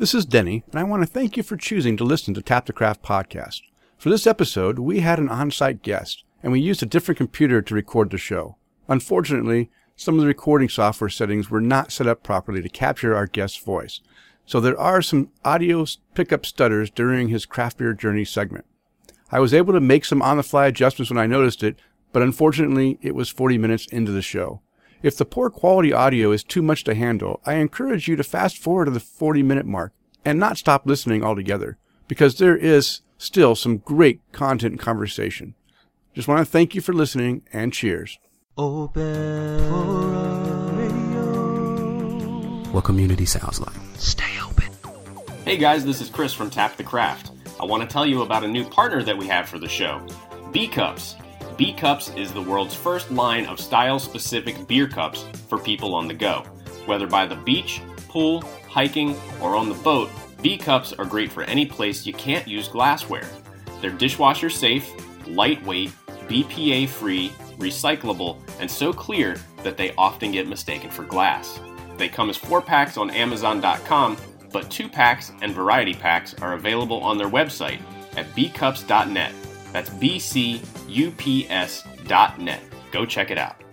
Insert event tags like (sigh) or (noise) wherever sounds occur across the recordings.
This is Denny, and I want to thank you for choosing to listen to Tap the Craft podcast. For this episode, we had an on site guest, and we used a different computer to record the show. Unfortunately, some of the recording software settings were not set up properly to capture our guest's voice, so there are some audio pickup stutters during his craft beer journey segment. I was able to make some on the fly adjustments when I noticed it, but unfortunately, it was 40 minutes into the show. If the poor quality audio is too much to handle, I encourage you to fast forward to the 40 minute mark and not stop listening altogether because there is still some great content and conversation. Just want to thank you for listening and cheers. Open What community sounds like. Stay open. Hey guys, this is Chris from Tap the Craft. I want to tell you about a new partner that we have for the show B Cups. B Cups is the world's first line of style specific beer cups for people on the go. Whether by the beach, pool, hiking, or on the boat, B Cups are great for any place you can't use glassware. They're dishwasher safe, lightweight, BPA free, recyclable, and so clear that they often get mistaken for glass. They come as four packs on Amazon.com, but two packs and variety packs are available on their website at bcups.net. That's bcups.net. Go check it out.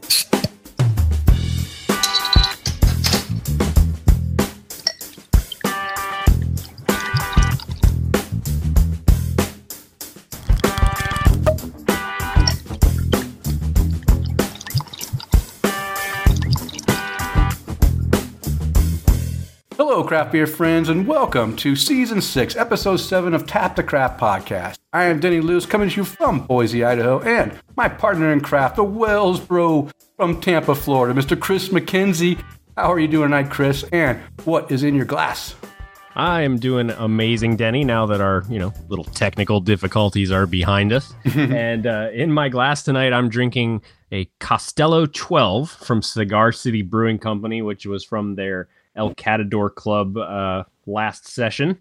Hello, craft beer friends, and welcome to season six, episode seven of Tap the Craft podcast. I am Denny Lewis, coming to you from Boise, Idaho, and my partner in craft, the Wells Bro from Tampa, Florida, Mr. Chris McKenzie. How are you doing tonight, Chris? And what is in your glass? I am doing amazing, Denny. Now that our you know little technical difficulties are behind us, (laughs) and uh, in my glass tonight, I'm drinking a Costello 12 from Cigar City Brewing Company, which was from their El Catador Club uh, last session.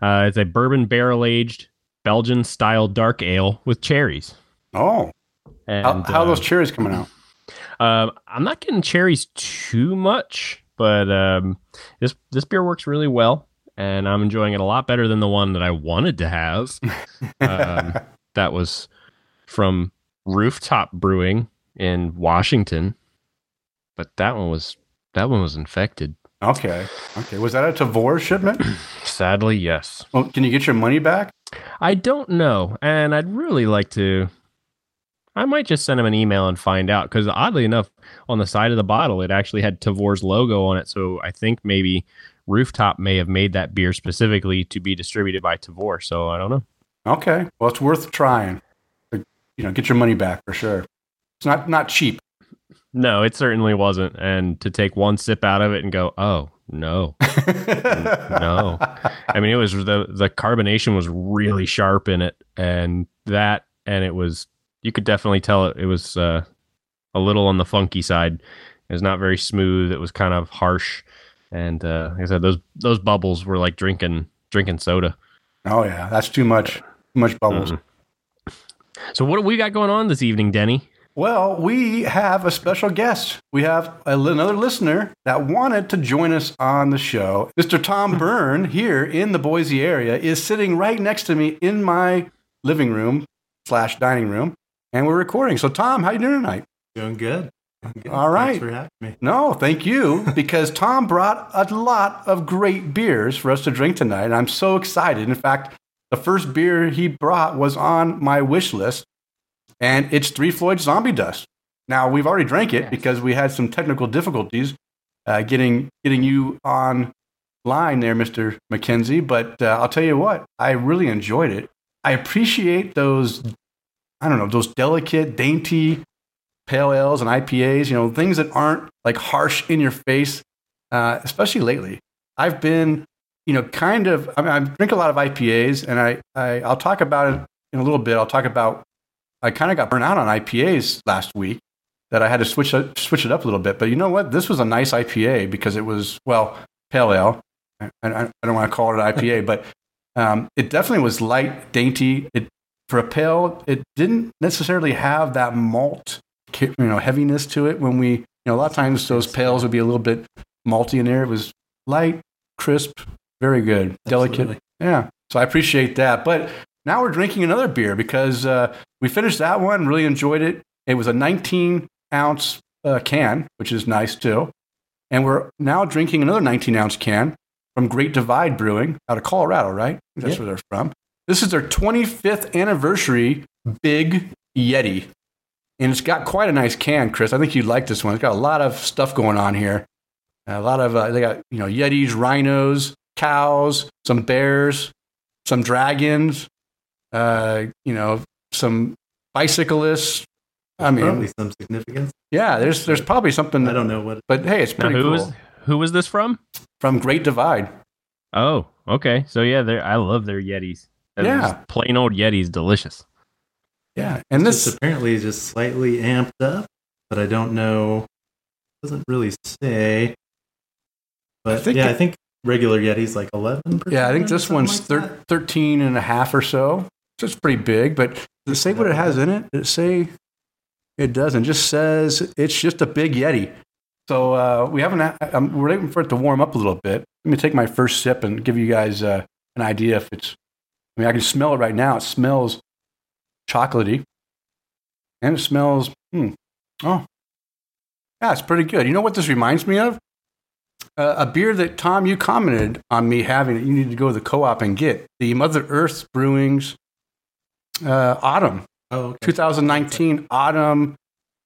Uh, it's a bourbon barrel aged Belgian style dark ale with cherries. Oh, And how, how are uh, those cherries coming out? um, I'm not getting cherries too much, but um, this this beer works really well, and I'm enjoying it a lot better than the one that I wanted to have. (laughs) um, that was from Rooftop Brewing in Washington, but that one was that one was infected. Okay, okay. Was that a Tavour shipment? (clears throat) Sadly, yes. well, can you get your money back? I don't know, and I'd really like to. I might just send him an email and find out because oddly enough, on the side of the bottle, it actually had Tavour's logo on it. So I think maybe Rooftop may have made that beer specifically to be distributed by Tavour. So I don't know. Okay, well, it's worth trying. You know, get your money back for sure. It's not not cheap. No, it certainly wasn't. And to take one sip out of it and go, oh no, (laughs) no. I mean, it was the the carbonation was really sharp in it, and that, and it was you could definitely tell it, it was uh, a little on the funky side. It was not very smooth. It was kind of harsh, and uh, like I said, those those bubbles were like drinking drinking soda. Oh yeah, that's too much. Too much bubbles. Mhm. So what do we got going on this evening, Denny? Well, we have a special guest. We have a, another listener that wanted to join us on the show. Mr. Tom (laughs) Byrne here in the Boise area is sitting right next to me in my living room slash dining room, and we're recording. So, Tom, how you doing tonight? Doing good. I'm. All right. Thanks for having me. No, thank you, because Tom brought a lot of great beers for us to drink tonight, and I'm so excited. In fact, the first beer he brought was on my wish list, and it's Three Floyd Zombie Dust. Now we've already drank it Yes. because we had some technical difficulties uh, getting getting you on line there, Mister McKenzie. But uh, I'll tell you what, I really enjoyed it. I appreciate those, I don't know, those delicate, dainty pale ales and IPAs, you know, things that aren't like harsh in your face, uh, especially lately. I've been, you know, kind of, I mean, I drink a lot of IPAs and I, I, I'll talk about it in a little bit. I'll talk about, I kind of got burnt out on IPAs last week that I had to switch, it- switch it up a little bit. But you know what? This was a nice IPA because it was, well, pale ale. I, I, I don't want to call it an IPA, (laughs) but um, it definitely was light, dainty. It, for a pale, it didn't necessarily have that malt you know heaviness to it when we you know a lot of times those pails would be a little bit malty in there it was light crisp Very good. Delicate. Yeah. So I appreciate that. But now we're drinking another beer because uh, we finished that one, really enjoyed it. It was a 19 ounce uh, can, which is nice too. And we're now drinking another 19 ounce can from Great Divide Brewing out of Colorado, right? That's where they're from. This is their 25th anniversary Big Yeti. And it's got quite a nice can, Chris. I think you'd like this one. It's got a lot of stuff going on here. A lot of, uh, they got, you know, Yetis, rhinos, cows, some bears, some dragons, uh, you know, some bicyclists. I mean, Probably some significance. yeah, there's there's probably something. I don't know what. but hey, it's Now, pretty who cool. was who was this from? From Great Divide. Oh, okay. So yeah, they're I love their Yetis. They're Yeah. plain old Yetis, delicious. Yeah, and This this, apparently is just slightly amped up, but I don't know. Doesn't really say. But think yeah, it- I think regular Yeti's like eleven. yeah, I think this one's thir- 13 and a half or so. So it's pretty big. But does it say what it has in it? It say? It doesn't. It just says it's just a big Yeti. So uh, we haven't. I'm, waiting for it to warm up a little bit. Let me take my first sip and give you guys uh, an idea if it's. I mean, I can smell it right now. It smells chocolatey, and it smells. Hmm, oh, yeah, it's pretty good. You know what this reminds me of? Uh, a beer that Tom you commented on me having that you need to go to the co-op and get the Mother Earth Brewing's uh, Autumn Oh, okay. 2019 Autumn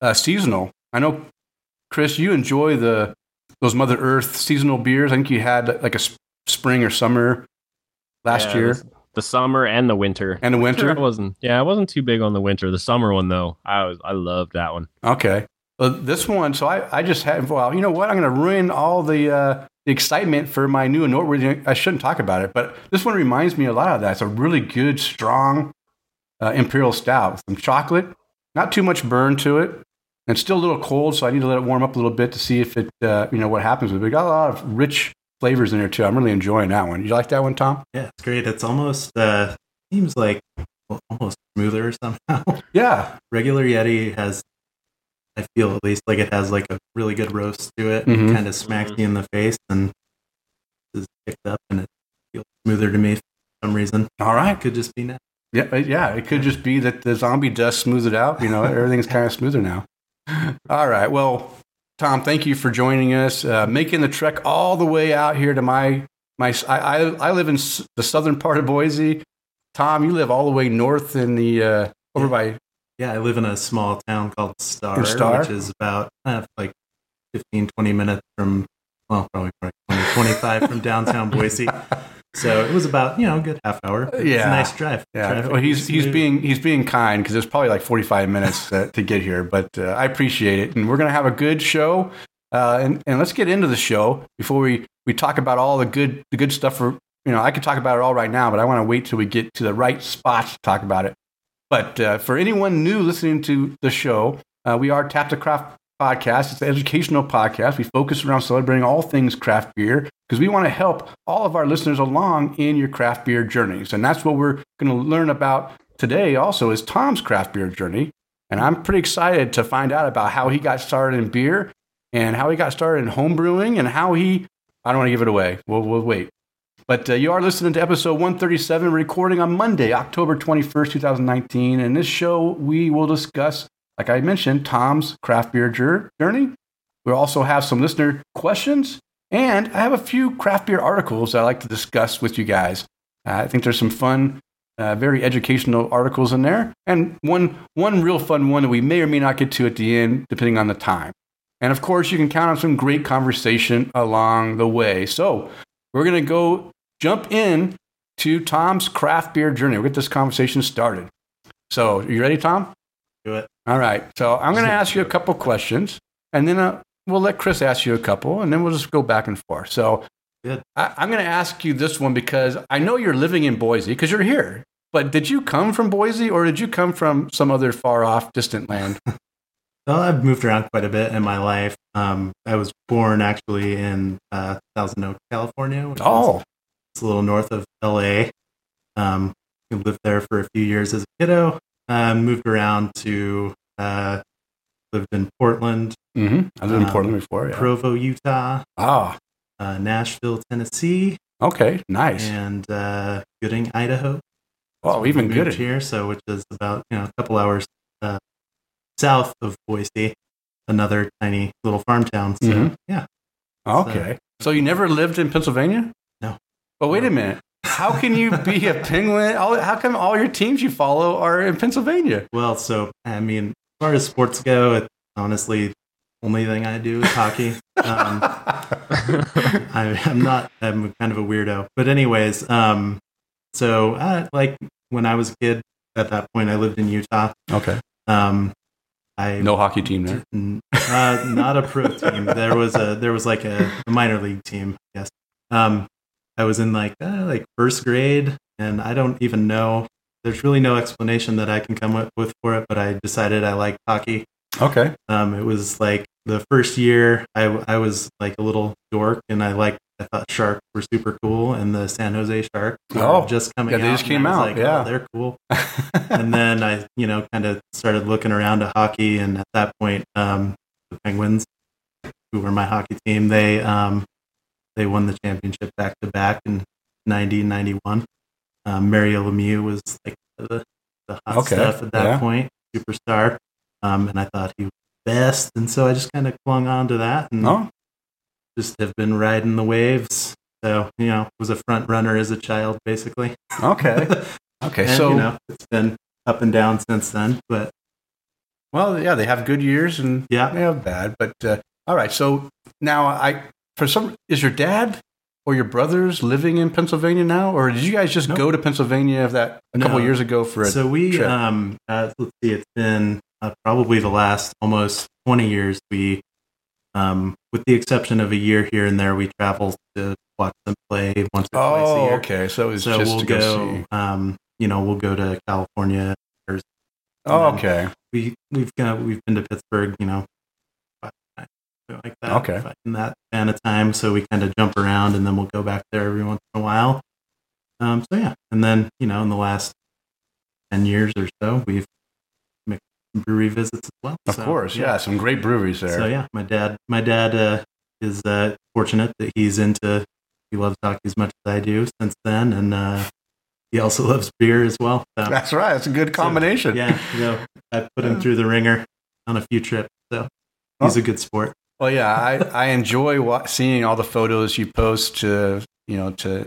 uh, seasonal. I know, Chris, you enjoy the those Mother Earth seasonal beers. I think you had like a s- spring or summer last Yeah, year The, the summer and the winter. and the winter. I wasn't. Yeah, I wasn't too big on the winter. The summer one though, I was. I loved that one. Okay. Well, this one, so I, I just had, well, you know what? I'm going to ruin all the, uh, the excitement for my new and noteworthy. I shouldn't talk about it, but this one reminds me a lot of that. It's a really good, strong uh, Imperial Stout with some chocolate, not too much burn to it. And still a little cold, so I need to let it warm up a little bit to see if it, uh, you know, what happens with it. But got a lot of rich flavors in there, too. I'm really enjoying that one. You like that one, Tom? Yeah, it's great. It's almost uh, seems like almost smoother somehow. (laughs) Yeah. regular Yeti has, I feel at least like it has like a really good roast to it. Mhm. Kind of smacks you in the face and is picked up, and it feels smoother to me for some reason. All right. Could just be that. Yeah, uh, yeah. It could just be that the zombie dust smooths it out. You know, (laughs) everything's kind of smoother now. All right. Well, Tom, thank you for joining us, uh, making the trek all the way out here to my my. I I, I live in s- the southern part of Boise. Tom, you live all the way north in the uh, over by. Yeah, I live in a small town called Star, Star? which is about uh, like 15, 20 minutes from, well, probably, probably 20, 25 from downtown Boise. (laughs) So it was about, you know, a good half hour. It's Yeah. a nice drive. Yeah, Traffic well, he's he's being he's being kind because it's probably like forty five minutes uh, to get here, but uh, I appreciate it, and we're gonna have a good show, uh, and and let's get into the show before we we talk about all the good the good stuff. For you know, I could talk about it all right now, but I want to wait till we get to the right spots to talk about it. But uh, for anyone new listening to the show, uh, we are Tap the Craft podcast. It's an educational podcast. We focus around celebrating all things craft beer because we want to help all of our listeners along in your craft beer journeys. And that's what we're going to learn about today also is Tom's craft beer journey. And I'm pretty excited to find out about how he got started in beer and how he got started in home brewing and how he, I don't want to give it away. We'll, we'll wait. But uh, you are listening to episode 137, recording on Monday, October 21st, 2019. And this show, we will discuss, like I mentioned, Tom's craft beer journey. We'll also have some listener questions. And I have a few craft beer articles that I like to discuss with you guys. Uh, I think there's some fun, uh, very educational articles in there. And one, one real fun one that we may or may not get to at the end, depending on the time. And of course, you can count on some great conversation along the way. So we're going to go jump in to Tom's craft beer journey. We'll get this conversation started. So, are you ready, Tom? Do it. All right. So, I'm going (laughs) to ask you a couple questions, and then uh, we'll let Chris ask you a couple, and then we'll just go back and forth. So, Good. I, I'm going to ask you this one because I know you're living in Boise because you're here. But did you come from Boise, or did you come from some other far off, distant land? (laughs) Well, I've moved around quite a bit in my life. Um, I was born actually in uh, Thousand Oaks, California. Which is oh, it's a little north of LA. Um, I lived there for a few years as a kiddo. Um, moved around to uh, lived in Portland, mm-hmm. I lived in Um, Portland before. Yeah. Provo, Utah, Ah, uh, Nashville, Tennessee, Okay, nice. and uh, Gooding, Idaho. Oh, even moved good. here, so which is about you know a couple hours uh, south of Boise, another tiny little farm town. So Mhm. yeah, Okay. So you never lived in Pennsylvania? No. But wait a minute. How can you be a penguin? How come all your teams you follow are in Pennsylvania? well, so I mean, as far as sports go, it's honestly only thing I do is hockey. Um, (laughs) I, I'm not. I'm kind of a weirdo. But anyways, um, so uh, like when I was a kid, at that point, I lived in Utah. okay. Um, I No hockey team there. Uh, not a pro team. There was a there was like a, a minor league team. Yes. Um, I was in like uh, like first grade, and I don't even know. There's really no explanation that I can come up with for it, but I decided I liked hockey. Okay. Um, it was like the first year I, I was like a little dork, and I liked I thought sharks were super cool, and the San Jose Sharks Oh, just coming yeah, they out. just came out, Like, yeah. oh, they're cool (laughs) and then I, you know, kind of started looking around at hockey, and at that point, um, the Penguins, who were my hockey team, they um, they won the championship back to back in 90 91. Um, Mario Lemieux was like the, the hot Okay, stuff at that yeah. point, superstar, um, and I thought he was best, and so I just kind of clung on to that, and oh, just have been riding the waves. So you know, was a front runner as a child, basically. okay. (laughs) Okay. And, so, you know, it's been up and down since then, but well, yeah, they have good years and Yeah. they have bad. But uh, all right. So now I, for some, is your dad or your brothers living in Pennsylvania now? Or did you guys just Nope. go to Pennsylvania of that a couple No. years ago for a so we trip? um uh, let's see it's been uh, probably the last almost 20 years we um with the exception of a year here and there we travel to watch them play once or twice a Oh, year okay. So it was so just we'll to go, go, um you know we'll go to california Oh, okay. we we've got we've been to pittsburgh you know five times, something like that Okay. In that span of time so we kind of jump around and then we'll go back there every once in a while um so yeah and then you know in the last 10 years or so we've made brewery visits as well Of So, course. Yeah. Some great breweries there. so yeah my dad my dad uh is uh fortunate that he's into he loves hockey as much as i do since then and uh he also (laughs) loves beer as well so, That's right. That's a good combination. yeah you know i put him through the ringer on a few trips so he's a good sport Well, yeah, I, I enjoy wa- seeing all the photos you post to, you know, to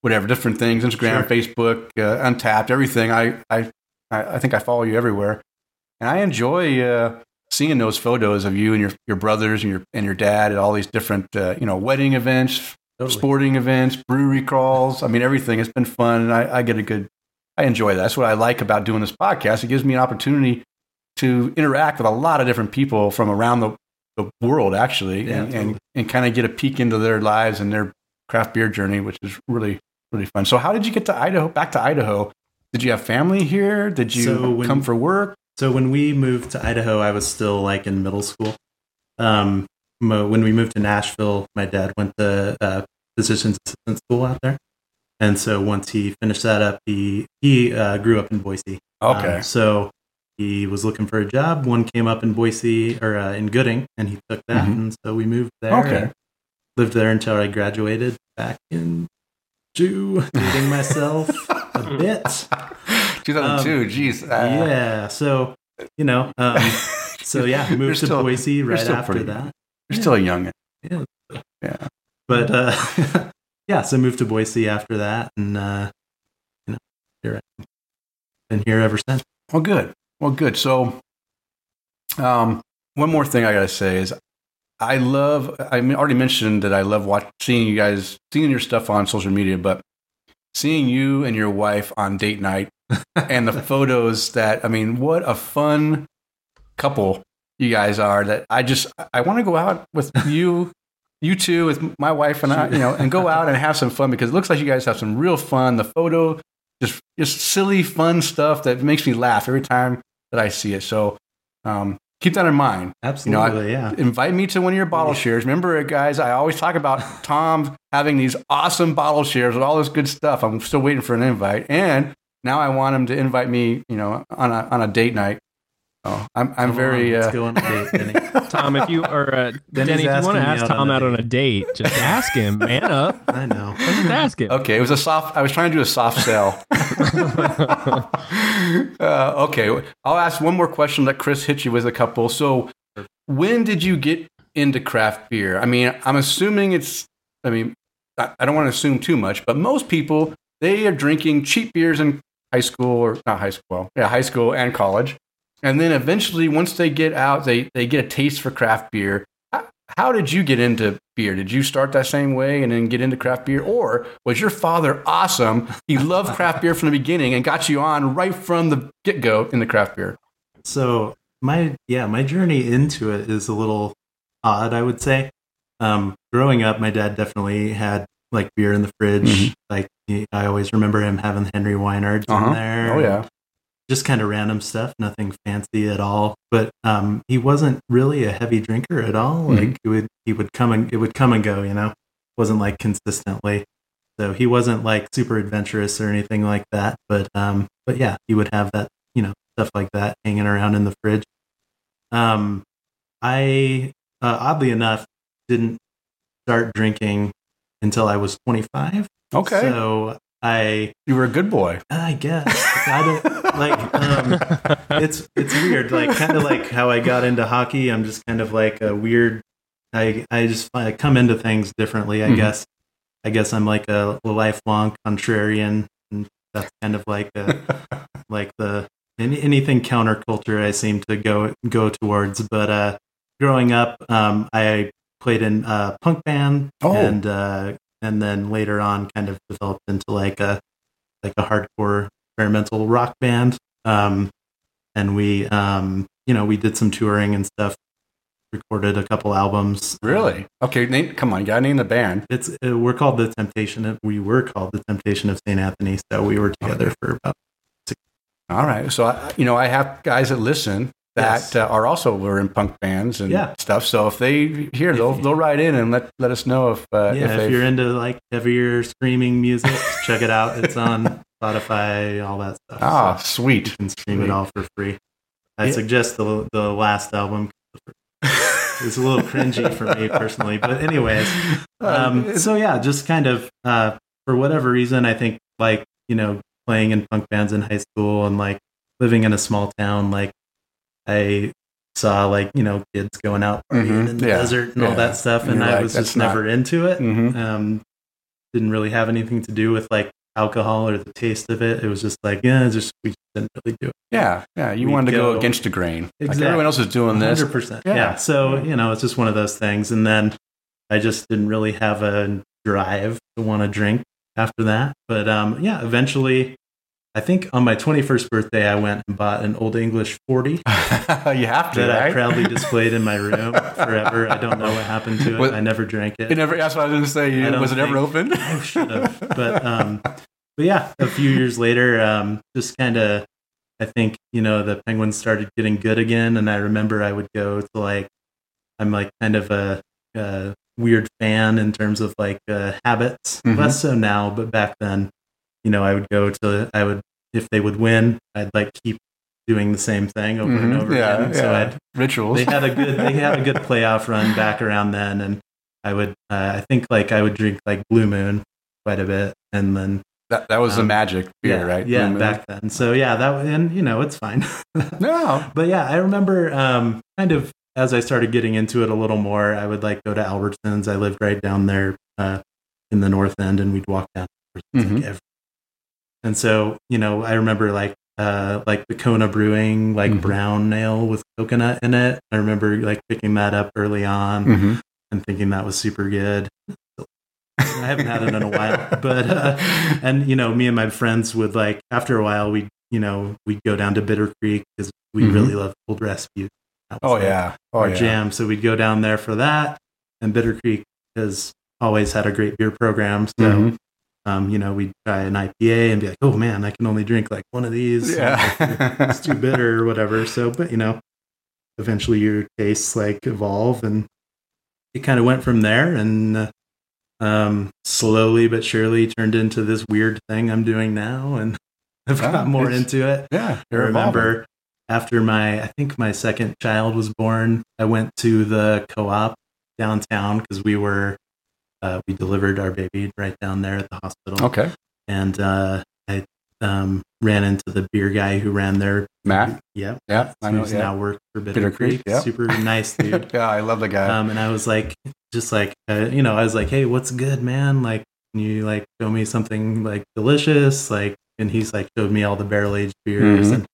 whatever, different things, Instagram, Sure. Facebook, uh, Untappd, everything. I, I, I think I follow you everywhere. And I enjoy uh, seeing those photos of you and your, your brothers and your, and your dad at all these different, uh, you know, wedding events, Totally. sporting events, brewery crawls. I mean, everything. It's been fun. And I, I get a good, I enjoy that. That's what I like about doing this podcast. It gives me an opportunity to interact with a lot of different people from around the, the world, actually, Yeah, and, and, totally. and kind of get a peek into their lives and their craft beer journey, which is really, really fun. So, how did you get to Idaho, back to Idaho? Did you have family here? Did you So when- come for work? So when we moved to Idaho, I was still like in middle school. Um, when we moved to Nashville, my dad went to uh, physician's assistant school out there, and so once he finished that up, he he uh, grew up in Boise. Okay. Um, so he was looking for a job. One came up in Boise or uh, in Gooding, and he took that, Mhm. and so we moved there. Okay. and lived there until I graduated back in June, dating myself a (laughs) bit. 2002, geez. uh, yeah. So you know, um, (laughs) so yeah, You're moved to still- Boise right after pretty that. You're still a youngin. Yeah. Yeah. But uh, (laughs) yeah, so moved to Boise after that, and uh, you know, here I been here ever since. Well, good. Well, good. So, um, one more thing I got to say is I love, I already mentioned that I love watching seeing you guys, seeing your stuff on social media, but seeing you and your wife on date night (laughs) and the photos that, I mean, what a fun couple you guys are that I just, I want to go out with (laughs) you, you two, with my wife and I, you know, and go (laughs) out and have some fun because it looks like you guys have some real fun. The photo, just, just silly, fun stuff that makes me laugh every time that I see it. So, um, keep that in mind Absolutely, yeah. invite me to one of your bottle shares. Remember, guys, I always talk about (laughs) Tom having these awesome bottle shares with all this good stuff. I'm still waiting for an invite, and now I want him to invite me, you know, on a on a date night Oh, I'm I'm Come very. on, let's Uh, go on a date, Denny. (laughs) Tom, if you or uh, (laughs) Denny, if you want to ask out Tom out on a date, just ask him. Man up. (laughs) I know. Just ask him. okay, it was a soft. I was trying to do a soft sell. uh, okay, I'll ask one more question. Let Chris hit you with a couple. So, when did you get into craft beer? I mean, I'm assuming it's. I mean, I, I don't want to assume too much, but most people they are drinking cheap beers in high school or not high school. Well, yeah, high school and college, and then eventually, once they get out, they they get a taste for craft beer. How- did you get into beer? Did you start that same way and then get into craft beer, or was your father awesome? He loved craft beer from the beginning and got you on right from the get go in the craft beer. So my yeah, my journey into it is a little odd, I would say. Um, growing up, my dad definitely had like beer in the fridge. Mhm. Like he, I always remember him having Henry Weinhard's Uh-huh. in there. Oh yeah, just kind of random stuff, nothing fancy at all. But um, he wasn't really a heavy drinker at all. Mhm. Like it would, he would come and it would come and go. You know, wasn't like consistently. So he wasn't like super adventurous or anything like that. But um, but yeah, he would have that you know stuff like that hanging around in the fridge. Um, I uh, oddly enough didn't start drinking until I was 25. okay. So I you were a good boy. I guess I don't like. Um, it's it's weird. Like kind of like how I got into hockey. I'm just kind of like a weird. I I just I come into things differently. I Mhm. guess. I guess I'm like a lifelong contrarian, and that's kind of like a, (laughs) like the any, anything counterculture I seem to go go towards. But uh, growing up, um, I played in a punk band, Oh. and uh, and then later on, kind of developed into like a like a hardcore experimental rock band. Um, and we, um, you know, we did some touring and stuff. Recorded a couple albums. Really? Okay, name, come on, you gotta name the band. It's uh, we're called the Temptation. Of, we were called the Temptation of Saint Anthony. So we were together for about All right. So, I, you know, I have guys that listen that Yes. uh, are also were in punk bands and Yeah. stuff. So if they hear, they'll (laughs) they'll write in and let let us know if uh, yeah. if, If, you're into like heavier screaming music, check it out. It's on (laughs) Spotify, all that stuff. ah So sweet. you can stream it all for free. I Yeah. suggest the the last album. (laughs) It's a little cringy for me personally, but anyways, um, so yeah, just kind of uh, for whatever reason, I think like you know playing in punk bands in high school and like living in a small town, like I saw like you know kids going out Mhm, in the yeah, desert and all that stuff, And and I like, was just not- never into it. Mhm. Um, didn't really have anything to do with like alcohol or the taste of it. It was just like yeah, just we just didn't really do it. Yeah, yeah. You we wanted to go, go- against the grain. Like everyone else is doing this. Hundred percent. Yeah. Yeah. So you know, it's just one of those things. And then I just didn't really have a drive to want to drink after that. But um, yeah, eventually, I think on my twenty first birthday, I went and bought an Old English forty (laughs) you have to, that I proudly (laughs) displayed in my room forever. I don't know what happened to it. What- I never drank it. It never. That's what I was going to say. Was it ever think- open? I should have. But um, but yeah, a few years later, um, just kind of, I think you know the Penguins started getting good again, and I remember I would go to like, I'm like kind of a, a weird fan in terms of like uh, habits. Mhm. Less so now, but back then, you know, I would go to, I would if they would win, I'd like keep doing the same thing over and Mhm. over Yeah, again. So. I'd Rituals. they had a good they had a good playoff run back around then and i would uh, i think like i would drink like blue moon quite a bit and then that, that was the um, magic beer, yeah, right? yeah back then so yeah that and you know it's fine (laughs) No. but yeah i remember um kind of as i started getting into it a little more i would like go to albertsons i lived right down there uh in the north end and we'd walk down Mhm. like, every- and so you know i remember like uh like the kona brewing like Mhm. brown ale with coconut in it i remember like picking that up early on Mhm. and thinking that was super good. I haven't had it in a while, (laughs) but uh, and you know, me and my friends would like after a while we you know we'd go down to Bitter Creek because we Mhm. really love Old was Oh like yeah. Oh our yeah. jam. So we'd go down there for that, and Bitter Creek has always had a great beer program. So Mhm. Um, you know, we'd try an IPA and be like, oh man, I can only drink like one of these. Yeah. (laughs) it's too bitter or whatever. So, but you know, eventually your tastes like evolve and it kind of went from there and uh, um, slowly but surely turned into this weird thing I'm doing now. And (laughs) I've Wow, got more into it. yeah. I You're evolving. remember after my I think my second child was born, I went to the co-op downtown because we were uh, we delivered our baby right down there at the hospital. Okay. and uh, I um, ran into the beer guy who ran there. Matt? Yep. Yeah, I know. Who's Yeah. now worked for Bitter, Bitter Creek. Creek. Super nice (laughs) dude. yeah, I love the guy. um, and I was like, just like, uh, you know, I was like, hey, what's good, man? Like, can you like show me something like delicious? Like, and he's like showed me all the barrel aged beers. Mhm. And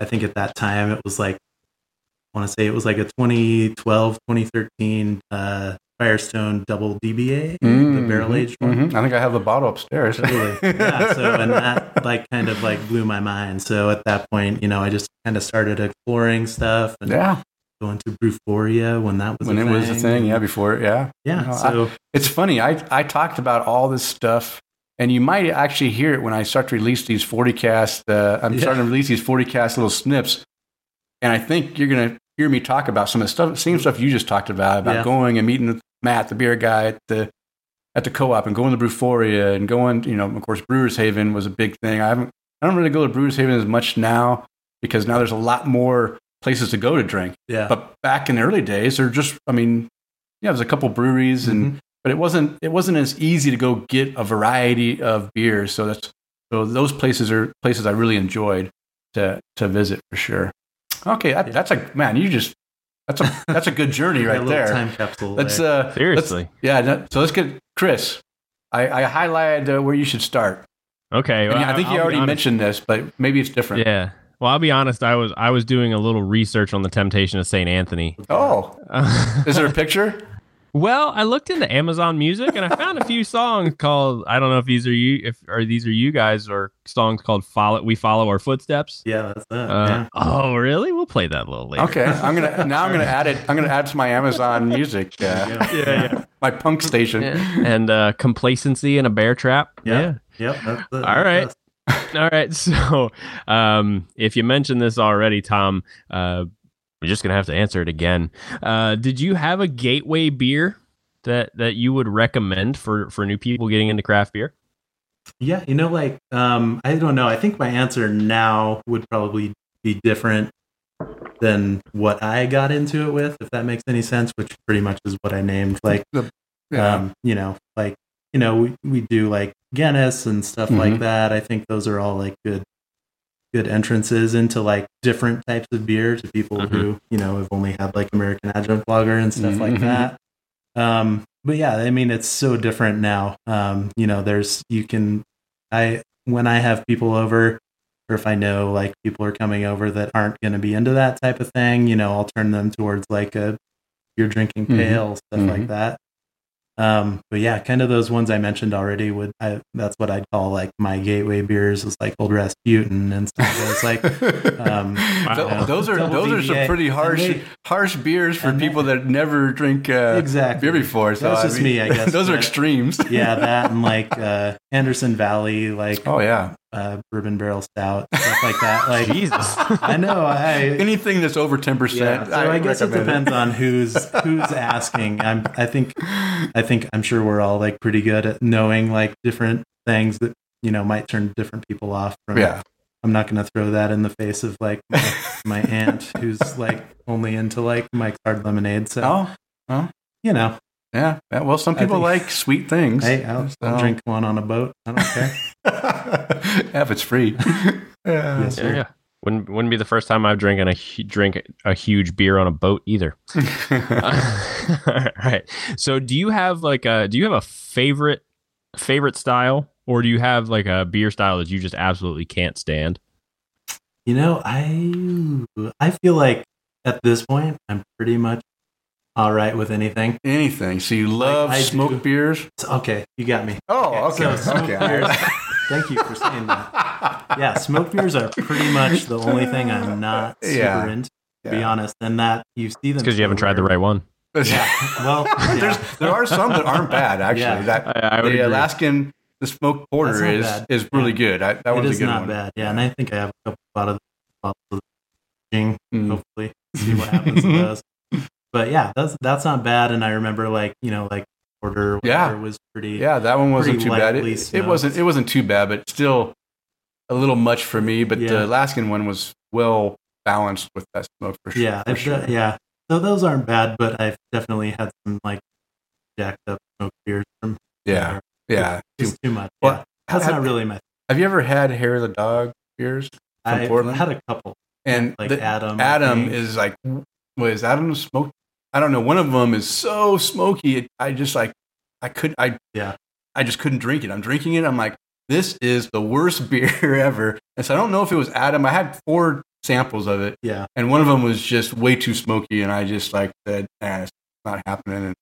I think at that time it was like, I want to say it was like a 2012, 2013 uh, Firestone double DBA, the Mhm, barrel aged one. mhm. I think I have the bottle upstairs. Totally. (laughs) Yeah. So, and that like kind of like blew my mind. So at that point, you know, I just kind of started exploring stuff and yeah, going to Brewforia when that was when a it thing. was a thing. Yeah, before. Yeah. Yeah. No, I- so It's funny. I, I talked about all this stuff, and you might actually hear it when I start to release these 40 cast. Uh, I'm Yeah. starting to release these 40 cast little snips. And I think you're going to hear me talk about some of the stuff, same stuff you just talked about, about Yeah. going and meeting Matt, the beer guy at the at the co-op and going to Brewforia and going, you know, of course, Brewers Haven was a big thing. I haven't, I don't really go to Brewers Haven as much now because now there's a lot more places to go to drink. yeah. But back in the early days, there just, I mean, yeah, there's a couple breweries, and Mm-hmm. but it wasn't it wasn't as easy to go get a variety of beers. So that's so those places are places I really enjoyed to to visit for sure. Okay, that, that's a man. You just that's a that's a good journey (laughs) Got a right there. Time capsule. Let's there. uh, Seriously. let's- yeah. So let's get Chris. I, I highlighted uh, where you should start. Okay. And well, I think you I'll be already mentioned this, but maybe it's different. Yeah. Well, I'll be honest. I was I was doing a little research on the Temptation of Saint Anthony. Oh, (laughs) is there a picture? Well, I looked into Amazon Music and I found a few (laughs) songs called I don't know if these are you if or these are you guys or songs called "Follow We Follow Our Footsteps." yeah, that's it. Uh, yeah. Oh, really? We'll play that a little later. Okay, I'm gonna (laughs) now. I'm gonna add it. I'm gonna add to my Amazon Music. Uh, Yeah. yeah. (laughs) my punk station. Yeah. And uh, complacency in a bear trap. Yeah. Yep. That's it. All right. That's- All right. So, um, if you mentioned this already, Tom, uh, we're just gonna have to answer it again. Uh, did you have a gateway beer that that you would recommend for for new people getting into craft beer? Yeah, you know, like um, I don't know. I think my answer now would probably be different than what I got into it with, if that makes any sense. Which pretty much is what I named. Like, Yeah. um, you know, like you know, we we do like Guinness and stuff like Mhm. that. I think those are all like good good entrances into like different types of beer to people Mhm. who you know have only had like American Adjunct Lager and stuff like Mhm. that. Um, but yeah, I mean, it's so different now. Um, you know, there's you can I when I have people over, or if I know like people are coming over that aren't going to be into that type of thing, you know, I'll turn them towards like a you're drinking pale stuff Mhm. like that. Um, but yeah, kind of those ones I mentioned already would I that's what I'd call like my gateway beers was like Old Rasputin and stuff. It's like (laughs) um, Th- wow. those are Double those are some pretty harsh they- harsh beers for people that never drink uh, Exactly. beer before. So That's I just mean, me, I guess, (laughs) those are extremes. yeah, that and (laughs) like uh, Anderson Valley, like Oh yeah. Uh, bourbon barrel stout, stuff like that. (laughs) Like Jesus. I know. I (laughs) Anything that's over ten yeah. percent. So I, guess it depends on who's who's (laughs) asking. I'm. I think. I think I'm sure we're all like pretty good at knowing like different things that you know might turn different people off from. Yeah. I'm not going to throw that in the face of like my, my aunt who's like only into like Mike's Hard Lemonade. So Oh you know, yeah. Well, some people think- like sweet things. hey, I'll, I'll drink one on a boat. I don't care. (laughs) yeah, if it's free. (laughs) yeah. Yes, Yeah, yeah. Wouldn't wouldn't be the first time I've drinking a drink a huge beer on a boat either. (laughs) All right. So, do you have like a do you have a favorite favorite style, or do you have like a beer style that you just absolutely can't stand? You know, I I feel like at this point I'm pretty much all right with anything. Anything. So you love I do. smoked beers? Okay, you got me. Oh, Okay, okay. so smoked okay. Beers. Thank you for saying that. Yeah, smoked beers are pretty much the only thing I'm not super Yeah. into, to be honest. And that you see them because you haven't tried the right one. Yeah. (laughs) Well, There's, yeah. there are some that aren't bad actually. Yeah. That I, I would the agree. Alaskan the smoked porter is bad. is really Yeah. good. I, that it one's is a good not one. bad. Yeah, and I think I have a couple bottles bottles of Jing, Mm. hopefully. See what happens with (laughs) those. But yeah, that's that's not bad. And I remember like, you know, like Yeah. was pretty Yeah, that one wasn't too bad. It, it wasn't it wasn't too bad, but still a little much for me. But Yeah. the Alaskan one was well balanced with that smoke for sure. yeah, for sure. yeah. So those aren't bad, but I've definitely had some like jacked up smoke beers from yeah, yeah. Just too much. Well, yeah. That's have- not really my. Have you ever had hair of the dog beers from I've Portland? had a couple. and like the- Adam, Adam is like, was Adam smoke? I don't know. One of them is so smoky. It, I just like, I could, I Yeah. I just couldn't drink it. I'm drinking it. I'm like, this is the worst (laughs) beer ever. And so I don't know if it was Adam. I had four samples of it, Yeah. and one of them was just way too smoky, and I just like said, "Man, it's not happening." And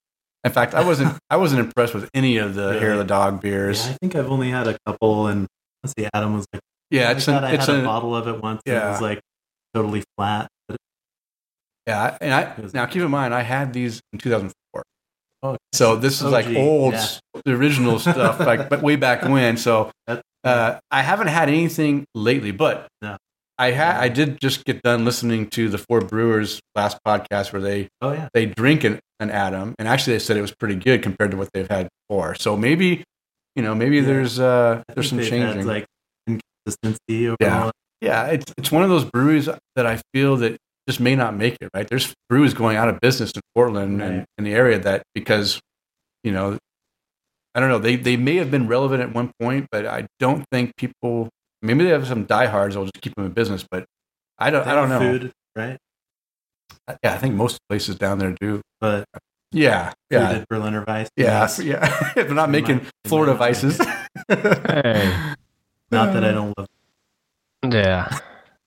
in fact, I wasn't, (laughs) I wasn't impressed with any of the hair of the dog beers. Yeah, I think I've only had a couple, and let's see, Adam was like, Yeah, I it's thought an, I it's had a a, bottle of it once. and Yeah. it was like totally flat. Yeah. And I now keep in mind, I had these in 2004. oh, So this is like old, yeah. the original stuff, like but way back (laughs) when. So uh, I haven't had anything lately, but No. I had I did just get done listening to the Four Brewers last podcast where they oh yeah, they drink an, an Adam, and actually they said it was pretty good compared to what they've had before. So maybe you know maybe Yeah. there's uh I there's some changing. like inconsistency Yeah. yeah, it's it's one of those breweries that I feel that just may not make it. Right, there's breweries going out of business in Portland and in the area that because you know I don't know they they may have been relevant at one point, but I don't think people maybe they have some diehards. I'll just keep them in business, but I don't They I don't know. Food, right? Uh, yeah, I think most places down there do. But Yeah, yeah, fruited Berliner Weiss. yeah, nice. (laughs) yeah. (laughs) They're not In making my- in my Florida vices. Hey. (laughs) Not that I don't love. Yeah.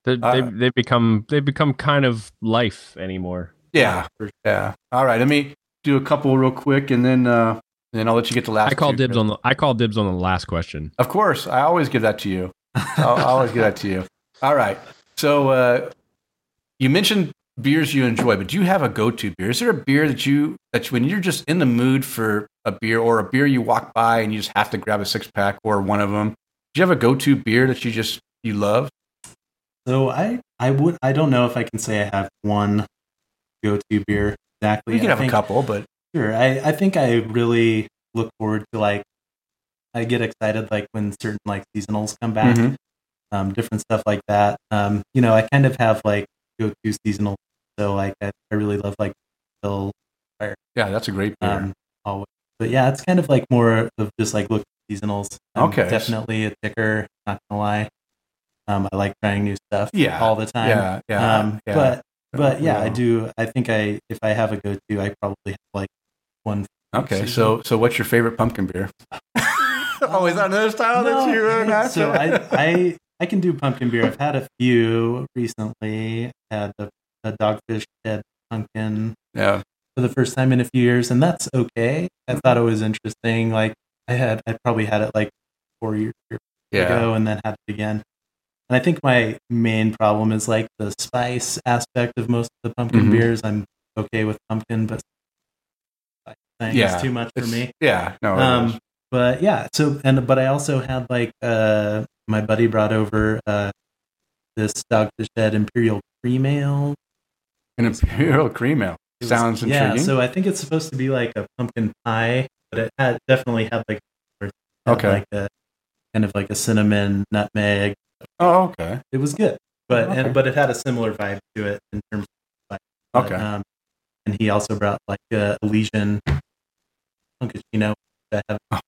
They, they, Uh, they become they become kind of life anymore. Yeah, yeah. All right, let me do a couple real quick, and then uh, and then I'll let you get the last. I call dibs on the I call dibs on the last question. Of course, I always give that to you. (laughs) I'll, I'll always give that to you. All right. So uh, you mentioned beers you enjoy, but do you have a go-to beer? Is there a beer that you that when you're just in the mood for a beer, or a beer you walk by and you just have to grab a six pack or one of them? Do you have a go-to beer that you just you love? So I I would I don't know if I can say I have one go to beer exactly. You can I have think- a couple, but Sure. I, I think I really look forward to like I get excited like when certain like seasonals come back, Mhm. um, different stuff like that. Um, you know, I kind of have like go to seasonal. So like I, I really love like Bill Fire. yeah, that's a great beer. um always. But yeah, it's kind of like more of just like look seasonals. I'm Okay. Definitely a ticker, not gonna lie. Um, I like trying new stuff Yeah. all the time. yeah, yeah, um, yeah. But but yeah, I do. I think I if I have a go to, I probably have like one. Okay, season. so so what's your favorite pumpkin beer? (laughs) oh, is that another style that you uh, got? so I, I (laughs) I can do pumpkin beer. I've had a few recently. Had a, a dogfish head pumpkin yeah, for the first time in a few years, and that's okay. I thought it was interesting. Like I had, I probably had it like four years yeah, ago, and then had it again. And I think my main problem is like the spice aspect of most of the pumpkin Mhm. beers. I'm okay with pumpkin, but spice thing Yeah, is too much for It's- me. Yeah, no. Um, but yeah, so and but I also had like uh my buddy brought over uh this Dogfish Head Imperial Cream Ale. an imperial cream ale was- sounds Yeah, intriguing. so I think it's supposed to be like a pumpkin pie, but it had definitely had like Okay. like a kind of like a cinnamon nutmeg. Oh, okay, It was good, but Okay. and but it had a similar vibe to it in terms of like but, okay, um, and he also brought like a Elysian Pumpkino. that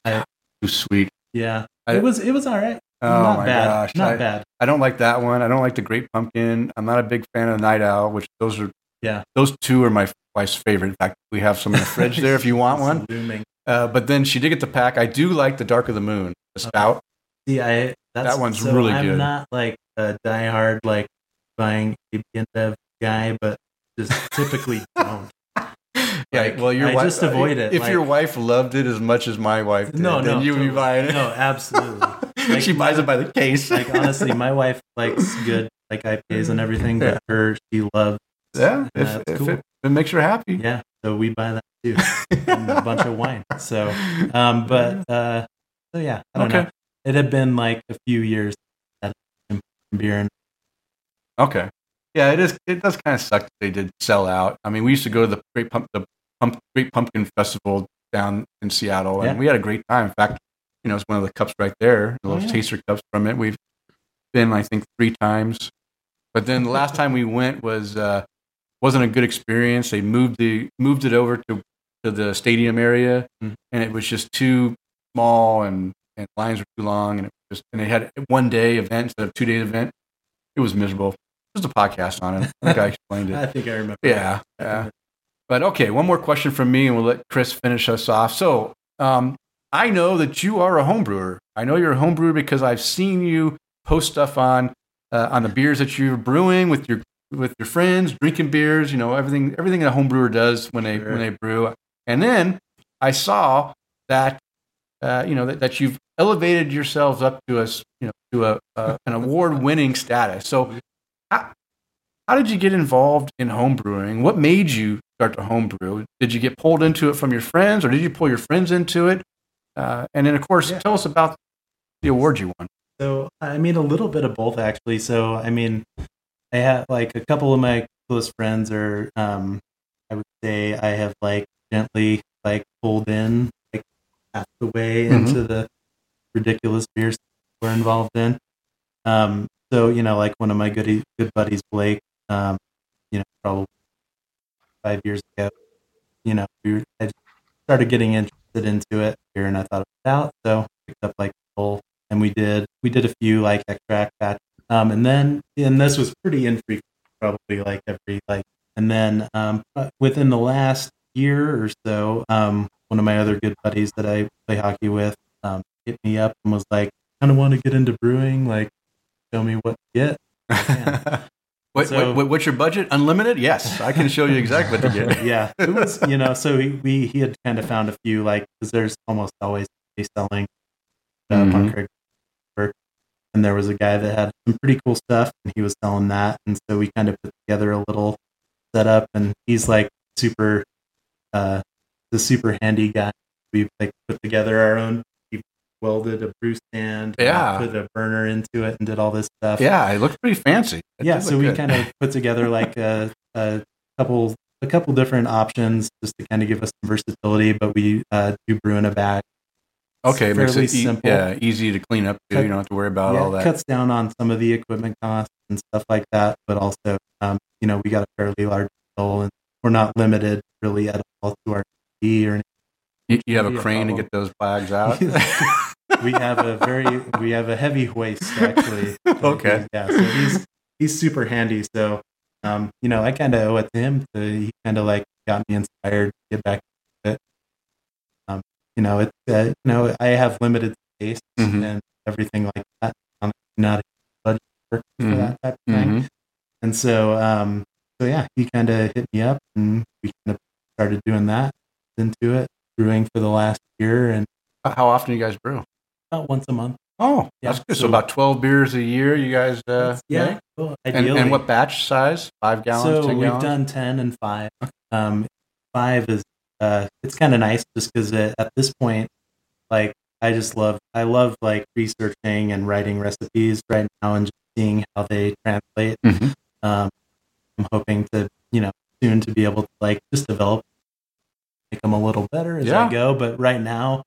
have- too sweet. Yeah, I- it was it was all right. Oh not my bad. gosh, not I, bad. I don't like that one. I don't like the Great Pumpkin. I'm not a big fan of Night Owl, which those are Yeah. those two are my wife's favorite. In fact, we have some in the fridge there if you want (laughs) one. Uh, but then she did get the pack. I do like the Dark of the Moon, the stout. See, I that's, That one's so really I'm good. not like a diehard like buying AB InBev guy, but just (laughs) typically don't. Yeah, Like, well, your I wife just avoid it, If your wife loved it as much as my wife did, No, then no, you would be buying it. No, absolutely. (laughs) Like, she buys it by the case. like honestly, my wife likes good like IPAs and everything, but her she loves yeah, if, that's if, cool. it, it makes her happy. yeah. So we buy that too, (laughs) and a bunch of wine. So, um, but uh, so yeah, I don't Okay. know. It had been like a few years that beer and Okay. Yeah, it is. It does kind of suck that they did sell out. I mean, we used to go to the Great Pump, the Pump, Great Pumpkin Festival down in Seattle, and Yeah. we had a great time. In fact, you know, it's one of the cups right there, the Oh, little yeah. taster cups from it. We've been, I think, three times But then the last (laughs) time we went was uh, wasn't a good experience. They moved the moved it over to to the stadium area, Mhm. and it was just too small, and and lines were too long, and it was just and they had one day event instead of two day event. It was miserable. There's a podcast on it. I think I explained it. (laughs) I think I remember. Yeah, yeah. But okay, one more question from me, and we'll let Chris finish us off. So, um, I know that you are a home brewer. I know you're a home brewer because I've seen you post stuff on uh, on the beers that you're brewing with your with your friends, drinking beers. You know everything everything a home brewer does when they Sure. when they brew. And then I saw that uh, you know that, that you've elevated yourselves up to a you know to a, an award winning status. So. How, how did you get involved in home brewing? What made you start to home brew? Did you get pulled into it from your friends, or did you pull your friends into it? Uh, and then, of course, Yeah. tell us about the award you won. So I mean, a little bit of both actually. So I mean, I have like a couple of my close friends are, um, I would say, I have like gently like pulled in like half the way Mhm. into the ridiculous beers we're involved in. Um, so you know, like one of my good good buddies, Blake, um, you know, probably five years ago, you know, we were, I started getting interested into it here, and I thought about it out. So picked up like whole and we did we did a few like extract batch um and then and this was pretty infrequent probably like every like and then um within the last year or so um one of my other good buddies that i play hockey with um hit me up and was like kind of want to get into brewing like show me what to get (laughs) what, So- what, what- what's your budget? Unlimited? Yes, I can show you exactly what to get. (laughs) yeah it was you know so he, we he had kind of found a few like because there's almost always a selling uh, Mhm. rock and there was a guy that had some pretty cool stuff and he was selling that and so we kind of put together a little setup and he's like super uh the super handy guy we like put together our own welded a brew stand and Yeah. put a burner into it and did all this stuff Yeah, it looked pretty fancy. It yeah so we good. kind of (laughs) put together like a, a couple a couple different options just to kind of give us some versatility but we uh, do brew in a bag okay, it's makes it e- simple. yeah, easy to clean up too. Cut- you don't have to worry about yeah, all that. cuts down on some of the equipment costs and stuff like that but also um, you know we got a fairly large bill and we're not limited really at all to our D or anything. You, you have a crane to get those bags out. (laughs) (laughs) we have a very we have a heavy hoist actually (laughs) Okay. yeah so he's he's super handy so um you know i kind of owe it to him to he kind of like got me inspired to get back to it um you know it's uh, you know i have limited space Mhm. and everything like that i'm not a budget for Mhm. that type of thing Mhm. and so um so yeah he kind of hit me up and we kind of started doing that into it brewing for the last year and How often do you guys brew? About once a month Oh, Yeah, that's good. So, so- about twelve beers a year. You guys, uh, yeah cool. And, Ideally. and what batch size? Five gallons, so we've gallons. done 10 and 5 um 5 is uh it's kind of nice just because at this point like i just love i love like researching and writing recipes right now and just seeing how they translate Mhm. um i'm hoping to you know soon to be able to like just develop make them a little better as Yeah. i go but right now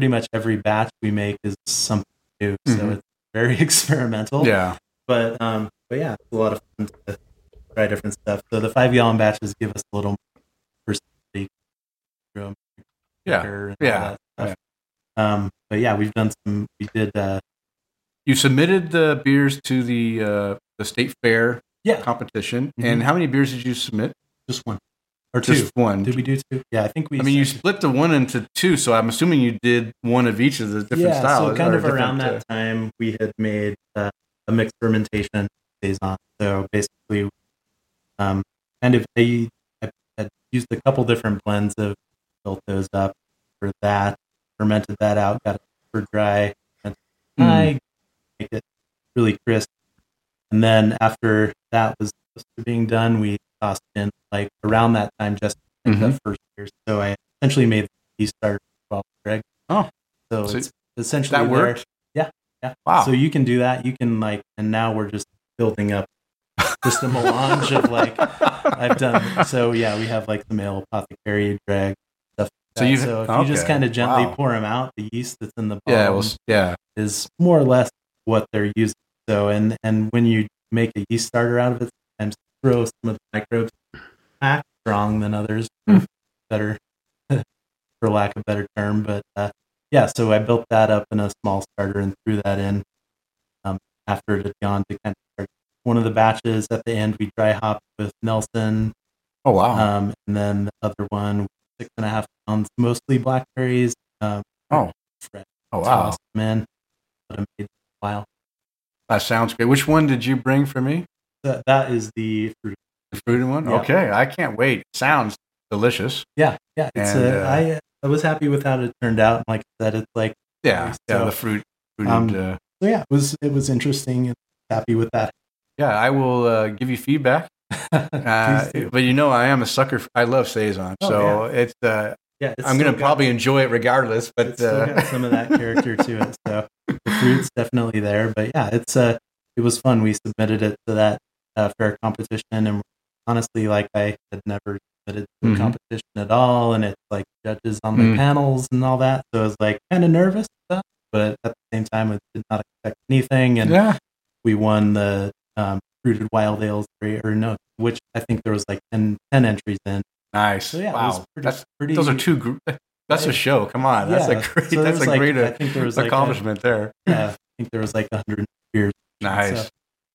pretty much every batch we make is something new so Mhm. it's very (laughs) experimental Yeah. but um, but yeah, it's a lot of fun to try different stuff. So the five gallon batches give us a little personality. room, Yeah. Yeah. stuff. Um, but yeah, we've done some. We did. Uh, You submitted the beers to the uh, the state fair yeah, competition, Mhm. and how many beers did you submit? just one or two. Just one. Did we do two? Yeah, I think we. I mean, you split the one into two, so I'm assuming you did one of each of the different yeah, styles. so kind of around different, that time, we had made uh, a mixed fermentation saison. So basically, um, kind of I, I had used a couple different blends of built those up for that, fermented that out, got it super dry, and Hmm. I make it really crisp. And then after that was being done, we tossed in like around that time just like Mhm. the first year. So I essentially made the starter well Greg. Oh. so, So it's essentially that worked? Yeah, yeah. Wow. So you can do that. You can like, and now we're just building up (laughs) just a melange of like I've done. So yeah, we have like the male apothecary drag stuff. Like So you- so if you just kind of gently Wow. pour them out, the yeast that's in the yeah, bottom well, s- yeah. is more or less what they're using. So and and when you make a yeast starter out of it. Sometimes throw some of the microbes back strong than others, Mm. better (laughs) for lack of a better term. But uh, yeah, so I built that up in a small starter and threw that in um, after it had gone to kind of start. One of the batches at the end we dry hopped with Nelson, Oh wow. um, and then the other one six and a half pounds, mostly blackberries. Um, Oh. fresh. oh wow. awesome, man. But I made a while. That sounds great. Which one did you bring for me? That, that is the fruit. The fruited one. Yeah. Okay, I can't wait. Sounds delicious. Yeah, yeah. It's And, uh, uh, I I was happy with how it turned out. Like that, it's like Yeah, yeah. So, the fruit. Fruited, um, uh, so yeah, it was it was interesting. and Happy with that. yeah, I will uh, give you feedback. (laughs) Uh, but you know, I am a sucker. For, I love saison, Oh, so it's. Uh, Yeah, it's I'm going to probably enjoy it regardless. But uh, some of that character to it. So (laughs) the fruit's definitely there. But yeah, it's uh it was fun. We submitted it to that uh, fair competition, and honestly, like I had never submitted to a Mhm. competition at all, and it's like judges on the Mm. panels and all that. So I was like kind of nervous, stuff, but at the same time, I did not expect anything, and yeah, we won the um, fruited wild ales or no, which I think there was like 10, 10 entries in. nice. So yeah, it wow, was pretty, that's pretty. those are two. Gr- (laughs) that's a show. Come on, that's a great. so that's a like- great I think there was like a- accomplishment there. Yeah, I think there was like a hundred beers. Nice. So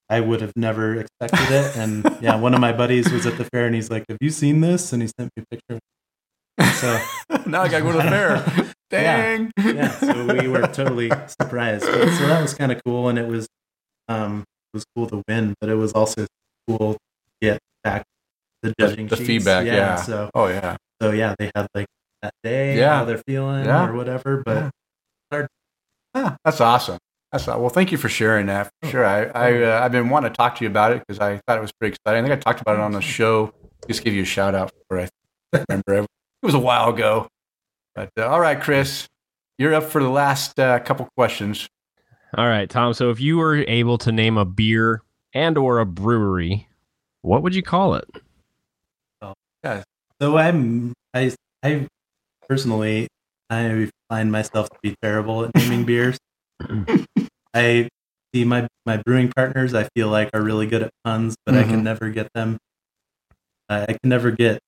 I would have never expected it. And yeah, one of my buddies was at the fair and he's like, Have you seen this? And he sent me a picture. So (laughs) now I got to go to the fair. (laughs) Dang. yeah, so we were totally surprised. But, so that was kind of cool and it was um it was cool to win, but it was also cool to get back the The- judging the sheets. feedback, yeah. So Oh yeah. so yeah, they had like that day, Yeah. how they're feeling Yeah. or whatever. But Ah, that's awesome. That's aw- well. Thank you for sharing that. For sure. I, I uh, I've been wanting to talk to you about it because I thought it was pretty exciting. I think I talked about it on the show. Just give you a shout out for it. I remember it was a while ago. But uh, all right, Chris, you're up for the last uh, couple questions. All right, Tom. So if you were able to name a beer and or a brewery, what would you call it? So I'm I I personally I find myself to be terrible at naming beers. I see my my brewing partners I feel like are really good at puns, but I Mhm. can never get them. I I can never get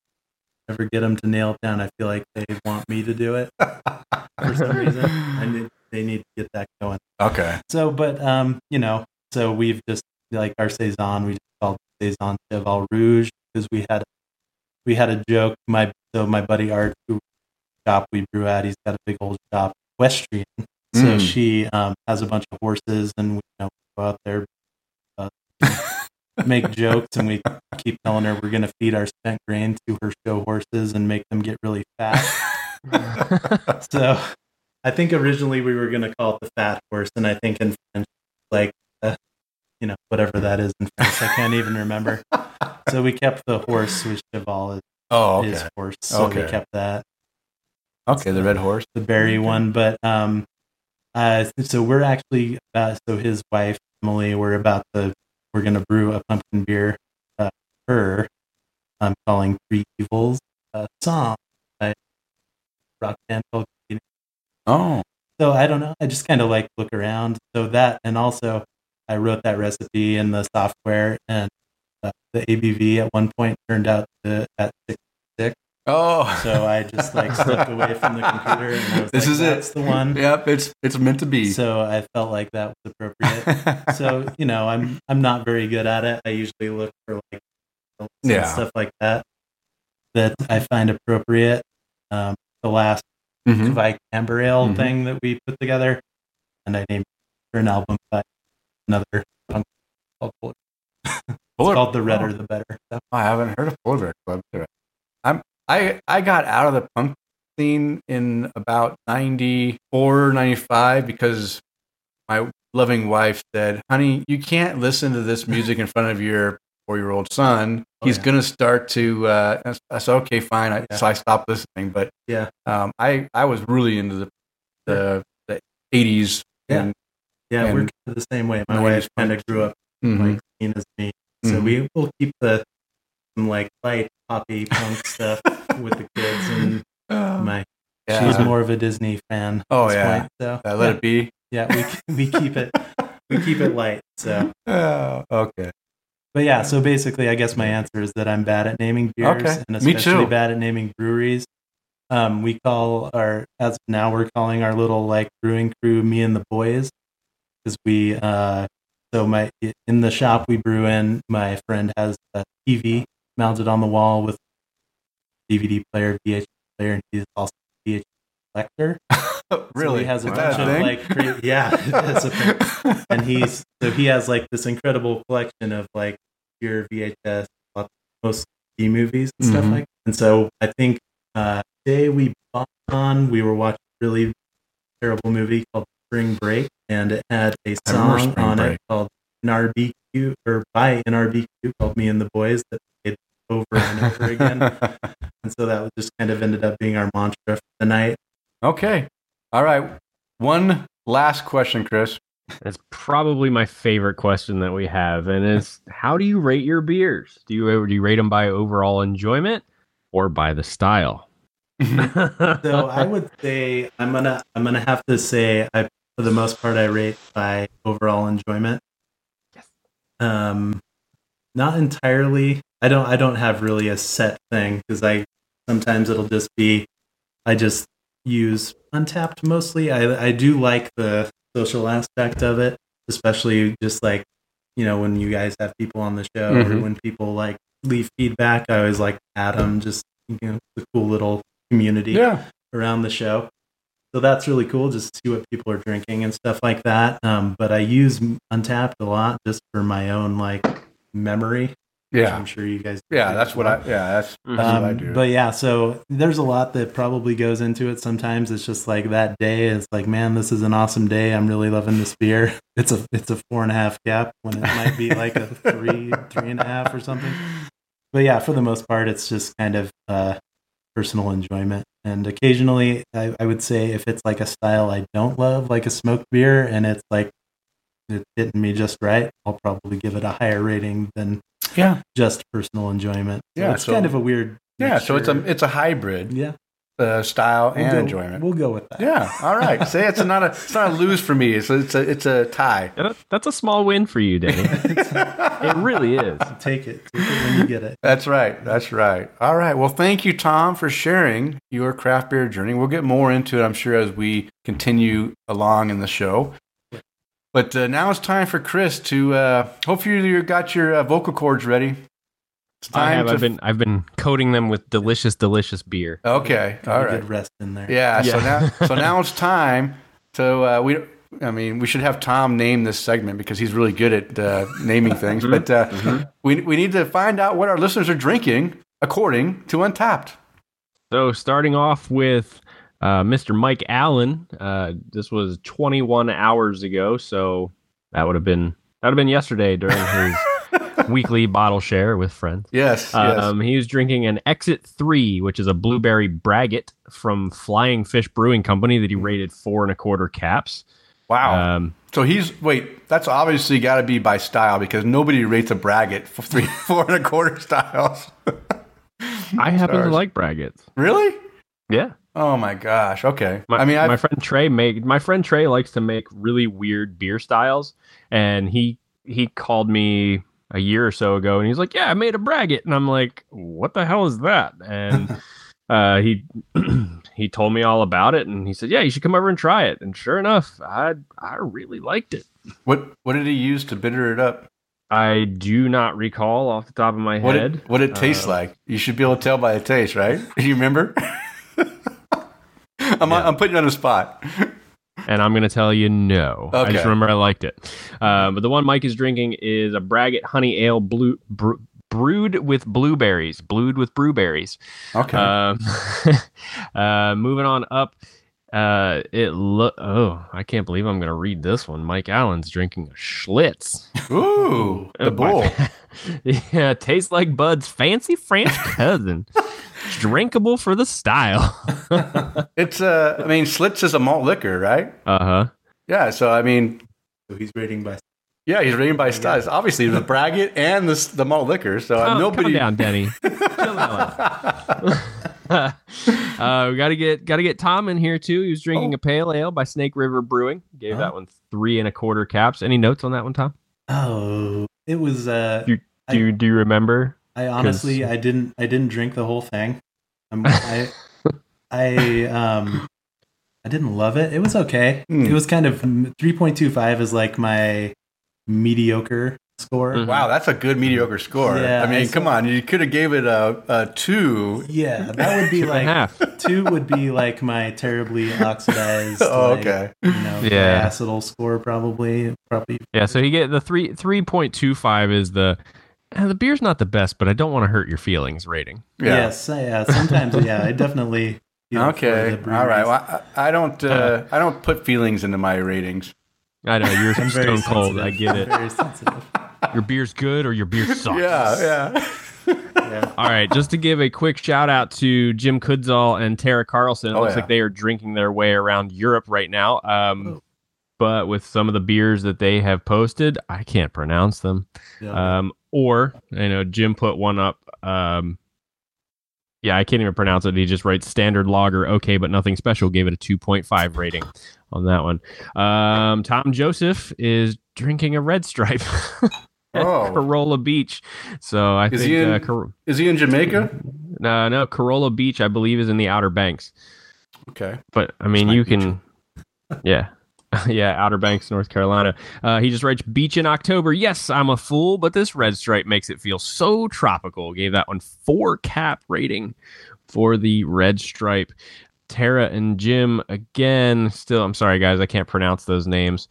never get them to nail it down. I feel like they want me to do it (laughs) for some reason. I need, they need to get that going. Okay. So, but um, you know, so we've just like our saison, we just called saison Cheval Rouge because we had we had a joke. My so my buddy Art, who shop we brew at, he's got a big old shop, Westrian. So Mm. she um, has a bunch of horses, and we you know, go out there, uh, make (laughs) jokes, and we keep telling her we're going to feed our spent grain to her show horses and make them get really fat. (laughs) So I think originally we were going to call it the fat horse, and I think in French, like, uh, you know, whatever that is in French, I can't even remember. (laughs) So we kept the horse, which Cheval is Oh, his horse. So we Okay. kept that, Okay, the red horse. the berry one. But um, uh, so we're actually, uh, so his wife, Emily, we're about to, we're going to brew a pumpkin beer, uh, her, I'm calling Three Evils, uh, song by rock band called Oh, So I don't know. I just kind of like look around. So that, and also I wrote that recipe in the software, and uh, the ABV at one point turned out to at six. Oh. So I just like slipped away from the computer, and I was This like, is it. "That's the one." Yep, it's it's meant to be. So I felt like that was appropriate. so you know, I'm I'm not very good at it. I usually look for like Yeah. stuff like that that I find appropriate. Um, the last Mhm. Kveik Amber Ale Mhm. thing that we put together, and I named it for an album by another punk called Polar. It's called The oh. Redder the Better. So, I haven't heard of Polar Bear Club. I'm I I got out of the punk scene in about 94, 95 because my loving wife said, "Honey, you can't listen to this music in front of your four-year-old son. Oh, He's yeah. gonna start to." Uh, I said, "Okay, fine." I, Yeah. So I stopped listening. But Yeah. um, I I was really into the the, the 80s. Yeah. And, yeah, we're kind of the same way. My wife kind of grew up Mhm. like as me, so Mhm. we will keep the some like light poppy punk (laughs) stuff with the kids, and Oh, my yeah. she's more of a Disney fan. Oh, yeah. point, so Uh, let yeah. it be. Yeah, we we keep it we keep it light. So, (laughs) Oh, okay. but yeah. So basically, I guess my answer is that I'm bad at naming beers, Okay. and Me especially too. bad at naming breweries. Um, we call our as of now we're calling our little like brewing crew me and the boys because we uh so my in the shop we brew in my friend has a TV mounted on the wall with DVD player VHS player and he's also a VHS collector (laughs) So really? he has a that bunch of like cra- yeah (laughs) it's a thing. (laughs) and he's so he has like this incredible collection of like your VHS most B movies and stuff Mhm. like and so I think uh today we bought on we were watching a really terrible movie called Spring Break and it had a song on Break. it called NRBQ or by NRBQ called Me and the Boys that played over and over again (laughs) and so that was just kind of ended up being our mantra for the night okay. All right. One last question, Chris. It's probably my favorite question that we have, and it's (laughs) how do you rate your beers? Do you do you rate them by overall enjoyment or by the style? (laughs) So I would say I'm gonna I'm gonna have to say I for the most part I rate by overall enjoyment. Yes. Um, not entirely. I don't I don't have really a set thing because I sometimes it'll just be I just use Untappd mostly. I I do like the social aspect of it, especially just like you know when you guys have people on the show or Mhm. when people like leave feedback. I always like Adam just you know the cool little community yeah. around the show. So that's really cool just to see what people are drinking and stuff like that. Um, but I use Untappd a lot just for my own like memory. Yeah. I'm sure you guys. Yeah. That's what. I. Yeah. That's, that's Um, what I do. But yeah, so there's a lot that probably goes into it. Sometimes it's just like that day. It's like, man, this is an awesome day. I'm really loving this beer. (laughs) It's a it's a four and a half cap when it might be like a (laughs) three three and a half or something. But yeah, for the most part, it's just kind of uh, personal enjoyment. And occasionally, I, I would say if it's like a style I don't love, like a smoked beer, and it's like it's hitting me just right, I'll probably give it a higher rating than yeah. just personal enjoyment. So Yeah, it's so- kind of a weird. Yeah. So it's a it's a hybrid yeah uh, style we'll and go- enjoyment. We'll go with that. yeah. All right. Say it's not a it's not a lose for me. It's a, it's a it's a tie. Yeah, that's a small win for you, Danny. (laughs) it really is. (laughs) Take it. Take it when you get it. That's right. That's right. All right. Well, thank you, Tom, for sharing your craft beer journey. We'll get more into it, I'm sure, as we continue along in the show. But uh, now it's time for Chris to. Uh, hopefully, you got your uh, vocal cords ready. It's I have. to. I've been I've been coating them with delicious, delicious beer. okay. Got All. Good rest in there. Yeah. So now, so (laughs) now it's time to. Uh, we. I mean, we should have Tom name this segment because he's really good at uh, naming (laughs) things. But uh, we we need to find out what our listeners are drinking according to Untappd. So starting off with uh, Mr. Mike Allen. Uh, this was 21 hours ago, so that would have been that would have been yesterday during his (laughs) weekly bottle share with friends. Yes. yes. Um, he was drinking an Exit 3, which is a blueberry braggot from Flying Fish Brewing Company that he rated four and a quarter caps. wow. Um, so he's wait. That's obviously got to be by style because nobody rates a braggot for three, (laughs) four and a quarter styles. (laughs) I happen Stars. to like braggots. really? Yeah. Oh my gosh. Okay. My, I mean, my I've, friend Trey make my friend Trey likes to make really weird beer styles, and he he called me a year or so ago, and he's like, "Yeah, I made a braggot," and I'm like, "What the hell is that?" And (laughs) uh, he (clears throat) he told me all about it, and he said, "Yeah, you should come over and try it." And sure enough, I I really liked it. what what did he use to bitter it up? I do not recall off the top of my What head. it what it tastes Uh, like? You should be able to tell by the taste, right? Do (laughs) you remember? (laughs) (laughs) I'm I'm putting you on the spot. (laughs) and I'm going to tell you no. I just remember I liked it. Um, but the one Mike is drinking is a Braggot Honey Ale blue, brew, brewed with blueberries, brewed with blueberries. Okay. Um, (laughs) uh, moving on up. Uh, it look. Oh, I can't believe I'm going to read this one. Mike Allen's drinking a Schlitz. Ooh, the Oh, bull. yeah, tastes like Bud's fancy French cousin. Drinkable for the style. (laughs) It's uh, I mean, Schlitz is a malt liquor, right? uh huh. Yeah. So I mean, So he's rating by. yeah, he's rated by style. It's obviously the braggot and the the malt liquor. So Calm, nobody. calm down, Denny. (laughs) (laughs) Uh, we gotta get gotta get Tom in here too. He was drinking Oh. a pale ale by Snake River Brewing. Gave Oh. that one three and a quarter caps. Any notes on that one, Tom? Oh, it was. Uh, You- Do you, do you remember? I honestly, I didn't, I didn't drink the whole thing. Um, I, I, um, I didn't love it. It was okay. Hmm. It was kind of three point two five is like my mediocre score. Mhm. Wow, that's a good mediocre score. Yeah, I mean, I come on, you could have gave it a, a two. Yeah, that would be Two and a like half. two would be like my terribly oxidized. (laughs) Oh, like, okay. You know, Yeah. acetal score probably. Probably. Yeah, so you get the three three point two five is the the beer's not the best, but I don't want to hurt your feelings rating. Yeah. Yes. Yeah. Sometimes. yeah. I definitely. (laughs) feel for Okay. All right. Well, I, I don't. Uh, I don't put feelings into my ratings. I know you're (laughs) I'm stone cold. sensitive. I get it. I'm very sensitive. (laughs) Your beer's good or your beer sucks. Yeah. Yeah. Yeah. All right, just to give a quick shout out to Jim Kudzall and Tara Carlson. It Oh, looks yeah. like they are drinking their way around Europe right now. Um, but with some of the beers that they have posted, I can't pronounce them. Yeah. Um, or you know, Jim put one up. Um, yeah, I can't even pronounce it. He just writes standard logger, okay, but nothing special. Gave it a two point five rating on that one. Um, Tom Joseph is drinking a red stripe. (laughs) at Oh. Corolla Beach. So I Is think he in- uh, Cor- Is he in Jamaica? no, no, Corolla Beach, I believe, is in the Outer Banks. Okay. But I mean, you can, yeah, (laughs) yeah, Outer Banks, North Carolina. Uh, he just writes beach in October. Yes, I'm a fool, but this red stripe makes it feel so tropical. Gave that one four cap rating for the red stripe. Tara and Jim again. Still, I'm sorry guys, I can't pronounce those names.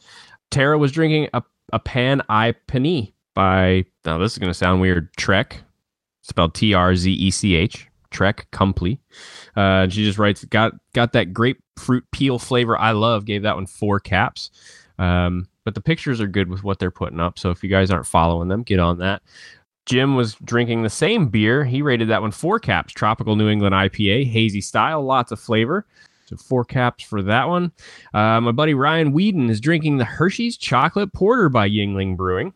Tara was drinking a a pan i penny by now this is going to sound weird. Trek, spelled T R Z E C H. Trek Complete. Uh, she just writes, got got that grapefruit peel flavor I love. Gave that one four caps. Um, but the pictures are good with what they're putting up. So if you guys aren't following them, get on that. Jim was drinking the same beer. He rated that one four caps. Tropical New England IPA, hazy style, lots of flavor. So four caps for that one. Uh, my buddy Ryan Whedon is drinking the Hershey's Chocolate Porter by Yuengling Brewing.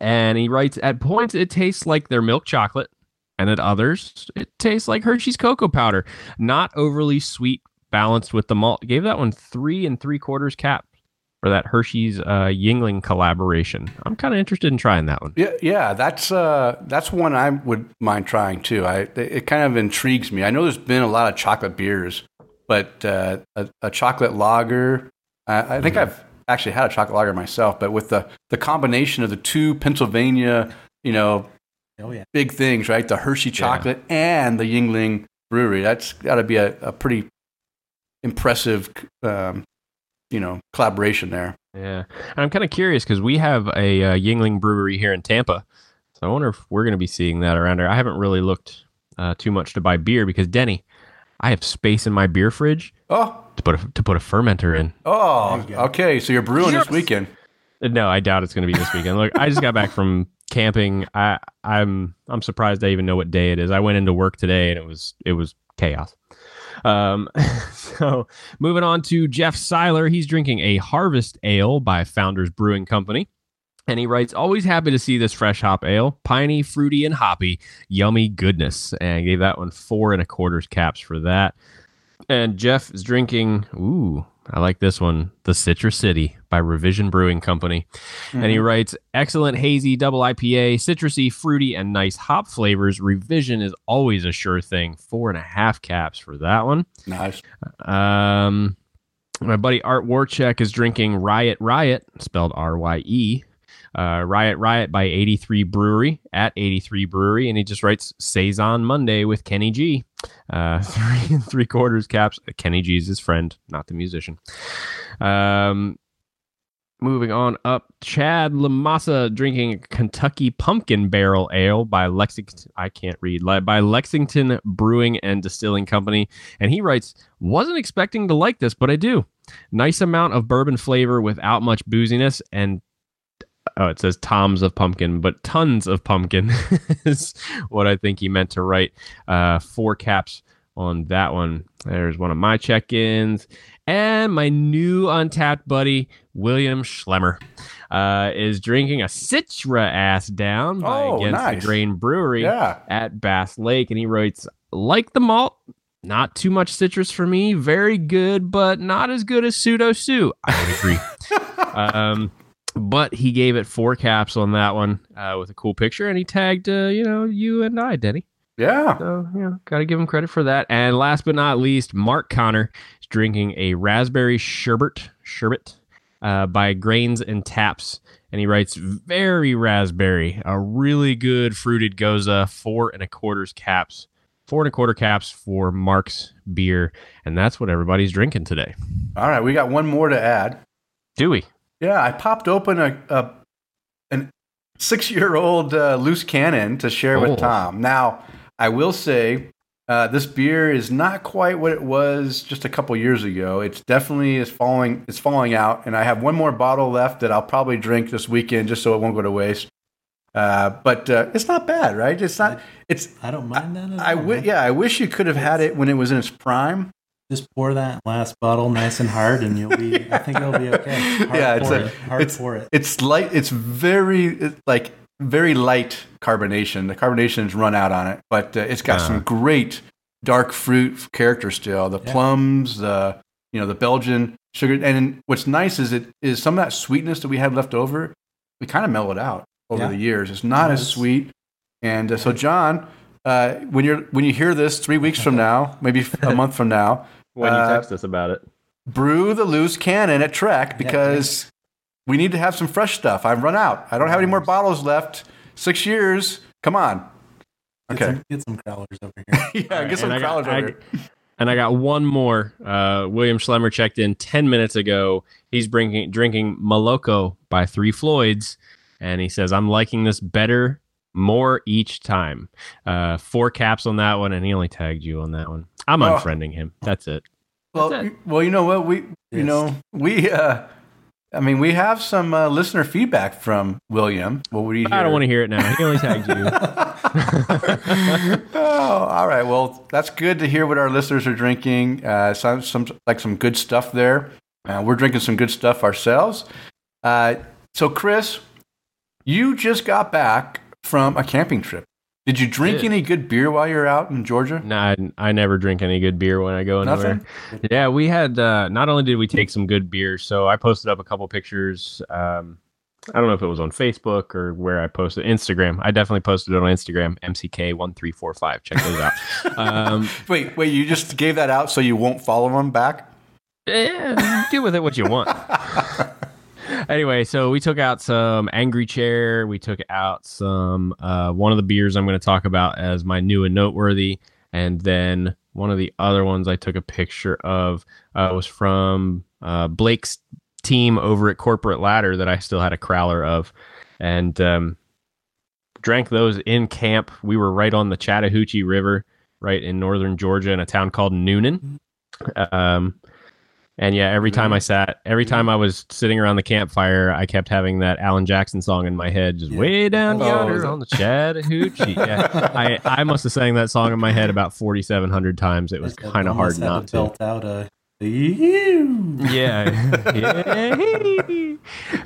And he writes, at points it tastes like their milk chocolate, and at others it tastes like Hershey's cocoa powder. Not overly sweet, balanced with the malt. Gave that one three and three quarters cap for that Hershey's uh, Yuengling collaboration. I'm kind of interested in trying that one. Yeah, yeah, that's uh, that's one I would mind trying too. I it kind of intrigues me. I know there's been a lot of chocolate beers, but uh, a, a chocolate lager. I, I think I've actually had a chocolate lager myself, but with the the combination of the two Pennsylvania, you know, Oh yeah. big things, right? The Hershey chocolate and the Yuengling Brewery. That's got to be a, a pretty impressive, um, you know, collaboration there. Yeah, and I'm kind of curious because we have a uh, Yuengling brewery here in Tampa, so I wonder if we're going to be seeing that around here. I haven't really looked uh, too much to buy beer because Denny, I have space in my beer fridge Oh, to put a, to put a fermenter in. oh, There you go. okay. So you're brewing Yes. this weekend. No, I doubt it's going to be this weekend. Look, I just got back from camping. I I'm I'm surprised I even know what day it is. I went into work today and it was it was chaos. Um, (laughs) so moving on to Jeff Seiler, he's drinking a Harvest Ale by Founders Brewing Company. And he writes, always happy to see this fresh hop ale, piney, fruity, and hoppy, yummy goodness. And I gave that one four and a quarters caps for that. And Jeff is drinking, ooh, I like this one, The Citrus City by Revision Brewing Company. And he writes, excellent hazy double IPA, citrusy, fruity, and nice hop flavors. Revision is always a sure thing. Four and a half caps for that one. Nice. Um, my buddy Art Warcheck is drinking Riot Riot, spelled R Y E. Uh, Riot Riot by 83 Brewery at 83 Brewery, and he just writes Saison Monday with Kenny G. Uh, (laughs) three and three quarters caps. Kenny G's his friend, not the musician. Um, moving on up, Chad Lamassa drinking Kentucky Pumpkin Barrel Ale by Lexington. I can't read by Lexington Brewing and Distilling Company, and he writes, "Wasn't expecting to like this, but I do. Nice amount of bourbon flavor without much booziness, and oh, it says toms of pumpkin, but tons of pumpkin (laughs) is what I think he meant to write. Uh, four caps on that one. There's one of my check-ins, and my new Untappd buddy William Schlemmer uh, is drinking a Citra ass down by Oh, Against nice. the Grain Brewery Yeah. at Bass Lake, and he writes, "Like the malt." Not too much citrus for me. Very good, but not as good as pseudo Sue. I would agree. (laughs) um, but he gave it four caps on that one uh, with a cool picture, and he tagged uh, you know you and I, Denny. Yeah. So you know, got to give him credit for that. And last but not least, Mark Connor is drinking a raspberry sherbet sherbet uh, by Grains and Taps, and he writes very raspberry, a really good fruited gose, four and a quarters caps, four and a quarter caps for Mark's beer, and that's what everybody's drinking today. All right, we got one more to add. Do we? Yeah, I popped open a, a an six year old uh, loose cannon to share Oh. with Tom. Now, I will say uh, this beer is not quite what it was just a couple years ago. It's definitely is falling. It's falling out, and I have one more bottle left that I'll probably drink this weekend just so it won't go to waste. Uh, but uh, it's not bad, right? It's not. It's. I don't mind that. At I wi- man. yeah, I wish you could have had it when it was in its prime. Just pour that last bottle nice and hard, and you'll be. (laughs) I think it'll be okay. Hard Yeah, it's pour a- it. hard it's- pour it. It's light. It's very it's like very light carbonation. The carbonation's run out on it, but uh, it's got Uh-huh. some great dark fruit character still. The Yeah. plums, the you know the Belgian sugar, and what's nice is it is some of that sweetness that we had left over. We kind of mellowed out over Yeah. the years. It's not as sweet, and uh, so John. Uh, when you're when you hear this three weeks from now, maybe a month from now, (laughs) When you Uh, text us about it. brew the loose cannon at Trek because we need to have some fresh stuff. I've run out. I don't have any more bottles left. Six years. Come on. Get Okay. some, get some crowlers over here. (laughs) yeah, get some and I got- over I- here. And I got one more. Uh, William Schlemmer checked in 10 minutes ago. He's bringing, drinking Moloko by Three Floyds. And he says, I'm liking this better, more each time. Uh, four caps on that one. And he only tagged you on that one. I'm Oh. unfriending him. That's it. Well, That's it. well, you know what? We, you Yes. know, we, uh, I mean, we have some uh, listener feedback from William. What would you hear? I don't want to hear it now. He only tagged you. (laughs) oh, all right. Well, that's good to hear what our listeners are drinking. Uh, sounds some like some good stuff there. Uh, we're drinking some good stuff ourselves. Uh, so, Chris, you just got back from a camping trip. Did you drink Did. any good beer while you're out in Georgia? No, I, I never drink any good beer when I go anywhere. Nothing. Yeah, we had. Uh, not only did we take some good beer, so I posted up a couple pictures. Um, I don't know if it was on Facebook or where I posted Instagram. I definitely posted it on Instagram. MCK one three four five. Check those out. (laughs) um, Wait, wait. You just gave that out so you won't follow them back? Yeah, do with it what you want. (laughs) anyway, so we took out some Angry Chair. We took out some uh, one of the beers I'm going to talk about as my new and noteworthy, and then one of the other ones I took a picture of uh, was from uh, Blake's team over at Corporate Ladder that I still had a crowler of, and um, drank those in camp. We were right on the Chattahoochee River, right in northern Georgia, in a town called Newnan. Um, and yeah, every time I sat, every time I was sitting around the campfire, I kept having that Alan Jackson song in my head, just Yeah. way down Oh, yonder on the Chattahoochee. yeah, I, I must have sang that song in my head about forty seven hundred times. It was kind of hard not to. belt out a. Yeah. (laughs) yeah.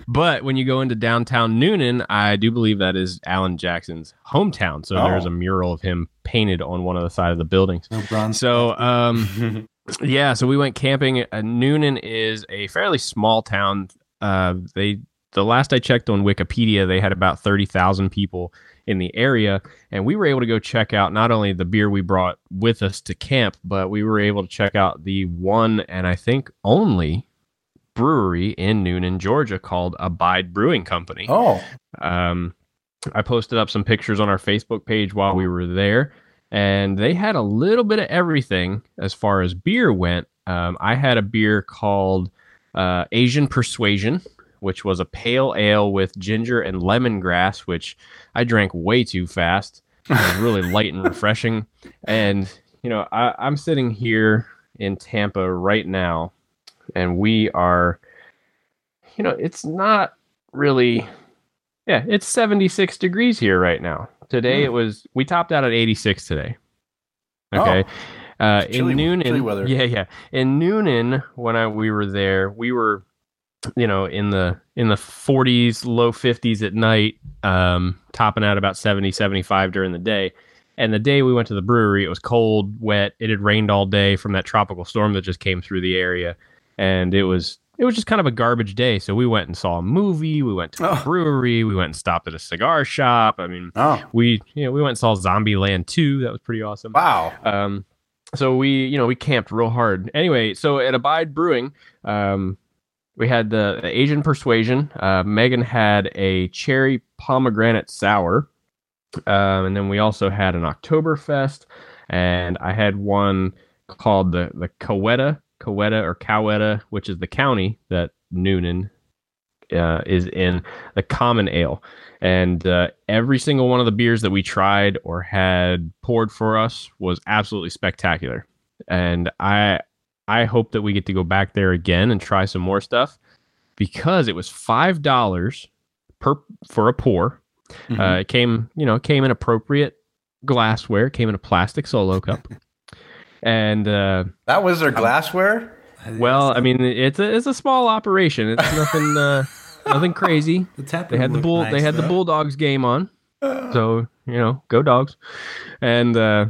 but when you go into downtown Newnan, I do believe that is Alan Jackson's hometown. So Oh. there's a mural of him painted on one of the side of the buildings. No. So, um, (laughs) yeah, so we went camping. Uh, Newnan is a fairly small town. Uh, they the last I checked on Wikipedia, they had about thirty thousand people in the area, and we were able to go check out not only the beer we brought with us to camp, but we were able to check out the one and I think only brewery in Newnan, Georgia, called Abide Brewing Company. Oh, Um, I posted up some pictures on our Facebook page while we were there, and they had a little bit of everything as far as beer went. Um, I had a beer called uh, Asian Persuasion, which was a pale ale with ginger and lemongrass, which I drank way too fast. It was really light and refreshing. And, you know, I, I'm sitting here in Tampa right now, and we are, you know, it's not really yeah, it's 76 degrees here right now. Today Hmm. it was we topped out at 86 today. Okay. Uh It's chilly- in Newnan chilly weather. Yeah, yeah. In Newnan when I we were there, we were you know, in the in the 40s, low 50s at night, um topping out about 70, 75 during the day. And the day we went to the brewery, it was cold, wet. It had rained all day from that tropical storm that just came through the area. And it was it was just kind of a garbage day. So we went and saw a movie. We went to a Oh. brewery. We went and stopped at a cigar shop. I mean, Oh, we you know we went and saw Zombie Land 2. That was pretty awesome. wow. Um, so we, you know, we camped real hard. Anyway, so at Abide Brewing, um, we had the, the Asian Persuasion. Uh, Megan had a cherry pomegranate sour, um, and then we also had an Oktoberfest, and I had one called the the Coweta, Coweta or Coweta, which is the county that Newnan uh, is in, the common ale. And uh, every single one of the beers that we tried or had poured for us was absolutely spectacular. And i i hope that we get to go back there again and try some more stuff because it was five dollars per for a pour. Mhm. uh, it came you know came in appropriate glassware. It came in a plastic solo cup (laughs) and uh, that was their glassware. well i mean it's a it's a small operation it's nothing uh, nothing crazy the tap they had the bull. nice, they had the. Bulldogs game on, so you know, go dogs. And uh,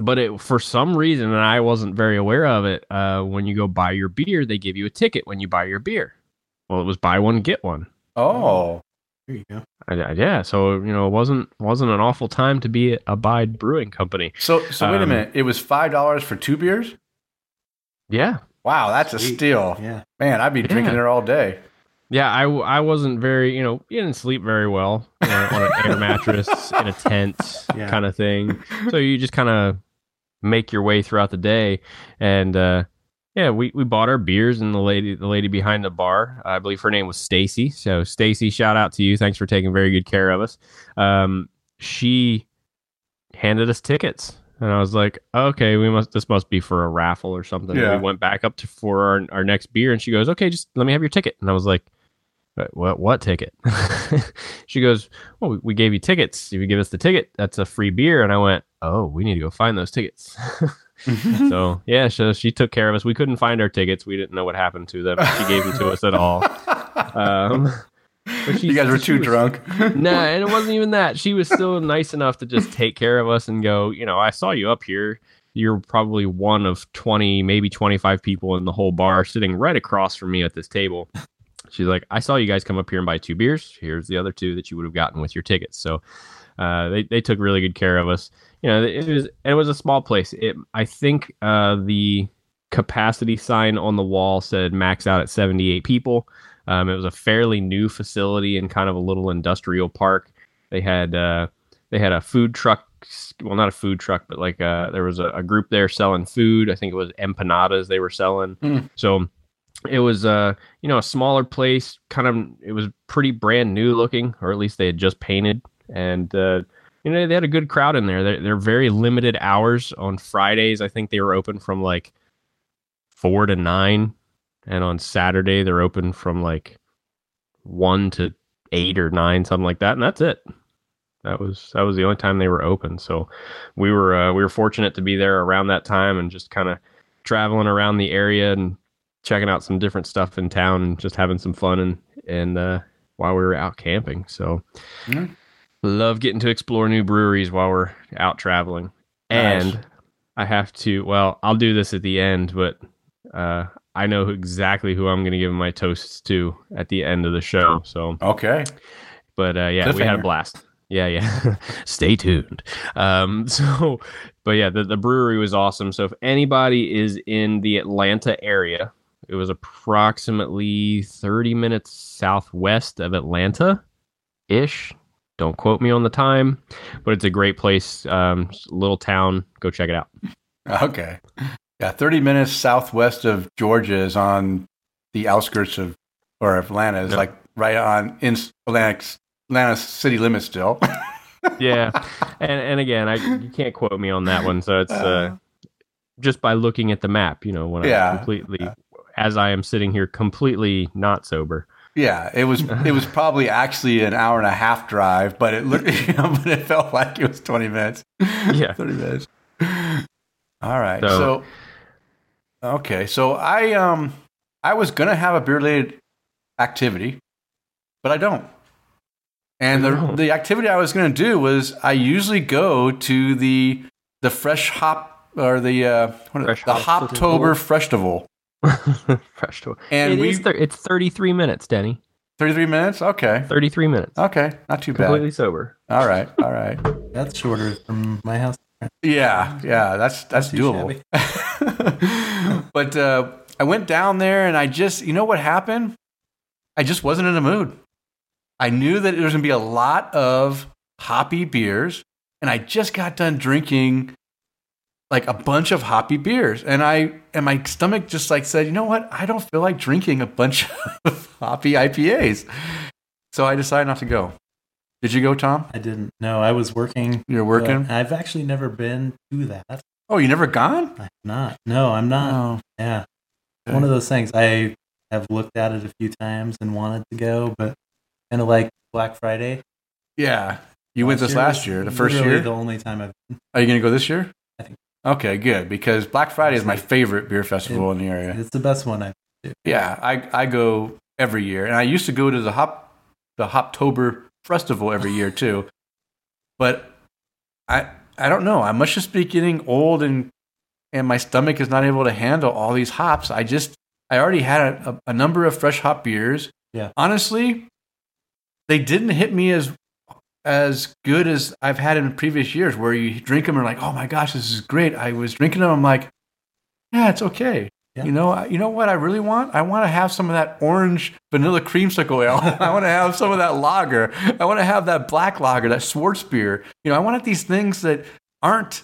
but it for some reason, and I wasn't very aware of it. Uh, when you go buy your beer, they give you a ticket when you buy your beer. Well, it was buy one get one. Oh, There you go. I, I- yeah, so you know, it wasn't wasn't an awful time to be a Abide Brewing Company. so so wait a Um, minute. It was five dollars for two beers. Yeah, Wow, that's a steal. Yeah. Man, I'd be drinking Yeah. there all day. yeah. I, I wasn't very you know you didn't sleep very well you know, on an air (laughs) mattress in a tent Yeah. kind of thing. So you just kind of make your way throughout the day, and uh, yeah, we, we bought our beers, and the lady the lady behind the bar, I believe her name was Stacy. So Stacy, shout out to you. Thanks for taking very good care of us. Um, she handed us tickets. And I was like, okay, we must. This must be for a raffle or something. And Yeah. We went back up to for our, our next beer, and she goes, okay, just let me have your ticket. And I was like, "What- what what ticket? (laughs) she goes, well, we, we gave you tickets. If you give us the ticket, that's a free beer. And I went, oh, we need to go find those tickets. (laughs) so yeah, so she took care of us. We couldn't find our tickets. We didn't know what happened to them. She gave them to us at all. Um, but she- you guys were too was- drunk. (laughs) nah, and it wasn't even that. She was still nice enough to just take care of us and go, you know, I saw you up here. You're probably one of 20, maybe 25 people in the whole bar sitting right across from me at this table. She's like, I saw you guys come up here and buy two beers. Here's the other two that you would have gotten with your tickets. So uh, they, they took really good care of us. You know, it was it was a small place. It I think uh, the capacity sign on the wall said max out at 78 people. Um, it was a fairly new facility in kind of a little industrial park. They had uh, they had a food truck. Well, not a food truck, but like uh, there was a, a group there selling food. I think it was empanadas they were selling. Mm. So it was uh you know a smaller place. Kind of it was pretty brand new looking, or at least they had just painted. And uh, you know they had a good crowd in there. They're, they're very limited hours on Fridays. I think they were open from like four to nine and on Saturday they're open from like one to eight or nine, something like that, and that's it. That was that was the only time they were open. So we were uh, we were fortunate to be there around that time and just kind of traveling around the area and checking out some different stuff in town and just having some fun and and uh, while we were out camping. So Yeah. Love getting to explore new breweries while we're out traveling. Nice. And I have to well, I'll do this at the end, but uh, I know exactly who I'm going to give my toasts to at the end of the show. So, Okay. but uh, yeah, we had a blast. Yeah, yeah. (laughs) Stay tuned. Um, (laughs) so, but yeah, the, the brewery was awesome. So if anybody is in the Atlanta area, it was approximately 30 minutes southwest of Atlanta ish. Don't quote me on the time, but it's a great place. Um, little town. Go check it out. Okay. Yeah, 30 minutes southwest of Georgia is on the outskirts of, or Atlanta is Yep. like right on in Atlanta, Atlanta city limits still. (laughs) yeah and and again i you can't quote me on that one so it's uh just by looking at the map you know when Yeah. i'm completely as i am sitting here completely not sober yeah, it was it was probably actually an hour and a half drive, but it looked, (laughs) you know, but it felt like it was 20 minutes. Yeah. (laughs) 30 minutes. All right. So- So, okay, so I um I was gonna have a beer related activity, but I don't. And the No. the activity I was gonna do was I usually go to the the fresh hop or the uh? Fresh the Hop Hoptober Festival (laughs) Fresh to And It we is thir- it's 33 minutes, Denny. 33 minutes. Okay. 33 minutes. Okay. Not too bad. Completely sober. All right. All right. (laughs) That's shorter from my house. Yeah, yeah, that's that's Too doable. (laughs) but uh, I went down there and I just, you know what happened? I just wasn't in the mood. I knew that there was going to be a lot of hoppy beers, and I just got done drinking like a bunch of hoppy beers, and I and my stomach just like said, you know what? I don't feel like drinking a bunch (laughs) of hoppy IPAs, so I decided not to go. Did you go, Tom? I didn't know I was working. You're working. I've actually never been to that. Oh, you never gone? I'm not. No, I'm not. Oh, Yeah. Okay. One of those things. I have looked at it a few times and wanted to go, but kind of like Black Friday. Yeah. You went this year last year, the first year. The only time I've. Are you going to go this year? I Okay, good. Because Black Friday is my favorite beer festival in the area. It's the best one I've. Yeah, I, I go every year, and I used to go to the hop the Hoptober festival every year too. (laughs) But I I don't know. I must just be getting old, and and my stomach is not able to handle all these hops. I just I already had a, a, a number of fresh hop beers. Yeah. honestly, they didn't hit me as as good as I've had in previous years, where you drink them and like, oh my gosh, this is great. I was drinking them, I'm like, yeah, it's okay. Yeah. You know, you know what I really want? I want to have some of that orange vanilla creamsicle ale. (laughs) I want to have some of that lager. I want to have that black lager, that Schwarzbier. You know, I want these things that aren't.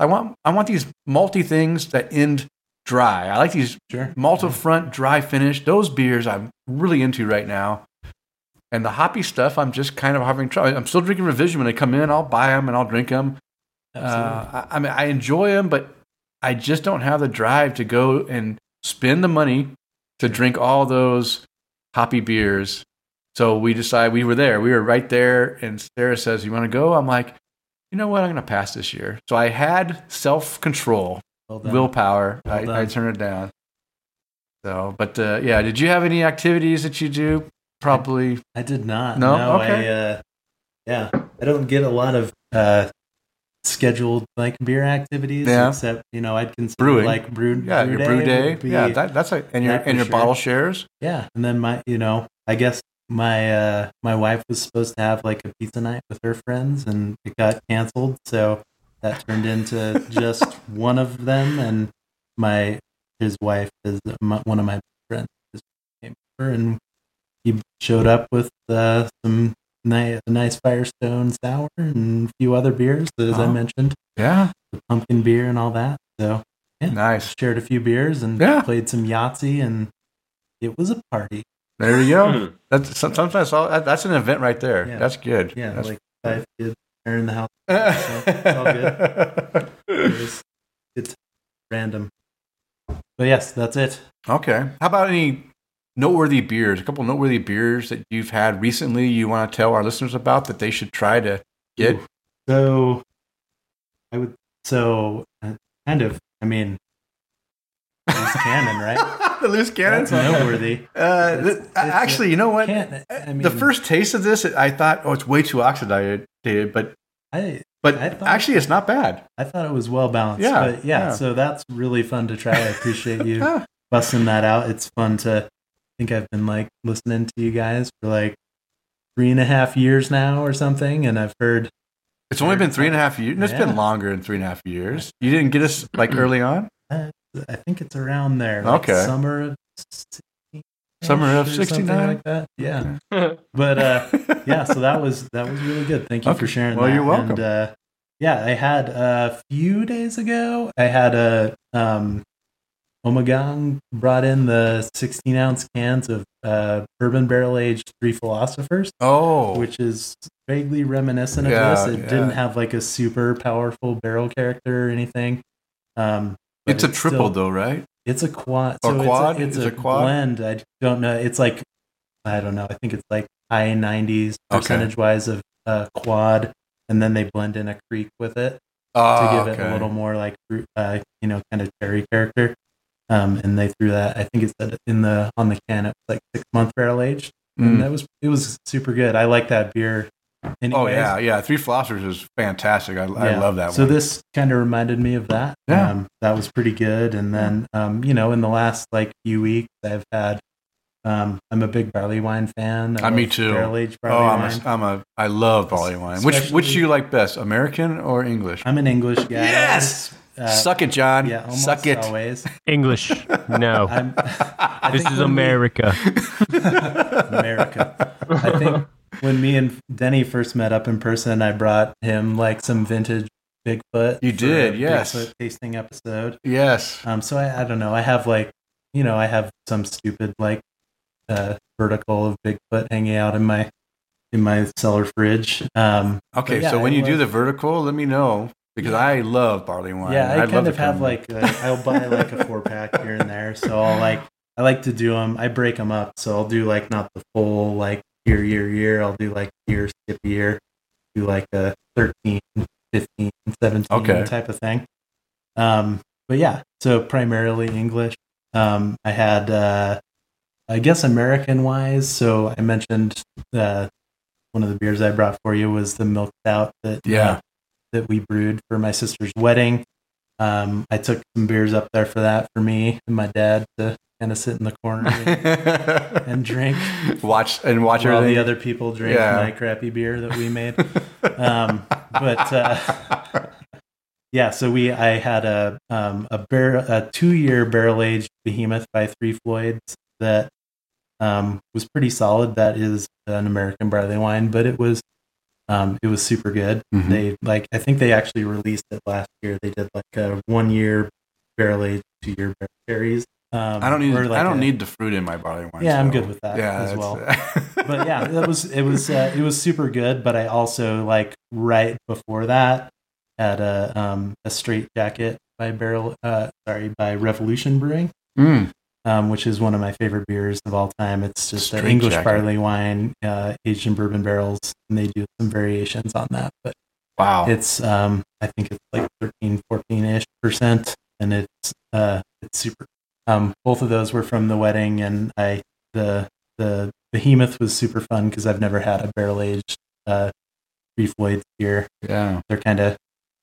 I want. I want these malty things that end dry. I like these Sure. malted front, dry finish. Those beers I'm really into right now. And the hoppy stuff, I'm just kind of having trouble. I'm still drinking Revision when they come in. I'll buy them and I'll drink them. Uh, I, I mean, I enjoy them, but I just don't have the drive to go and spend the money to drink all those hoppy beers. So we decided we were there. We were right there, and Sarah says, "You want to go?" I'm like, "You know what? I'm going to pass this year." So I had self control, well willpower. Well I, I turned it down. So, but uh, yeah, did you have any activities that you do? Probably. I did not. No? I, Okay. uh, yeah, I don't get a lot of uh, scheduled like beer activities. Yeah. Except you know, I'd consider Brewing. like brew. Yeah, your brew day. be- Yeah, that, that's a and your and your sure. bottle shares. yeah. And then my, you know, I guess my uh, my wife was supposed to have like a pizza night with her friends, and it got canceled. So that turned into (laughs) just one of them, and my his wife is my, one of my friends. And he showed up with uh, some nice, nice Firestone sour and a few other beers, as I Oh. mentioned, Yeah, the pumpkin beer and all that. So Yeah. nice. shared a few beers and Yeah. played some Yahtzee, and it was a party. There you go. Hmm. That's some- sometimes all, that's an event right there. Yeah. That's good. Yeah, That's, like five kids are in the house. (laughs) it's all good. It was it's random. But yes, that's it. okay. How about any noteworthy beers? A couple noteworthy beers that you've had recently you want to tell our listeners about that they should try to get? So I would so uh, kind of. I mean, loose cannon, right? (laughs) the loose cannon. That's noteworthy. Uh, It's- it's- actually, you know what? I mean, the first taste of this, I thought, oh, it's way too oxidated, but I but I thought- actually, it's not bad. I thought it was well balanced. Yeah, but yeah, yeah. So that's really fun to try. I appreciate you (laughs) busting that out. It's fun to. I think I've been like listening to you guys for like three and a half years now or something, and I've heard It's only been three and a half years. It's been longer than three and a half years. You didn't get us like early on. uh, I think it's around there. Like Okay. summer of 69 Summer of or something 69? like that. Yeah, (laughs) but uh, yeah. So that (laughs) was that was really good. Thank you Okay. for sharing. Well, that. you're welcome. And, uh, yeah, I had a few days ago. I had a um, Ommegang brought in the 16 ounce cans of uh, bourbon barrel aged Three Philosophers, oh, which is vaguely reminiscent of Yeah, this. It yeah. didn't have like a super powerful barrel character or anything. Um, it's a triple still- though, right? It's a quad. Or so quad? It's a, it's it a quad? blend. I don't know. It's like I don't know. I think it's like high 90s Okay. percentage wise of uh, quad, and then they blend in a kriek with it to Oh, give it a little more like uh, you know kind of cherry character. Um, and they threw that. I think it said in the on the can it was like six month barrel aged, and Mm. that was it was super good. I like that beer anyways. Oh yeah, yeah. Three Flossers is fantastic. I, I love that one. So one. this kind of reminded me of that. Yeah. Um, that was pretty good. And then, um, you know, in the last like few weeks, I've had. Um, I'm a big barley wine fan. Uh, me too. Barrel aged oh, barley I'm wine. a, I'm a I love barley wine. Which which do you like best, American or English? I'm an English guy. Yes! Uh, Suck it, John. Yeah, almost Suck it. always. English. No. (laughs) I'm, I this think is when we- America. (laughs) America. I think when me and Denny first met up in person, I brought him like some vintage Bigfoot. You did, a yes. Bigfoot tasting episode. Yes. Um, so I, I don't know. I have like, you know, I have some stupid like uh, vertical of Bigfoot hanging out in my in my cellar fridge. Um, Okay, yeah, so when I you do the vertical, let me know because I love barley wine. yeah, I I'd kind love of have like uh, I'll buy like a four (laughs) pack here and there. So I'll like I like to do them. I break them up. So I'll do like not the full like year year year. I'll do like year skip year. Do like a 13, 15, 17 Okay. type of thing. Um, but yeah, so primarily English. Um, I had uh, I guess American wise. So I mentioned uh, one of the beers I brought for you was the milk stout that Yeah. uh, that we brewed for my sister's wedding. Um, I took some beers up there for that for me and my dad to kind of sit in the corner and, (laughs) and drink watch and watch all the other people drink Yeah. my crappy beer that we made. (laughs) um, but uh, yeah, so we I had a um, a bar- a two year barrel aged behemoth by Three Floyds that um, was pretty solid. That is an American barley wine, but it was um, it was super good. Mhm. They like I think they actually released it last year. They did like a one year barrel aged, two year barrel cherries. Um, I don't need like I don't a- need the fruit in my barley wine. Yeah, I'm good with that yeah, as well. (laughs) but yeah, it was it was uh, it was super good. But I also like right before that had a um a straight jacket by Barrel uh sorry by Revolution Brewing, Mm. Um which is one of my favorite beers of all time. It's just English Jacket. barley wine uh, aged in bourbon barrels, and they do some variations on that. But Wow. it's um I think it's like 13 14 ish percent, and it's uh it's super. Um, both of those were from the wedding, and I the the behemoth was super fun because I've never had a barrel aged uh Three Floyds beer. yeah. They're kind of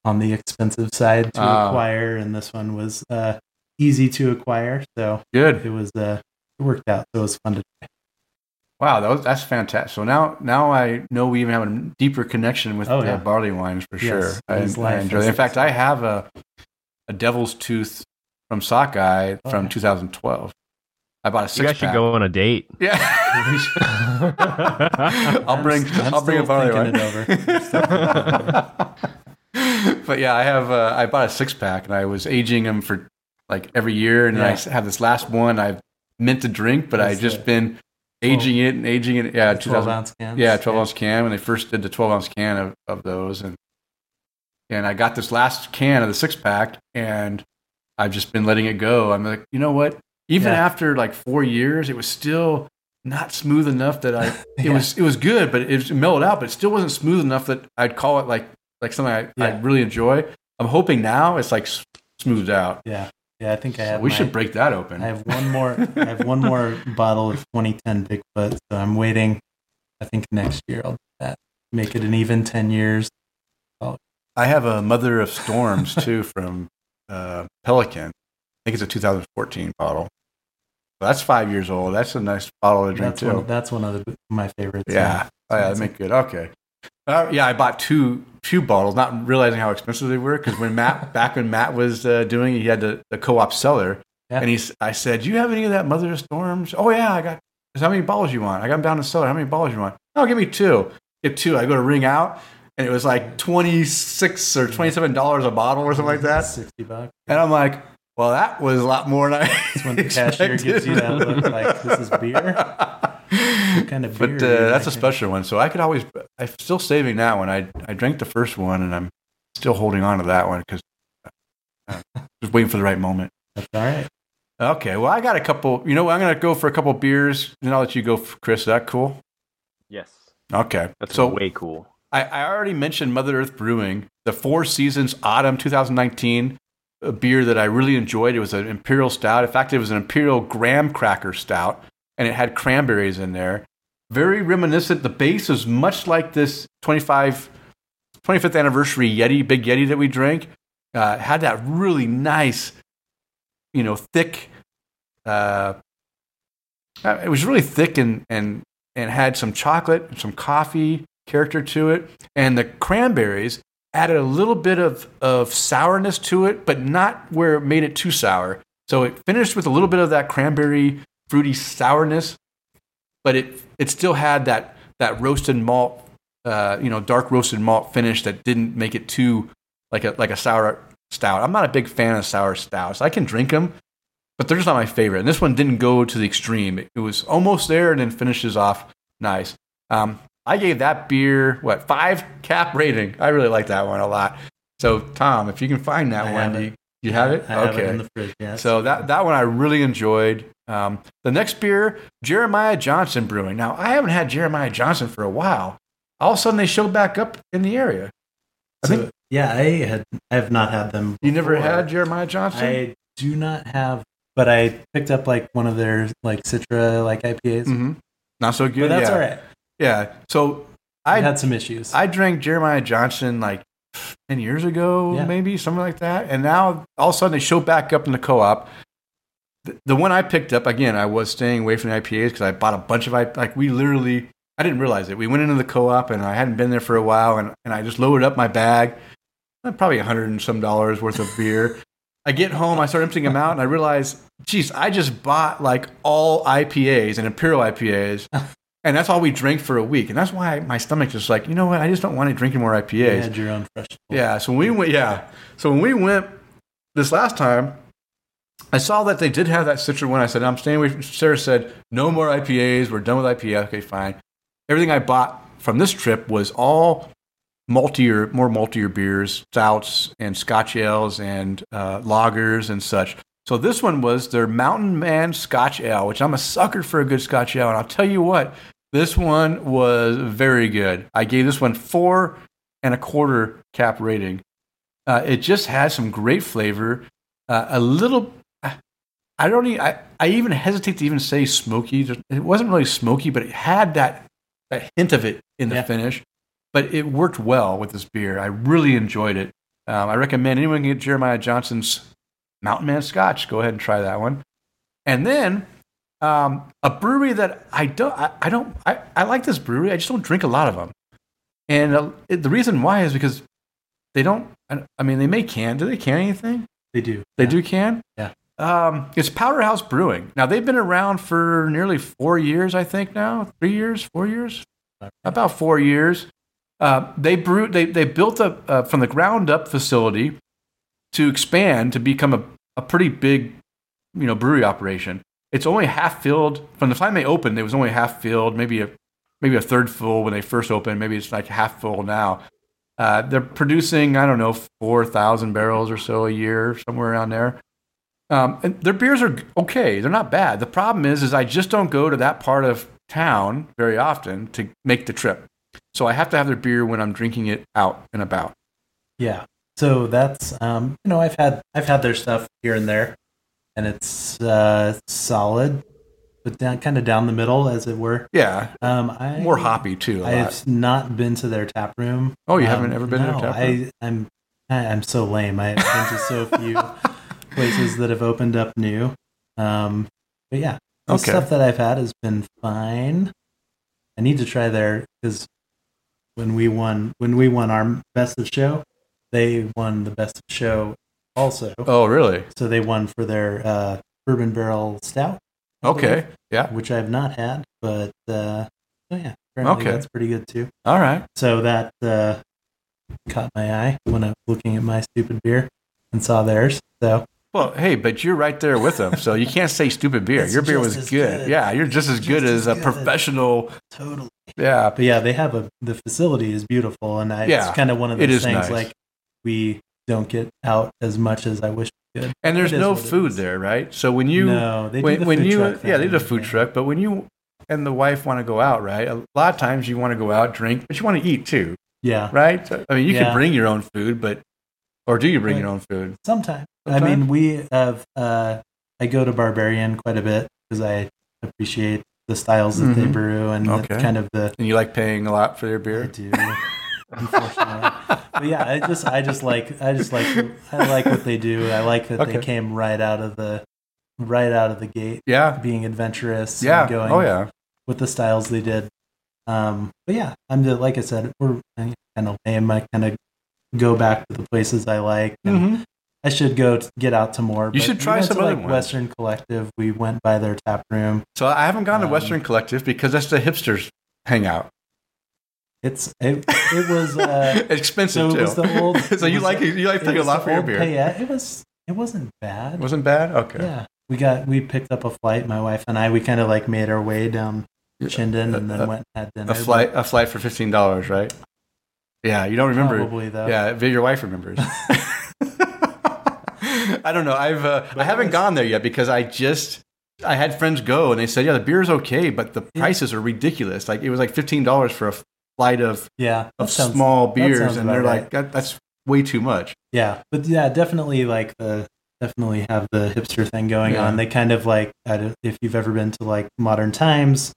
on the expensive side to Oh. acquire, and this one was uh easy to acquire, so Good. it was uh it worked out. So it was fun to try. Wow, that was, that's fantastic. So now, now I know we even have a deeper connection with Oh, uh, yeah. barley wines for Yes, sure. I, I enjoy. It. In fact. I have a a Devil's Tooth from Sockeye Oh, from yeah. 2012. I bought a six You guys should go on a date. (laughs) Yeah. (laughs) I'll I'm bring. I'm I'll bring a still barley thinking over. (laughs) but yeah, I have. Uh, I bought a six pack, and I was aging them for like every year, and I Yeah. s- have this last one I've meant to drink, but I That's just been aging it and aging it. Yeah, 12 ounce cans. yeah, 12 ounce can when they first did the 12 ounce can of, of those. And, and I got this last can of the six pack and I've just been letting it go. I'm like, you know what? Even Yeah. after like four years, it was still not smooth enough that I, (laughs) it Yeah. was, it was good, but it mellowed out, but it still wasn't smooth enough that I'd call it like, like something I, I Yeah. really enjoy. I'm hoping now it's like smoothed out. Yeah, yeah. I think I have. we my- should break that open. I have one more. I have one more (laughs) bottle of 2010 Bigfoot, so I'm waiting. I think next year I'll do that. Make it an even 10 years. I have a Mother of Storms too (laughs) from uh, Pelican. I think it's a 2014 bottle. That's five years old. That's a nice bottle to drink That's too. one. That's one of the, my favorites. yeah. Oh, yeah, make good. Okay. Uh, yeah, I bought two two bottles, not realizing how expensive they were. Because when Matt, (laughs) back when Matt was uh, doing, he had the, the co-op seller, Yeah. and he's. I said, "Do you have any of that Mother of Storms?" Oh yeah, I got. How many bottles you want? I got them down in the cellar. How many bottles you want? Oh, give me two. Get two. I go to ring out, and it was like twenty six or twenty seven dollars a bottle or something like that. 60 bucks. And I'm like, well, that was a lot more than I. That's when the cashier gives you that look like, "This is beer?" What kind of beer But uh, that's a drinking? special one. So I could always. I'm still saving that one. I I drank the first one, and I'm still holding on to that one because uh, (laughs) just waiting for the right moment. That's all right. Okay, well, I got a couple. You know, what? I'm gonna go for a couple beers, and I'll let you go, Chris. Is that cool? Yes. Okay. That's so way cool. I, I already mentioned Mother Earth Brewing, the Four Seasons Autumn 2019 a beer that I really enjoyed. It was an imperial stout. In fact, it was an imperial graham cracker stout, and it had cranberries in there. very reminiscent. The base is much like this 25, 25th anniversary Yeti, big Yeti that we drank. Uh, had that really nice, you know, thick. Uh, uh, it was really thick and and and had some chocolate, some coffee character to it, and the cranberries added a little bit of of sourness to it, but not where it made it too sour. So it finished with a little bit of that cranberry fruity sourness, but it it still had that that roasted malt, uh, you know, dark roasted malt finish that didn't make it too like a like a sour stout. I'm not a big fan of sour stouts. I can drink them, but they're just not my favorite. And this one didn't go to the extreme. It, it was almost there and then finishes off nice. Um, I gave that beer what five cap rating. I really like that one a lot. So Tom, if you can find that I one, you, you have it. I have okay. it in the fridge. Yes. So that that one I really enjoyed. Um, the next beer, Jeremiah Johnson Brewing. Now I haven't had Jeremiah Johnson for a while. All of a sudden they showed back up in the area. I So, think yeah, I had I have not had them. you never had Jeremiah Johnson. I do not have, but I picked up like one of their like Citra like IPAs. hmm Not so good. But that's yeah. all right. Yeah. So I had some issues. I drank Jeremiah Johnson like ten years ago, Yeah. maybe something like that, and now all of a sudden they show back up in the co-op. The, the one I picked up again, I was staying away from the IPAs because I bought a bunch of I like we literally I didn't realize it. We went into the co-op and I hadn't been there for a while, and, and I just loaded up my bag, uh, probably a hundred and some dollars worth of beer. I get home, I start emptying them out, and I realize, geez, I just bought like all IPAs and Imperial IPAs. (laughs) And that's all we drank for a week. And that's why my stomach just like, you know what? I just don't want to drink any more you IPAs. had your own fresh. Yeah. So when we went, yeah. So when we went this last time, I saw that they did have that Citra one. I said, I'm staying away from, Sarah said, no more IPAs. We're done with IPA. Okay, fine. Everything I bought from this trip was all maltier, more maltier beers, stouts and Scotch ales and uh, lagers and such. So this one was their Mountain Man Scotch Ale, which I'm a sucker for a good Scotch Ale. And I'll tell you what, this one was very good. I gave this one four and a quarter cap rating. Uh, it just has some great flavor. Uh, a little, I don't even, I, I even hesitate to even say smoky. It wasn't really smoky, but it had that, that hint of it in the Yeah. finish. But it worked well with this beer. I really enjoyed it. Um, I recommend anyone get Jeremiah Johnson's Mountain Man Scotch. Go ahead and try that one. And then um, a brewery that I don't, I, I don't, I, I like this brewery. I just don't drink a lot of them. And uh, it, the reason why is because they don't. I, I mean, they make can. Do they can anything? They do. They Yeah. do can. Yeah. Um, it's Powderhaus Brewing. Now they've been around for nearly four years, I think. Now three years, four years, about four years. Uh, they brew. They they built a uh, from the ground up facility to expand to become a, a pretty big, you know, brewery operation. It's only half filled from the time they opened. It was only half filled, maybe a maybe a third full when they first opened. Maybe it's like half full now. Uh, they're producing I don't know four thousand barrels or so a year, somewhere around there. Um, and their beers are okay; they're not bad. The problem is, is I just don't go to that part of town very often to make the trip. So I have to have their beer when I'm drinking it out and about. Yeah. So that's um, you know I've had I've had their stuff here and there, and it's uh, solid, but down kind of down the middle as it were. Yeah, Um, I more hoppy too. lot. I've not been to their tap room. Oh, you Um, haven't ever been to their tap room? I, I'm I'm so lame. I've been to so few (laughs) places that have opened up new. Um, but yeah, the Okay. stuff that I've had has been fine. I need to try there because when we won when we won our best of show, they won the best of show also. Oh, really? So they won for their uh, bourbon barrel stout. I believe, Okay. Yeah. which I've not had, but uh, oh yeah, apparently Okay. that's pretty good too. All right. So that uh, caught my eye when I was looking at my stupid beer and saw theirs. So Well, hey, but you're right there with them, so you can't say stupid beer. Your beer was good. good. Yeah, you're just as Just good as as a professional. totally. Yeah. But yeah, they have a the facility is beautiful, and I, Yeah, it's kind of one of those things nice. like we don't get out as much as I wish we could. And there's no food there, right? So when you no, they do when, the when food you truck yeah, they do a food yeah. truck, but when you and the wife want to go out, right? A lot of times you want to go out, drink, but you want to eat too, Yeah, right? I mean, you Yeah. can bring your own food, but or do you bring Right. your own food? sometimes. I mean, we have. Uh, I go to Barbarian quite a bit because I appreciate the styles that they Mhm. brew and the, Okay. kind of the And you like paying a lot for their I beer? do. Unfortunately, but yeah, I just I just like I just like I like what they do. I like that Okay. they came right out of the right out of the gate, Yeah. being adventurous. Yeah. and going Oh, yeah. with the styles they did. Um, but yeah, I'm just, like I said, we're kind of lame. I kind of go back to the places I like. And Mhm. I should go get out to more. You should we try went some to, other like ones. Western Collective. We went by their tap room. So I haven't gone to Um, Western Collective because that's the hipsters hangout. It's it, it was uh, (laughs) Expensive so too. it was the old. (laughs) so you like the- you like paying a lot for your beer. Payette. It was it wasn't bad. It Wasn't bad. Okay. Yeah, we got we picked up a flight. My wife and I we kind of like made our way down Chinden and then a- went and had dinner. A flight a flight for fifteen dollars, right? Yeah, you don't remember. Probably though. Yeah, your wife remembers. (laughs) I don't know. I've uh, I haven't gone there yet because I just I had friends go and they said, yeah, the beer is okay, but the prices are ridiculous. Like it was like fifteen dollars for a flight of yeah. of sounds- small beers, and they're about like that, that's way too much. Yeah, but yeah, definitely like the definitely have the hipster thing going Yeah. on. They kind of like I don't- if you've ever been to like Modern Times,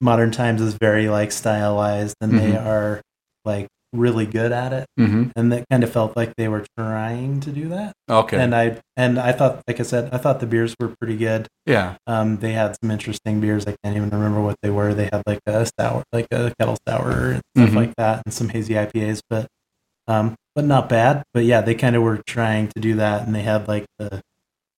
Modern Times is very like stylized, and they Mhm. are like really good at it. Mm-hmm. And that kind of felt like they were trying to do that. Okay. And I and I thought, like I said, I thought the beers were pretty good. yeah. Um, they had some interesting beers. I can't even remember what they were. They had like a sour, like a kettle sour and stuff Mhm. like that, and some hazy IPAs, but um, but not bad. But yeah, they kind of were trying to do that, and they had like the,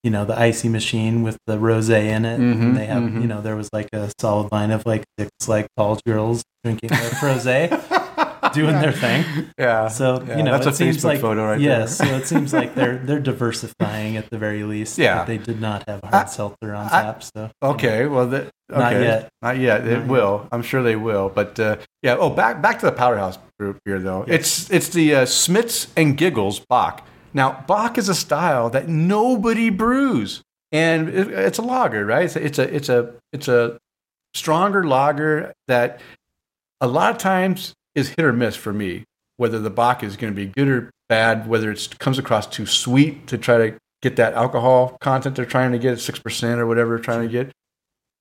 you know, the icy machine with the rosé in it. Mhm, And they have, mhm. you know, there was like a solid line of like six like tall girls drinking their (laughs) rosé, (laughs) doing their thing. Yeah. So Yeah, you know, that's it a seems Facebook like photo right yes, there. so it seems like they're (laughs) they're diversifying at the very least. Yeah. they did not have I- hard seltzer on I- tap. So Okay, well, the, okay. Not yet. Not yet. It Not yet. will. I'm sure they will. But uh, yeah. Oh, back back to the powerhouse group here, though. Yes. It's it's the uh, Smits and Giggles Bock. Now, Bock is a style that nobody brews, and it, it's a lager, right? It's a, it's a it's a it's a stronger lager that a lot of times is hit or miss for me. Whether the Bock is going to be good or bad, whether it comes across too sweet to try to get that alcohol content they're trying to get, six percent or whatever, they're trying to get.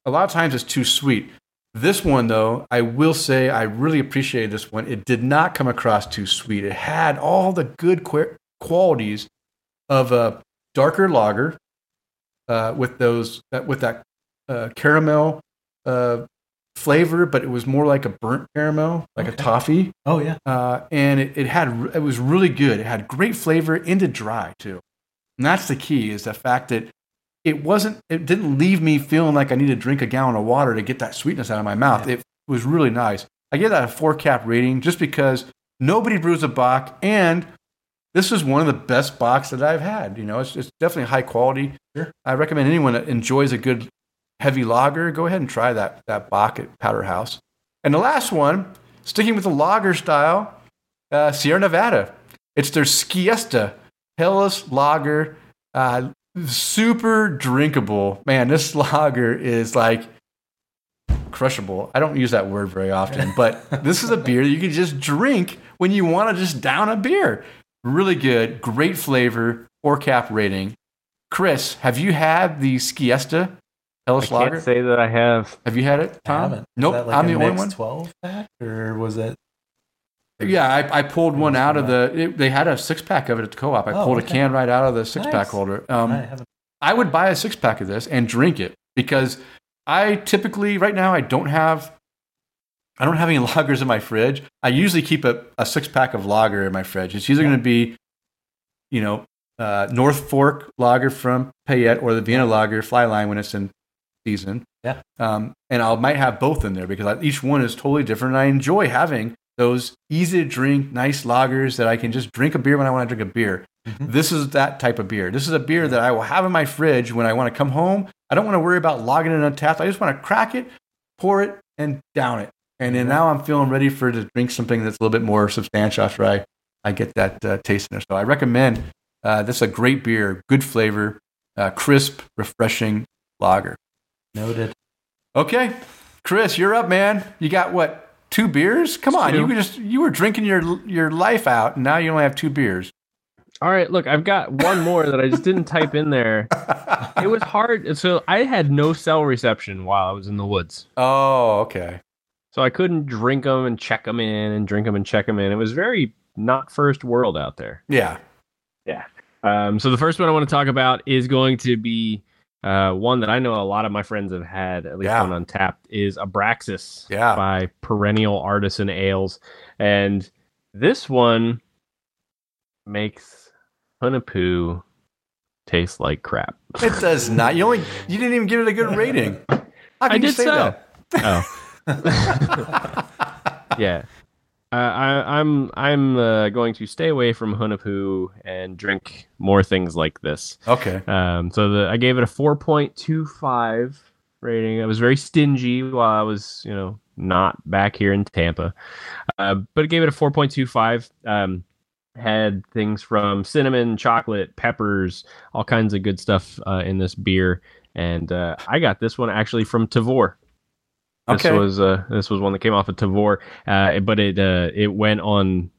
A lot of times it's too sweet. This one, though, I will say I really appreciated this one. It did not come across too sweet. It had all the good qu- qualities of a darker lager uh, with those that with that uh, caramel uh, flavor, but it was more like a burnt caramel, like a toffee oh yeah, uh, and it, it had it was really good. It had great flavor and into dry too, and that's the key is the fact that it wasn't. It didn't leave me feeling like I need to drink a gallon of water to get that sweetness out of my mouth. It was really nice. I give that a four cap rating just because nobody brews a Bock, and this is one of the best Bocks that I've had. You know, it's, it's definitely high quality. Sure. I recommend anyone that enjoys a good heavy lager, go ahead and try that that Bock at Powderhaus. And the last one, sticking with the lager style, uh, Sierra Nevada. It's their Skiesta Helles Lager. Uh, super drinkable. Man, this (laughs) lager is like crushable. I don't use that word very often, but (laughs) this is a beer you can just drink when you want to just down a beer. Really good, great flavor, or cap rating. Chris, have you had the Skiesta I Helles can't say that I have. Have you had it, I Tom? haven't. Is Nope, that like I'm a the only one. Twelve pack, or was it? Yeah, I, I pulled one out of the. It, they had a six pack of it at the co-op. I Oh, pulled a can right out of the six pack holder. Um, I haven't. I would buy a six pack of this and drink it because I typically right now I don't have I don't have any (laughs) lagers in my fridge. I usually keep a, a six pack of lager in my fridge. It's either going to be, you know, uh, North Fork lager from Payette or the Vienna lager Fly Line when it's in season. Yeah. Um, and I might have both in there because I, each one is totally different. And I enjoy having those easy to drink, nice lagers that I can just drink a beer when I want to drink a beer. Mhm. This is that type of beer. This is a beer that I will have in my fridge when I want to come home. I don't want to worry about logging it on tap. I just want to crack it, pour it, and down it. And then now I'm feeling ready for to drink something that's a little bit more substantial after I, I get that uh, taste in there. So I recommend uh, this is a great beer, good flavor, uh, crisp, refreshing lager. Noted. Okay, Chris, you're up, man. You got what? Two beers? Come on, Two. you were just you were drinking your your life out, and now you only have two beers. All right, look, I've got one more that I just didn't type in there. (laughs) It was hard. So I had no cell reception while I was in the woods. Oh, okay. So I couldn't drink them and check them in and drink them and check them in. It was very not first world out there. Yeah. Yeah. Um, so the first one I want to talk about is going to be uh, one that I know a lot of my friends have had, at least Yeah. one Untappd, is Abraxas Yeah. by Perennial Artisan Ales. And this one makes Hunahpu taste like crap. It does not. You only you didn't even give it a good rating. (laughs) How can I you did say so. that? Oh. (laughs) (laughs) yeah. Uh, I, I'm I'm uh, going to stay away from Hunahpu and drink more things like this. Okay. Um, so the I gave it a 4.25 rating. I was very stingy while I was, you know, not back here in Tampa, uh, but it gave it a 4.25. Um, had things from cinnamon, chocolate, peppers, all kinds of good stuff uh, in this beer, and uh, I got this one actually from Tavour. This was uh, this was one that came off of Tavour, uh, but it uh, it went on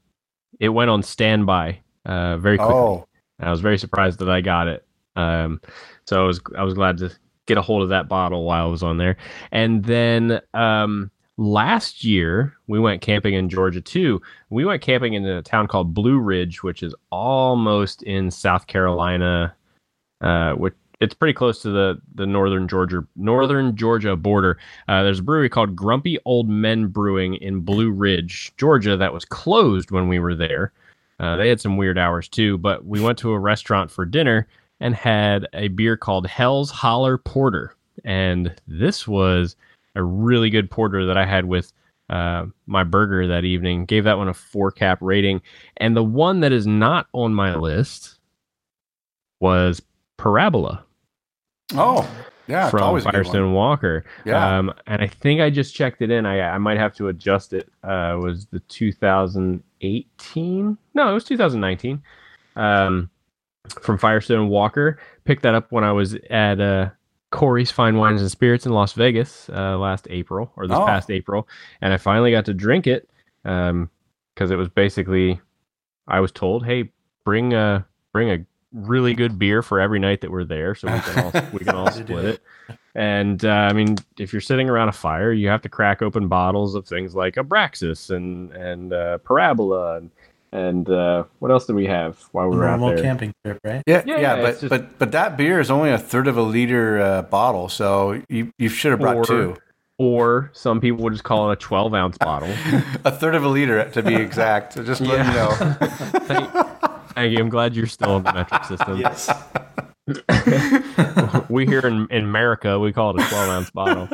it went on standby uh, very quickly. Oh. I was very surprised that I got it. Um, so I was I was glad to get a hold of that bottle while I was on there. And then um, last year we went camping in Georgia too. We went camping in a town called Blue Ridge, which is almost in South Carolina. Uh, which it's pretty close to the the northern Georgia northern Georgia border. Uh, there's a brewery called Grumpy Old Men Brewing in Blue Ridge, Georgia, that was closed when we were there. Uh, they had some weird hours too, but we went to a restaurant for dinner and had a beer called Hell's Holler Porter. And this was a really good porter that I had with uh, my burger that evening. Gave that one a four cap rating. And the one that is not on my list was Parabola Oh. Yeah. It's from always a good one. Firestone Walker. Yeah. Um, and I think I just checked it in. I, I might have to adjust it. Uh, it was the 2018? No, it was 2019. Um, from Firestone Walker. Picked that up when I was at uh, Corey's Fine Wines and Spirits in Las Vegas uh, last April or this Oh. past April, and I finally got to drink it because it was basically I was told, hey, bring a bring a really good beer for every night that we're there, so we can all (laughs) we can all split it. it. And uh, I mean, if you're sitting around a fire, you have to crack open bottles of things like Abraxas and and uh, Parabola and and uh, what else did we have while we were out there? camping trip, right? Yeah, Yeah, yeah, yeah, but just- but but that beer is only a third of a liter uh, bottle, so you you should have brought Or- two. Or some people would just call it a 12 ounce bottle. (laughs) a third of a liter to be (laughs) exact. So just let you know. thank, thank you. I'm glad you're still in the metric (laughs) system. Yes. (laughs) we here in, in America, we call it a 12 ounce bottle.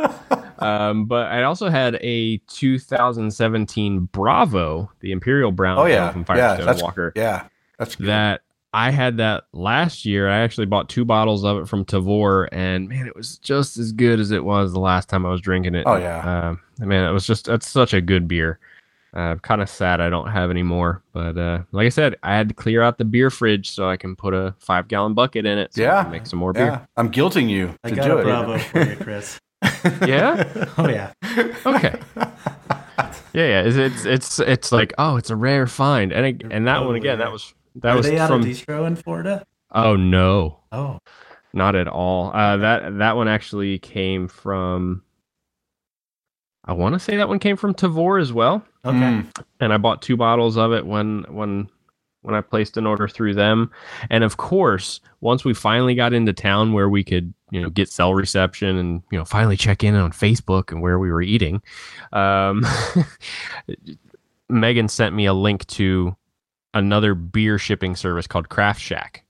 Um, but I also had a 2017 Bravo, the Imperial Brown Oh yeah, from yeah, Firestone that's Walker. yeah, that's good. That I had that last year. I actually bought two bottles of it from Tavour, and man, it was just as good as it was the last time I was drinking it. Oh, yeah. um, I mean, it was just that's such a good beer. Uh, kind of sad I don't have any more, but uh, like I said, I had to clear out the beer fridge so I can put a five gallon bucket in it. So I Yeah. can make some more beer. yeah, I'm guilting you I to got do a it. Bravo for you, (laughs) Chris. Yeah? (laughs) Oh yeah. Okay. Yeah, yeah. It's, it's it's it's like oh, it's a rare find, and it, and that one Totally again, that was that Are was they out from of distro in Florida? oh no, Oh, not at all. Uh, that that one actually came from. I want to say that one came from Tavour as well, okay. Mm. and I bought two bottles of it when when when I placed an order through them. And of course, once we finally got into town where we could, you know, get cell reception and you know finally check in on Facebook and where we were eating, um, (laughs) Megan sent me a link to another beer shipping service called Craft Shack.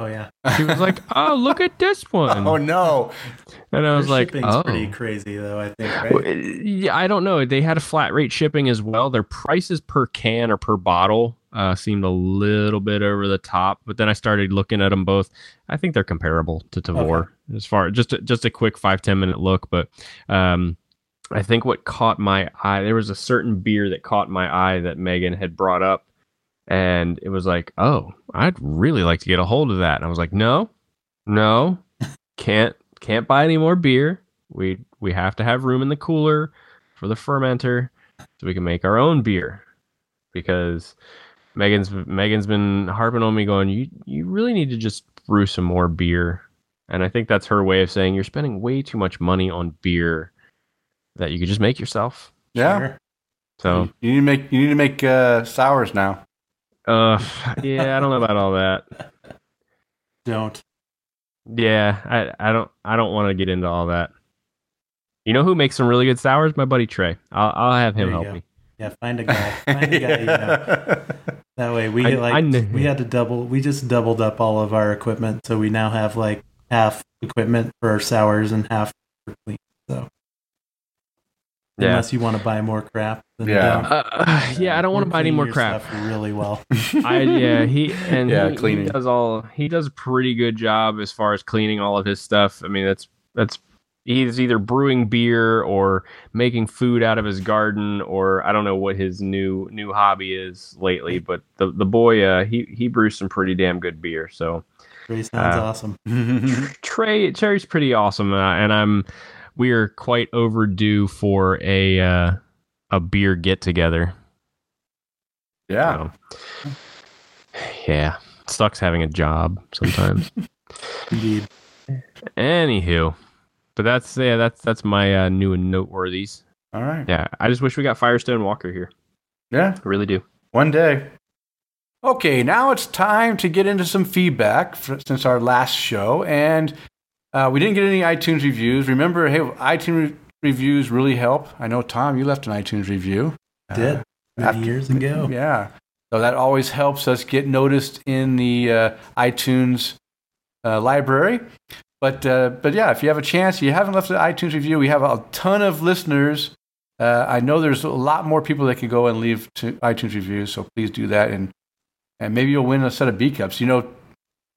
Oh yeah. She was like, "Oh, look at this (laughs) one," Oh no! and I was Their like, "Oh." pretty crazy though. I think. Well, Right? Yeah, I don't know. They had a flat rate shipping as well. Their prices per can or per bottle uh, seemed a little bit over the top, but then I started looking at them both. I think they're comparable to Tavour as far just a, just a quick five ten minute look. But um, I think what caught my eye there was a certain beer that caught my eye that Megan had brought up, and it was like, oh, I'd really like to get a hold of that. And I was like, no, no, can't can't buy any more beer. We we have to have room in the cooler for the fermenter so we can make our own beer because Megan's Megan's been harping on me, going, "You you really need to just brew some more beer," and I think that's her way of saying you're spending way too much money on beer that you could just make yourself. Yeah. Sure. So, You need to make you need to make uh, sours now. Uh, yeah, I don't know about all that. Don't. Yeah, I I don't I don't want to get into all that. You know who makes some really good sours? My buddy Trey. I'll I'll have him help go. me. Yeah, find a guy. Find a guy. You know. (laughs) That way, we I- like I we had to double. We just doubled up all of our equipment, so we now have like half equipment for our sours and half for clean. So, Yeah. unless you want to buy more crap, then Yeah. don't. Uh, yeah, I don't want to buy any more crap. stuff Really well. (laughs) (laughs) I yeah he and Yeah, he, cleaning. he does all he does a pretty good job as far as cleaning all of his stuff. I mean that's that's he's either brewing beer or making food out of his garden or I don't know what his new new hobby is lately, but the the boy uh, he he brews some pretty damn good beer. So Trey sounds Uh, awesome. Trey Terry's pretty awesome, uh, and I'm we are quite overdue for a uh, a beer get together. yeah. So, yeah, it sucks having a job sometimes. (laughs) Indeed. Anywho, but that's yeah, that's that's my uh, new and noteworthies. All right. Yeah, I just wish we got Firestone Walker here. Yeah. I really do. One day. Okay, now it's time to get into some feedback for, since our last show, and uh, we didn't get any iTunes reviews. Remember, hey, iTunes re- reviews really help. I know Tom, you left an iTunes review. Did Uh, many after- years ago. Yeah. So that always helps us get noticed in the uh, iTunes uh, library. But uh, but yeah, if you have a chance, you haven't left an iTunes review. We have a ton of listeners. Uh, I know there's a lot more people that can go and leave to iTunes reviews. So please do that, and and maybe you'll win a set of B cups. You know,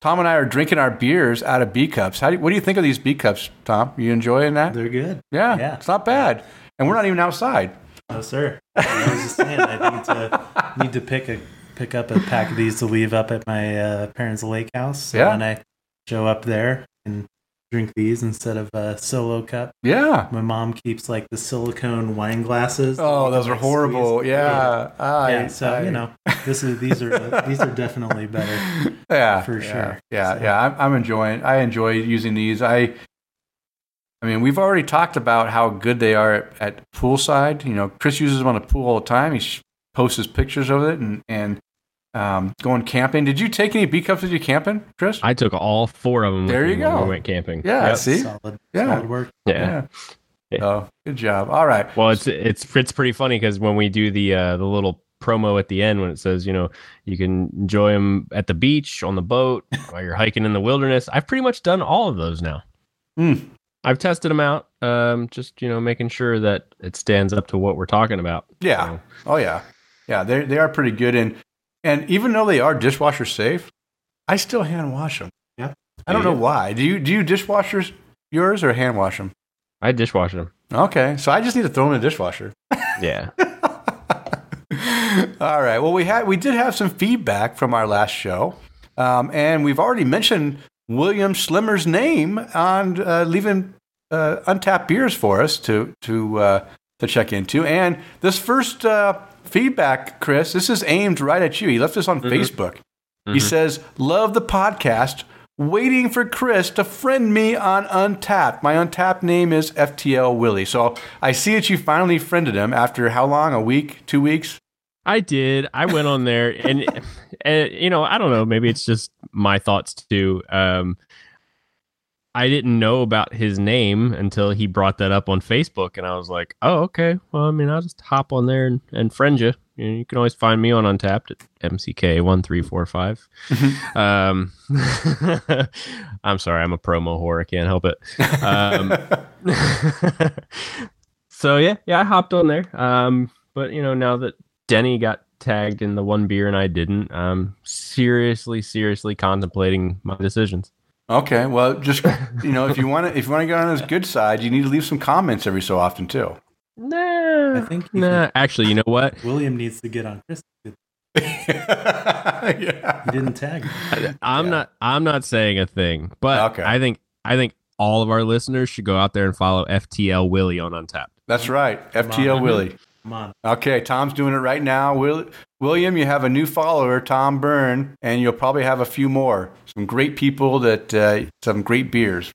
Tom and I are drinking our beers out of B cups. How do you, what do you think of these B cups, Tom? You enjoying that? They're good. Yeah, Yeah. it's not bad, and we're not even outside. No, sir. I was just saying, I need to (laughs) need to pick a pick up a pack of these to leave up at my uh, parents' lake house. So Yeah. when I show up there and drink these instead of a solo cup. Yeah. My mom keeps like the silicone wine glasses. Oh, those are horrible. squeeze. Yeah. I, yeah. So I- you know, this is these are these are definitely better. (laughs) yeah, for yeah, sure. Yeah, So- yeah. I'm, I'm enjoying. I enjoy using these. I, I mean, we've already talked about how good they are at, at poolside. You know, Chris uses them on the pool all the time. He sh- posts his pictures of it and and um, going camping. Did you take any B cups with you camping, Chris? I took all four of them. There you me when go. We went camping. yeah. Yep. See. Solid, Yeah. solid work. Yeah. Yeah. So good job. All right. Well, it's it's it's pretty funny because when we do the uh, the little promo at the end when it says you know you can enjoy them at the beach on the boat (laughs) while you're hiking in the wilderness, I've pretty much done all of those now. Hmm. I've tested them out, um, just you know making sure that it stands up to what we're talking about. Yeah. So, Oh yeah. Yeah. They they are pretty good and and even though they are dishwasher safe, I still hand wash them. Yeah. I don't Do know why. Do you do you dishwashers yours or hand wash them? I dishwash them. Okay, so I just need to throw them in the dishwasher. (laughs) Yeah. (laughs) All right. Well, we had we did have some feedback from our last show, um, and we've already mentioned William Slimmer's name on uh, leaving uh, Untappd beers for us to to uh, to check into. And this first uh, feedback, Chris, this is aimed right at you. He left this on Facebook. He says, "Love the podcast." Waiting for Chris to friend me on Untappd. My Untappd name is FTL Willie. So I see that you finally friended him after how long? A week? Two weeks? I did. I went on there, and, (laughs) and you know, I don't know. Maybe it's just my thoughts too. Um, I didn't know about his name until he brought that up on Facebook, and I was like, "Oh, okay. Well, I mean, I'll just hop on there and, and friend you. You, know, you can always find me on Untappd at MCK one three four five. Um, (laughs) I'm sorry, I'm a promo whore. I can't help it. Um, (laughs) so yeah, yeah, I hopped on there. Um, but you know, now that Denny got tagged in the one beer and I didn't, I'm seriously, seriously contemplating my decisions. Okay, well, just (laughs) you know, if you want to, if you want to get on his good side, you need to leave some comments every so often too. Nah, I think you nah. Actually, you know what? William needs to get on Chris. (laughs) He yeah. didn't tag. me. I'm Yeah. not. I'm not saying a thing, but Okay. I think I think all of our listeners should go out there and follow FTL Willie on Untappd. That's right, FTL on. Willie. Come on. Okay, Tom's doing it right now. Will, William, you have a new follower, Tom Byrne, and you'll probably have a few more. Some great people that uh, some great beers.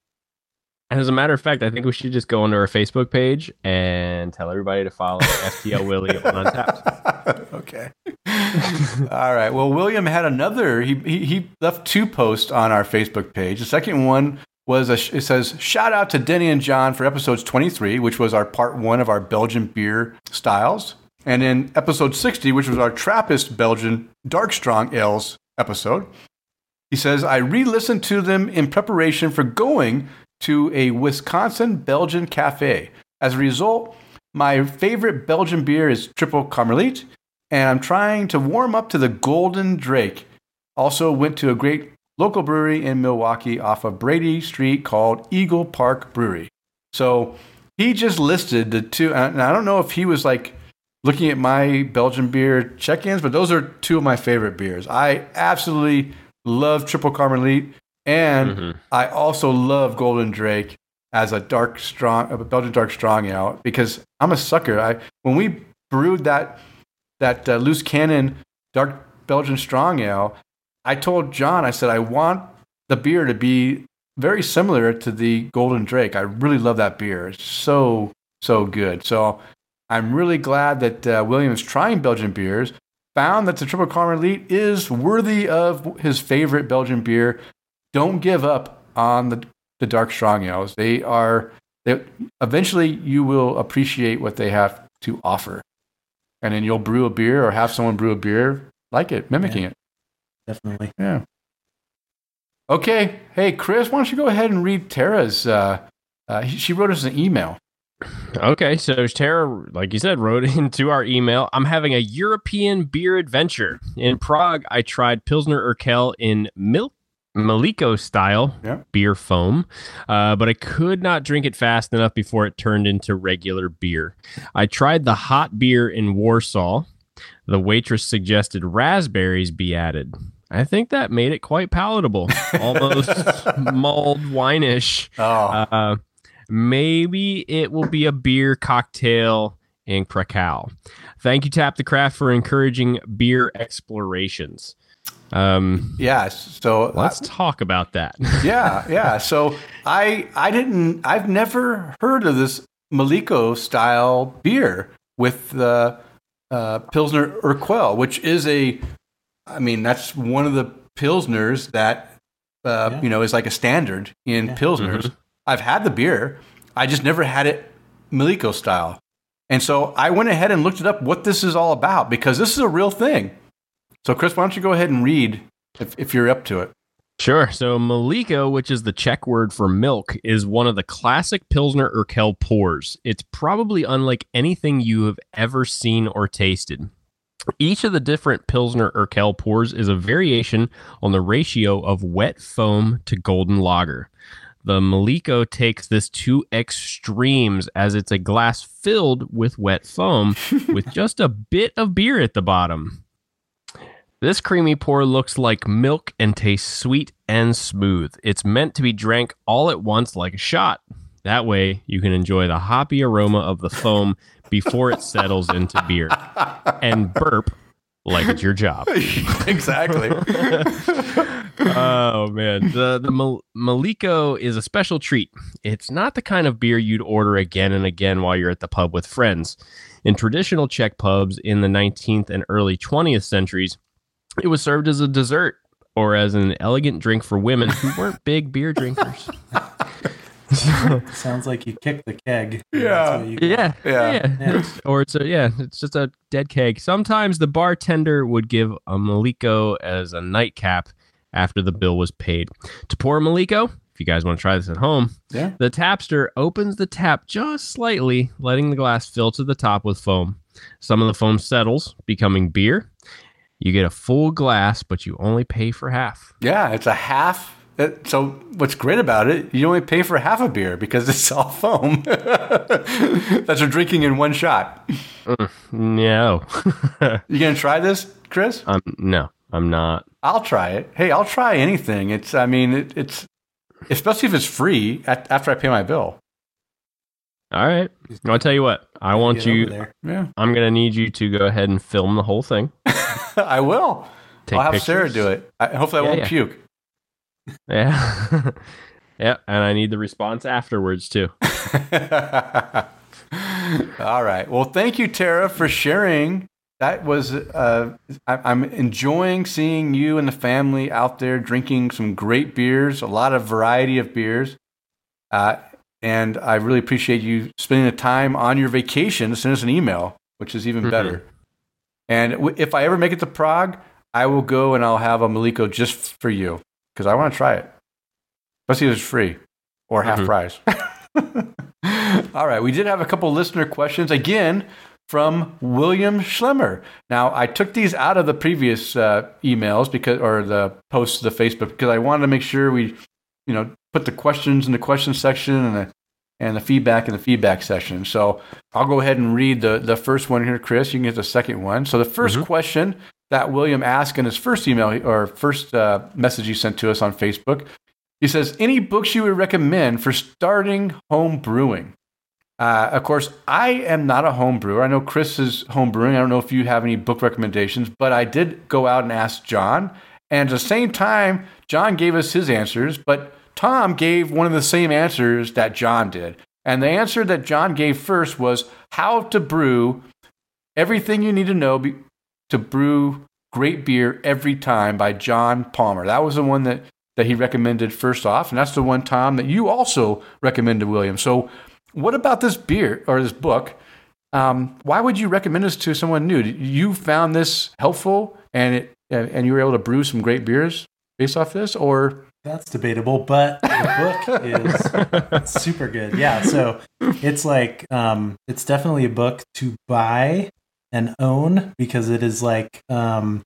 And as a matter of fact, I think we should just go onto our Facebook page and tell everybody to follow (laughs) FTL Willie on Untappd. (laughs) okay. (laughs) All right. Well, William had another. He, he he left two posts on our Facebook page. The second one was a, it says shout out to Denny and John for episodes 23, which was our part one of our Belgian beer styles, and in episode 60, which was our Trappist Belgian dark strong ales episode. He says I re-listened to them in preparation for going to a Wisconsin Belgian cafe. As a result, my favorite Belgian beer is Tripel Karmeliet, and I'm trying to warm up to the Golden Draak. Also, went to a great local brewery in Milwaukee off of Brady Street called Eagle Park Brewery. So he just listed the two, and I don't know if he was like looking at my Belgian beer check ins, but those are two of my favorite beers. I absolutely love Tripel Karmeliet, and Mhm. I also love Golden Draak as a dark strong, a Belgian dark strong ale because I'm a sucker. I when we brewed that that uh, loose cannon dark Belgian strong ale, I told John, I said I want the beer to be very similar to the Golden Draak. I really love that beer. It's so so good. So I'm really glad that uh, William is trying Belgian beers. Found that the Tripel Karmeliet is worthy of his favorite Belgian beer. Don't give up on the the dark strong ales. They are they, eventually you will appreciate what they have to offer, and then you'll brew a beer or have someone brew a beer like it, mimicking it. Definitely. Yeah. Okay. Hey, Chris, why don't you go ahead and read Tara's? Uh, uh, she wrote us an email. Okay, so Tara, like you said, wrote (laughs) into our email. I'm having a European beer adventure in Prague. I tried Pilsner Urquell in milk. Maliko style Yeah. beer foam, uh, but I could not drink it fast enough before it turned into regular beer. I tried the hot beer in Warsaw. The waitress suggested raspberries be added. I think that made it quite palatable, (laughs) almost mulled wineish. Oh, Uh, maybe it will be a beer cocktail in Krakow. Thank you, Tap the Craft, for encouraging beer explorations. Um, yeah. So let's talk about that. (laughs) yeah, yeah. So I I didn't I've never heard of this Maliko style beer with the uh, Pilsner Urquell, which is a I mean that's one of the pilsners that uh, Yeah. you know is like a standard in Yeah. pilsners. I've had the beer, I just never had it Maliko style. And so I went ahead and looked it up what this is all about because this is a real thing. So Chris, why don't you go ahead and read if, if you're up to it? Sure. So Maliko, which is the Czech word for milk, is one of the classic Pilsner Urquell pours. It's probably unlike anything you have ever seen or tasted. Each of the different Pilsner Urquell pours is a variation on the ratio of wet foam to golden lager. The Maliko takes this to extremes as it's a glass filled with wet foam (laughs) with just a bit of beer at the bottom. This creamy pour looks like milk and tastes sweet and smooth. It's meant to be drank all at once like a shot. That way, you can enjoy the hoppy aroma of the foam before it settles into beer and burp like it's your job. (laughs) exactly. (laughs) oh man, the the Mal- Maliko is a special treat. It's not the kind of beer you'd order again and again while you're at the pub with friends. In traditional Czech pubs in the 19th and early 20th centuries, it was served as a dessert or as an elegant drink for women who weren't big beer drinkers. (laughs) (laughs) (laughs) Sounds like you kicked the keg. Yeah. That's what you- Yeah, Yeah. yeah, or it's a yeah, it's just a dead keg. Sometimes the bartender would give a Maliko as a nightcap after the bill was paid. To pour a Maliko, if you guys want to try this at home, Yeah. the tapster opens the tap just slightly, letting the glass fill to the top with foam. Some of the foam settles, becoming beer. You get a full glass, but you only pay for half. Yeah, it's a half. So what's great about it, you only pay for half a beer because it's (laughs) all foam that you're drinking in one shot. No, (laughs) You gonna try this, Chris? um, no, I'm not. I'll try it. Hey, I'll try anything. It's, I mean, it, it's especially if it's free at, after I pay my bill. All right. I'll tell you what. I want you. Yeah, I'm gonna need you to go ahead and film the whole thing. (laughs) I will. Take I'll have pictures. Sarah do it. I, hopefully, I Yeah, won't yeah. puke. Yeah. (laughs) yeah, and I need the response afterwards too. (laughs) All right. Well, thank you, Tara, for sharing. That was, uh, I, I'm enjoying seeing you and the family out there drinking some great beers, a lot of variety of beers. Uh, and I really appreciate you spending the time on your vacation to send us an email, which is even Mhm. better. And w- if I ever make it to Prague, I will go and I'll have a Maliko just for you because I want to try it. Especially if it's free or half Mhm. price. (laughs) All right. We did have a couple listener questions again from William Schlemmer. Now, I took these out of the previous uh, emails because, or the posts to the Facebook because I wanted to make sure we, you know, put the questions in the question section and the and the feedback in the feedback section. So I'll go ahead and read the, the first one here, Chris. You can get the second one. So the 1st question that William asked in his first email or first uh, message he sent to us on Facebook, he says, "Any books you would recommend for starting home brewing?" Uh, of course, I am not a home brewer. I know Chris is home brewing. I don't know if you have any book recommendations, but I did go out and ask John. And at the same time, John gave us his answers, but Tom gave one of the same answers that John did. And the answer that John gave first was how to brew everything you need to know to brew great beer every time by John Palmer. That was the one that, that he recommended first off. And that's the one, Tom, that you also recommended, William. So, what about this beer or this book? Um, why would you recommend this to someone new? You found this helpful, and it and you were able to brew some great beers based off this, or That's debatable, but the book is super good. Yeah, so it's like um, it's definitely a book to buy and own because it is like um,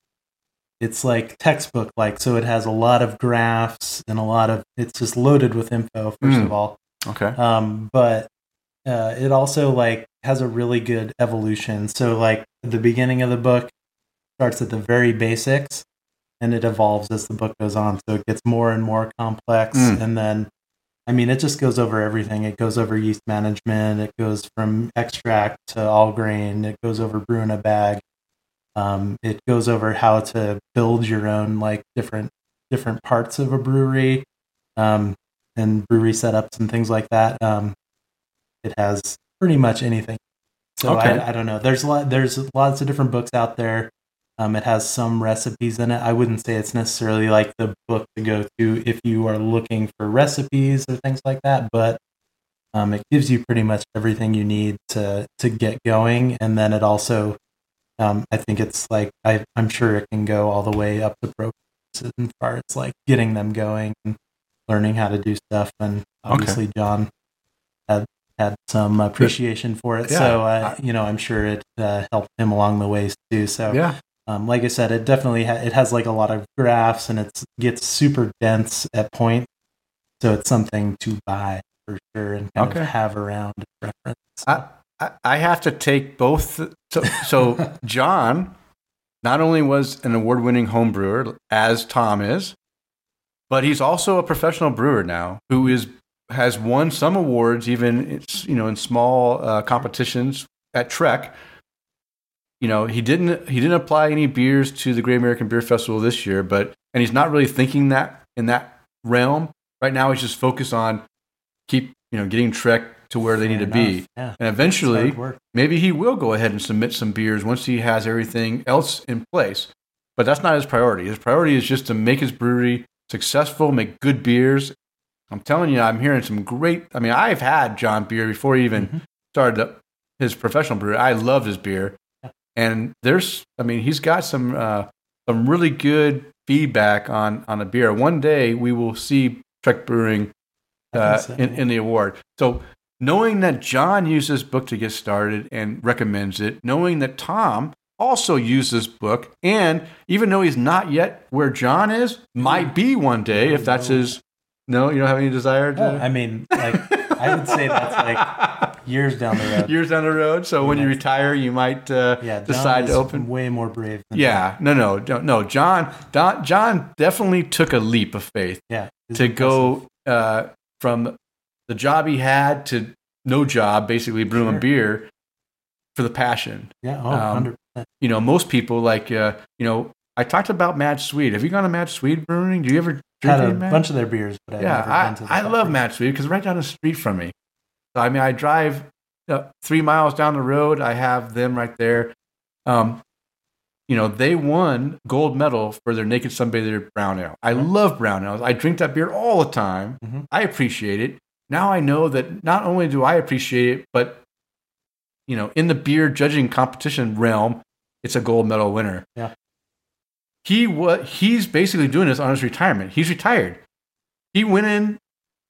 it's like textbook like. So it has a lot of graphs and a lot of it's just loaded with info. First Mm. of all, okay, um, but uh, it also like has a really good evolution. So like the beginning of the book starts at the very basics, and it evolves as the book goes on. So it gets more and more complex, Mm. and then I mean it just goes over everything. It goes over yeast management. It goes from extract to all grain. It goes over brew in a bag. Um, it goes over how to build your own like different different parts of a brewery um, and brewery setups and things like that. Um, it has pretty much anything. So Okay. I, I don't know. There's a lot. There's lots of different books out there. Um, it has some recipes in it. I wouldn't say it's necessarily like the book to go to if you are looking for recipes or things like that, but um, it gives you pretty much everything you need to to get going. And then it also, um, I think it's like I, I'm sure it can go all the way up to pro as far as like getting them going and learning how to do stuff. And obviously, John had had some appreciation for it, Yeah. so uh, you know I'm sure it uh, helped him along the ways too. So yeah, um, like I said, it definitely ha- it has like a lot of graphs and it gets super dense at point. So it's something to buy for sure and kind Okay. of have around reference. I, I I have to take both. So, so (laughs) John not only was an award-winning home brewer as Tom is, but he's also a professional brewer now who is has won some awards, even it's you know in small uh, competitions at Trek. You know he didn't he didn't apply any beers to the Great American Beer Festival this year, but and he's not really thinking that in that realm right now. He's just focused on keep you know getting Trek to where they need to be. Yeah. And eventually, maybe he will go ahead and submit some beers once he has everything else in place. But that's not his priority. His priority is just to make his brewery successful, make good beers. I'm telling you, I'm hearing some great. I mean, I've had John beer before he even Mhm. started his professional brewery. I loved his beer. And there's, I mean, he's got some uh, some really good feedback on on the beer. One day we will see Trek Brewing uh, so, in, in the award. So knowing that John used this book to get started and recommends it, knowing that Tom also used this book, and even though he's not yet where John is, might be one day if that's his. No, you don't have any desire to. Oh, I mean, like (laughs) I would say that's like years down the road. years down the road. So when you retire, you might uh, yeah, decide to open. way more brave. Than Yeah, no, no, don't, no. John, Don, John definitely took a leap of faith yeah. To impressive. go uh, from the job he had to no job, basically brewing Sure. beer for the passion. Yeah. Oh, Um, 100%. You know, most people like, uh, you know, I talked about Mad Swede. Have you gone to Mad Swede Brewing? Do you ever Had a bunch of their beers, but I've yeah, never I, been to the I love. Mad Swede because right down the street from me. So, I mean, I drive uh, three miles down the road. I have them right there. Um, you know, they won gold medal for their Naked Sunbather Brown Ale. I love brown ales. I drink that beer all the time. Mhm. I appreciate it. Now I know that not only do I appreciate it, but you know, in the beer judging competition realm, it's a gold medal winner. Yeah. He what he's basically doing this on his retirement. He's retired. He went in,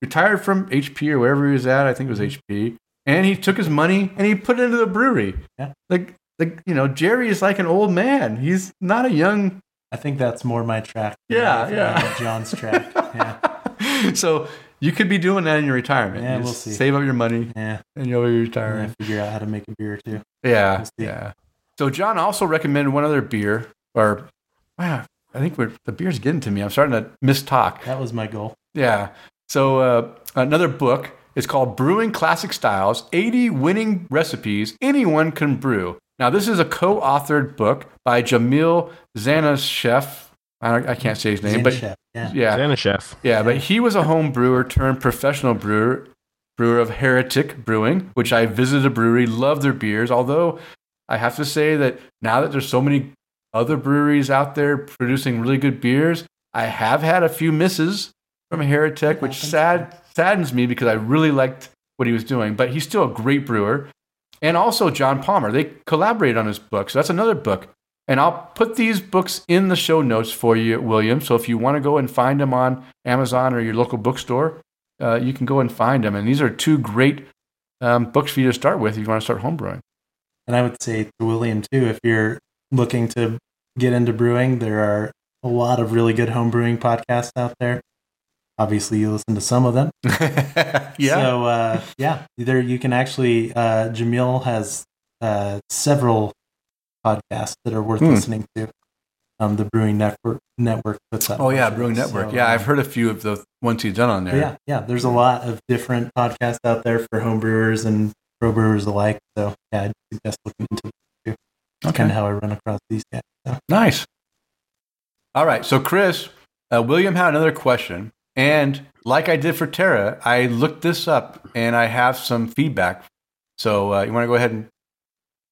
retired from HP or wherever he was at. I think it was HP, and he took his money and he put it into the brewery. Yeah. Like, like you know, Jerry is like an old man. He's not a young I think that's more my track. Yeah, yeah. John's track. Yeah. (laughs) so you could be doing that in your retirement. Yeah, You we'll see. Save up your money Yeah. and you'll be retiring. figure out how to make a beer too. Yeah, We'll yeah. So John also recommended one other beer, or wow, I think we're, the beer's getting to me. I'm starting to mistalk. That was my goal. Yeah. So uh, another book is called Brewing Classic Styles: 80 Winning Recipes Anyone Can Brew. Now this is a co-authored book by Jamil Zainasheff. I, don't- I can't say his name, but Chef. Yeah. yeah, Santa chef. yeah, but he was a home brewer turned professional brewer, brewer of Heretic Brewing, which I visited a brewery, loved their beers. Although I have to say that now that there's so many other breweries out there producing really good beers, I have had a few misses from Heretic, which sad saddens me because I really liked what he was doing. But he's still a great brewer. And also John Palmer. They collaborated on his book, so that's another book. And I'll put these books in the show notes for you, William. So if you want to go and find them on Amazon or your local bookstore, uh, you can go and find them. And these are two great um, books for you to start with if you want to start homebrewing. And I would say to William too, if you're looking to get into brewing, there are a lot of really good home brewing podcasts out there. Obviously, you listen to some of them. (laughs) yeah. So uh, yeah, there you can actually. Uh, Jamil has uh, several podcasts that are worth Hmm. listening to. Um, the Brewing Network network puts up. oh, yeah. Brewing. Network. So, yeah, I've heard a few of the ones he's done on there. yeah, yeah. There's a lot of different podcasts out there for home brewers and pro brewers alike. So yeah, I'd suggest looking into it too. That's kind of how I run across these guys. So. Nice. All right. So, Chris, uh, William had another question. And like I did for Tara, I looked this up and I have some feedback. So, uh, you want to go ahead and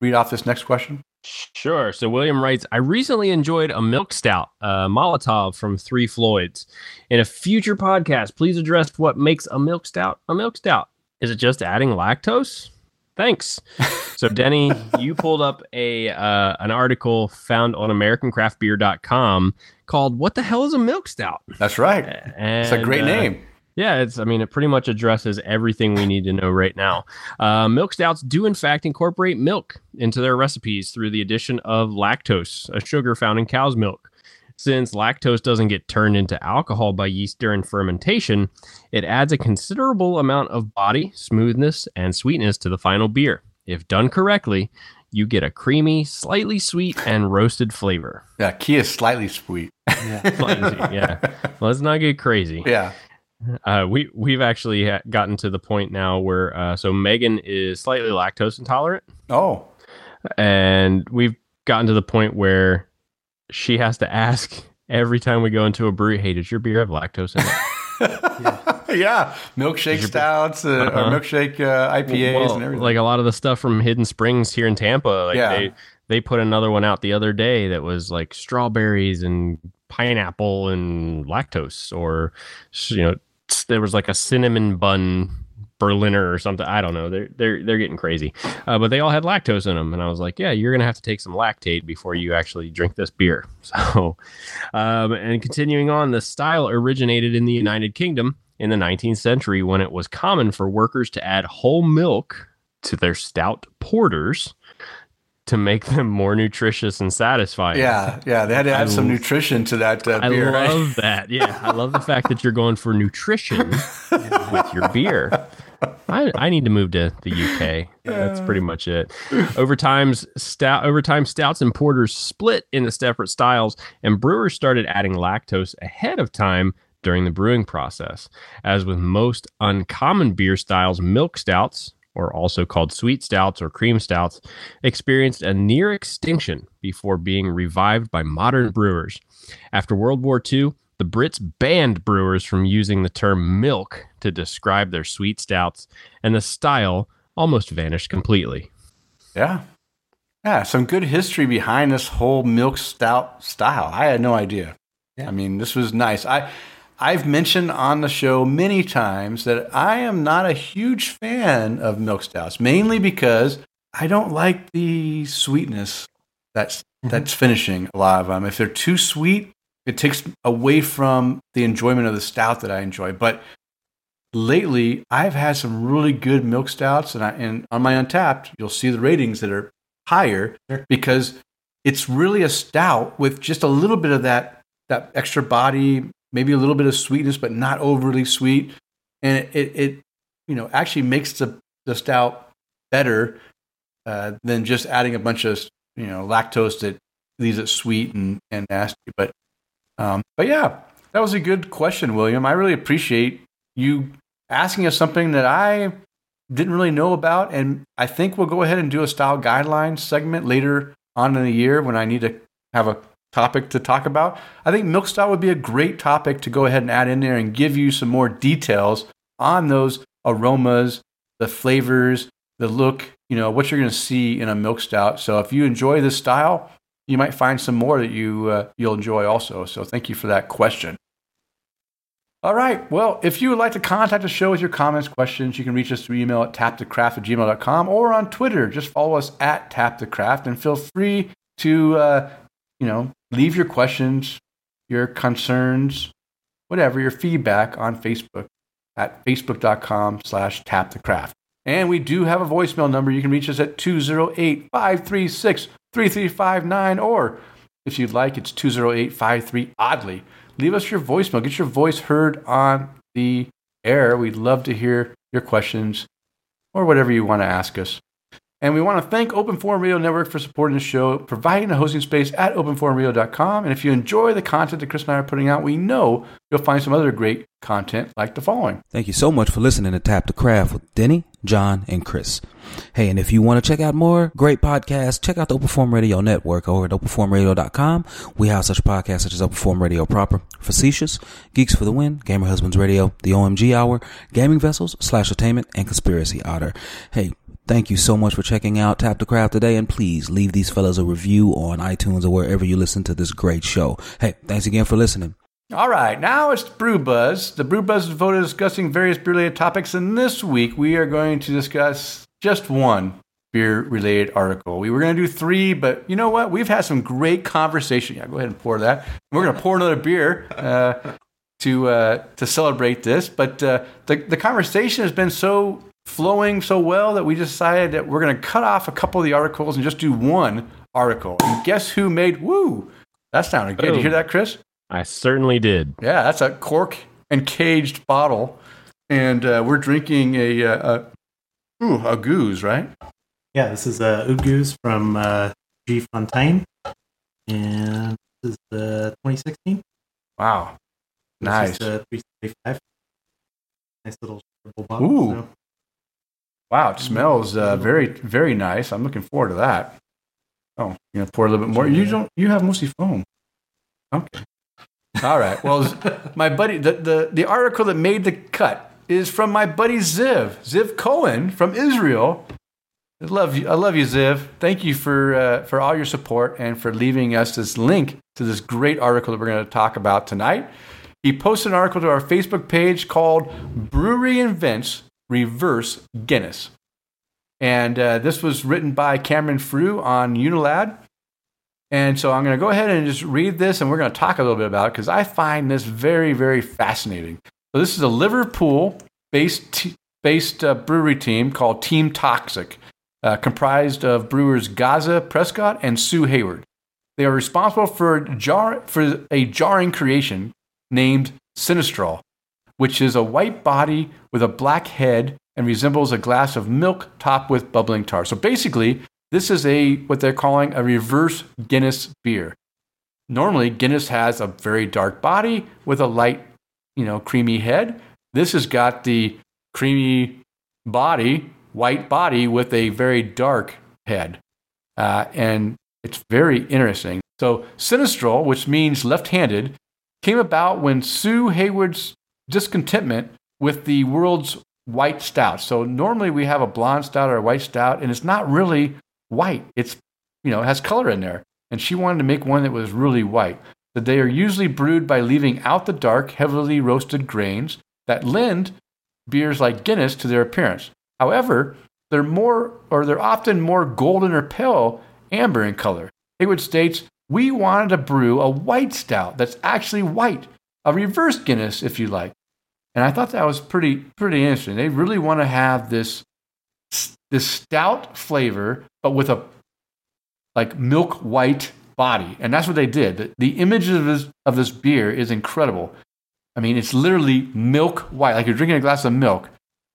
read off this next question? Sure. So William writes, I recently enjoyed a milk stout, uh, Moloko from Three Floyds. In a future podcast, please address what makes a milk stout a milk stout. Is it just adding lactose? Thanks. So Denny, (laughs) you pulled up a uh, an article found on AmericanCraftBeer.com called "What the hell is a milk stout?" That's right. And, It's a great uh, name. yeah, it's. I mean, it pretty much addresses everything we need to know right now. Uh, milk stouts do, in fact, incorporate milk into their recipes through the addition of lactose, a sugar found in cow's milk. Since lactose doesn't get turned into alcohol by yeast during fermentation, it adds a considerable amount of body, smoothness, and sweetness to the final beer. If done correctly, you get a creamy, slightly sweet, and roasted flavor. Yeah, key is slightly sweet. Yeah. (laughs) Slightly sweet, yeah. Let's not get crazy. Yeah. Uh, we we've actually ha- gotten to the point now where uh, so Megan is slightly lactose intolerant, Oh, and we've gotten to the point where she has to ask every time we go into a brewery, "Hey, does your beer have lactose in it?" (laughs) yeah. Milkshake Your- stouts uh, Uh-huh. or milkshake uh, IPAs Well, and everything. like a lot of the stuff from Hidden Springs here in Tampa, like Yeah. they they put another one out the other day that was like strawberries and pineapple and lactose, or you know, there was like a cinnamon bun Berliner or something. I don't know. They're they're they're getting crazy, uh, but they all had lactose in them, and I was like, yeah, you're gonna have to take some lactate before you actually drink this beer. (laughs) So, um, and continuing on, the style originated in the United Kingdom in the 19th century when it was common for workers to add whole milk to their stout porters to make them more nutritious and satisfying. yeah, yeah. They had to add I some nutrition to that uh, I beer. right? love that. Yeah, I love the fact that you're going for nutrition (laughs) with your beer. (laughs) I, I need to move to the UK. That's pretty much it. Over times, stout over time, stouts and porters split into separate styles, and brewers started adding lactose ahead of time during the brewing process. As with most uncommon beer styles, milk stouts or also called sweet stouts or cream stouts, experienced a near extinction before being revived by modern brewers. After World War II, the Brits banned brewers from using the term milk to describe their sweet stouts, and the style almost vanished completely. Yeah. Yeah, some good history behind this whole milk stout style. I had no idea. Yeah. I mean, this was nice. I I've mentioned on the show many times that I am not a huge fan of milk stouts, mainly because I don't like the sweetness that's mm-hmm. that's finishing a lot of them. If they're too sweet, it takes away from the enjoyment of the stout that I enjoy. But lately, I've had some really good milk stouts, and I, and on my Untappd, you'll see the ratings that are higher because it's really a stout with just a little bit of that that extra body, maybe a little bit of sweetness, but not overly sweet, and it it, you know actually makes the the stout better uh, than just adding a bunch of you know lactose that leaves it sweet and, and nasty. But um, but yeah, that was a good question, William. I really appreciate you asking us something that I didn't really know about, and I think we'll go ahead and do a style guidelines segment later on in the year when I need to have a topic to talk about. I think milk stout would be a great topic to go ahead and add in there and give you some more details on those aromas, the flavors, the look, you know, what you're going to see in a milk stout. So if you enjoy this style, you might find some more that you uh, you'll enjoy also. So thank you for that question. All right. Well, if you would like to contact the show with your comments, questions, you can reach us through email at tapthecraft at gmail.com or on Twitter. Just follow us at tapthecraft and feel free to, uh, you know, leave your questions, your concerns, whatever, your feedback on Facebook at facebook.com slash tapthecraft. And we do have a voicemail number. You can reach us at 208 536 3359, or if you'd like, it's 208 53 Oddly. Leave us your voicemail. Get your voice heard on the air. We'd love to hear your questions or whatever you want to ask us. And we want to thank Open Forum Radio Network for supporting the show, providing a hosting space at openforumradio.com. And if you enjoy the content that Chris and I are putting out, we know you'll find some other great content like the following. Thank you so much for listening to Tap the Craft with Denny, John, and Chris. Hey, and if you want to check out more great podcasts, check out the Open Forum Radio Network over at openforumradio.com. We have such podcasts such as Open Forum Radio Proper, Facetious, Geeks for the Win, Gamer Husbands Radio, The OMG Hour, Gaming Vessels, Slash Attainment, and Conspiracy Otter. Hey, Thank you so much for checking out Tap the Craft today, and please leave these fellas a review on iTunes or wherever you listen to this great show. Hey, thanks again for listening. All right, now it's Brew Buzz. The Brew Buzz is devoted to discussing various beer-related topics, and this week we are going to discuss just one beer-related article. We were going to do three, but you know what? We've had some great conversation. Yeah, go ahead and pour that. We're going to pour another beer uh, to uh, to celebrate this, but uh, the the conversation has been so flowing so well that we decided that we're going to cut off a couple of the articles and just do one article. And guess who made woo? That sounded good. Did you hear that, Chris? I certainly did. Yeah, that's a cork and caged bottle, and uh, we're drinking a, uh, a ooh a goose, right? Yeah, this is uh, Oude Geuze from uh, G Fontaine, and this is the 2016. Wow, nice. This nice. is the 375. Nice little bottle. Ooh. so- Wow, it smells uh, very very nice. I'm looking forward to that. Oh, you gonna pour a little bit more? You don't. You have mostly foam. Okay. All right. Well, (laughs) my buddy, the, the the article that made the cut is from my buddy Ziv, Ziv Cohen from Israel. I love you. I love you, Ziv. Thank you for uh, for all your support and for leaving us this link to this great article that we're going to talk about tonight. He posted an article to our Facebook page called "Brewery Invents Reverse Guinness," and uh, this was written by Cameron Frew on Unilad. And so I'm going to go ahead and just read this, and we're going to talk a little bit about it because I find this very, very fascinating. So this is a Liverpool-based t- based uh, brewery team called Team Toxic, uh, comprised of brewers Gaza Prescott and Sue Hayward. They are responsible for jar for a jarring creation named Sinistral, which is a white body with a black head and resembles a glass of milk topped with bubbling tar. So basically, this is a what they're calling a reverse Guinness beer. Normally, Guinness has a very dark body with a light, you know, creamy head. This has got the creamy body white body with a very dark head. Uh, and it's very interesting. So, Sinistral, which means left handed, came about when Sue Hayward's discontentment with the world's white stout. So, normally we have a blonde stout or a white stout, and it's not really white. It's, you know, it has color in there. And she wanted to make one that was really white. That they are usually brewed by leaving out the dark, heavily roasted grains that lend beers like Guinness to their appearance. However, they're more or they're often more golden or pale amber in color. Hayward states, "We wanted to brew a white stout that's actually white, a reverse Guinness if you like." And I thought that was pretty pretty interesting. They really want to have this this stout flavor but with a like milk white body. And that's what they did. The, the image of this of this beer is incredible. I mean, it's literally milk white, like you're drinking a glass of milk,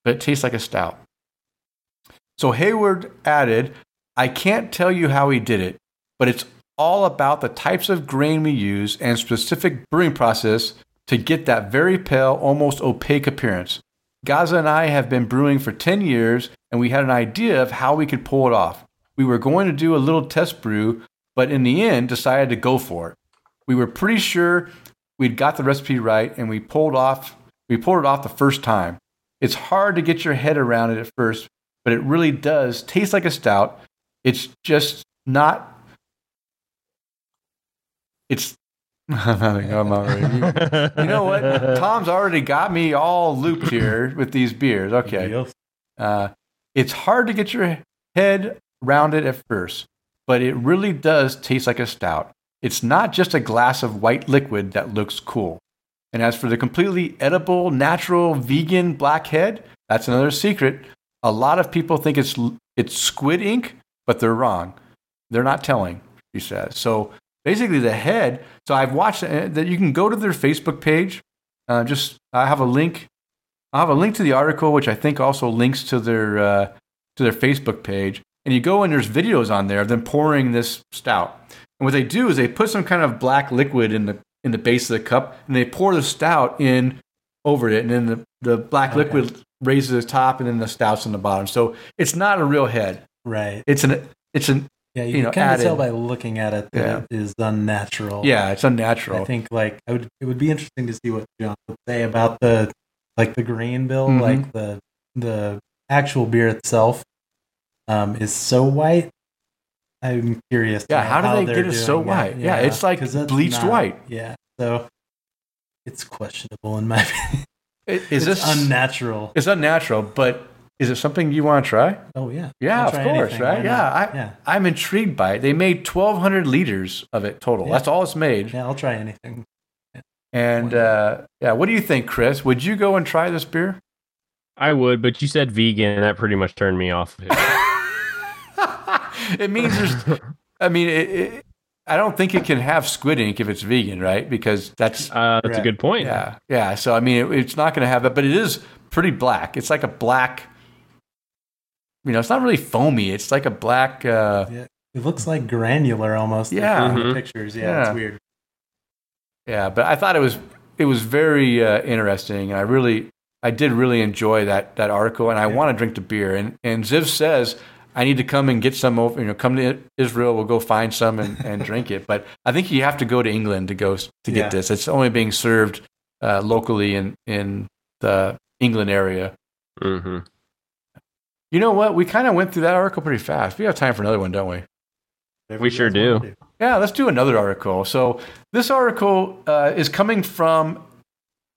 but it tastes like a stout. So Hayward added, I can't tell you how he did it, but it's all about the types of grain we use and specific brewing process to get that very pale, almost opaque appearance. Gaza and I have been brewing for 10 years, and we had an idea of how we could pull it off. We were going to do a little test brew, but in the end decided to go for it. We were pretty sure we'd got the recipe right, and we pulled off we pulled it off the first time. It's hard to get your head around it at first, but it really does taste like a stout. It's just not. It's. I'm having. I'm already. You know what? (laughs) Tom's already got me all looped here with these beers. Okay. Uh, it's hard to get your head around it at first, but it really does taste like a stout. It's not just a glass of white liquid that looks cool. And as for the completely edible, natural, vegan blackhead, that's another secret. A lot of people think it's it's squid ink, but they're wrong. They're not telling, she says. So basically, the head. So I've watched uh, that. You can go to their Facebook page. Uh, just I have a link. I have a link to the article, which I think also links to their uh, to their Facebook page. And you go and there's videos on there of them pouring this stout. And what they do is they put some kind of black liquid in the in the base of the cup, and they pour the stout in over it, and then the, the black Okay. liquid raises the top, and then the stout's on the bottom. So it's not a real head. Right. It's an it's an Yeah, you, you know, can kind of tell by looking at it that Yeah. it is unnatural. yeah, it's unnatural. I think like I would it would be interesting to see what John would say about the like the grain bill, Mhm. like the the actual beer itself um, is so white. I'm curious. Yeah, know how do they get it so white? Yeah, it's like bleached not- white. Yeah, so it's questionable in my opinion. (laughs) I- Is it's this unnatural? It's unnatural, but is it something you want to try? Oh yeah, Yeah, of course, anything, right? Yeah. I, yeah, I'm intrigued by it. They made 1,200 liters of it total. Yeah. That's all it's made. yeah. I'll try anything. And uh, yeah, what do you think, Chris? Would you go and try this beer? I would, but you said vegan, and that pretty much turned me off. of it. (laughs) it means there's. I mean, it, it, I don't think it can have squid ink if it's vegan, right? Because that's Uh, that's a good point. yeah, yeah. So I mean, it, it's not going to have that, but it is pretty black. It's like a black. You know, it's not really foamy. It's like a black. Uh, Yeah, it looks like granular almost. like, Yeah. in the Mhm. pictures. Yeah, Yeah. it's weird. Yeah, but I thought it was it was very uh, interesting, and I really I did really enjoy that that article, and I want to drink the beer. And and Ziv says I need to come and get some over. You know, come to Israel. We'll go find some and, and (laughs) drink it. But I think you have to go to England to go to get Yeah. this. It's only being served uh, locally in in the England area. hmm You know what? We kind of went through that article pretty fast. We have time for another one, don't we? Whatever We sure guys wanna do. Yeah, let's do another article. So this article uh, is coming from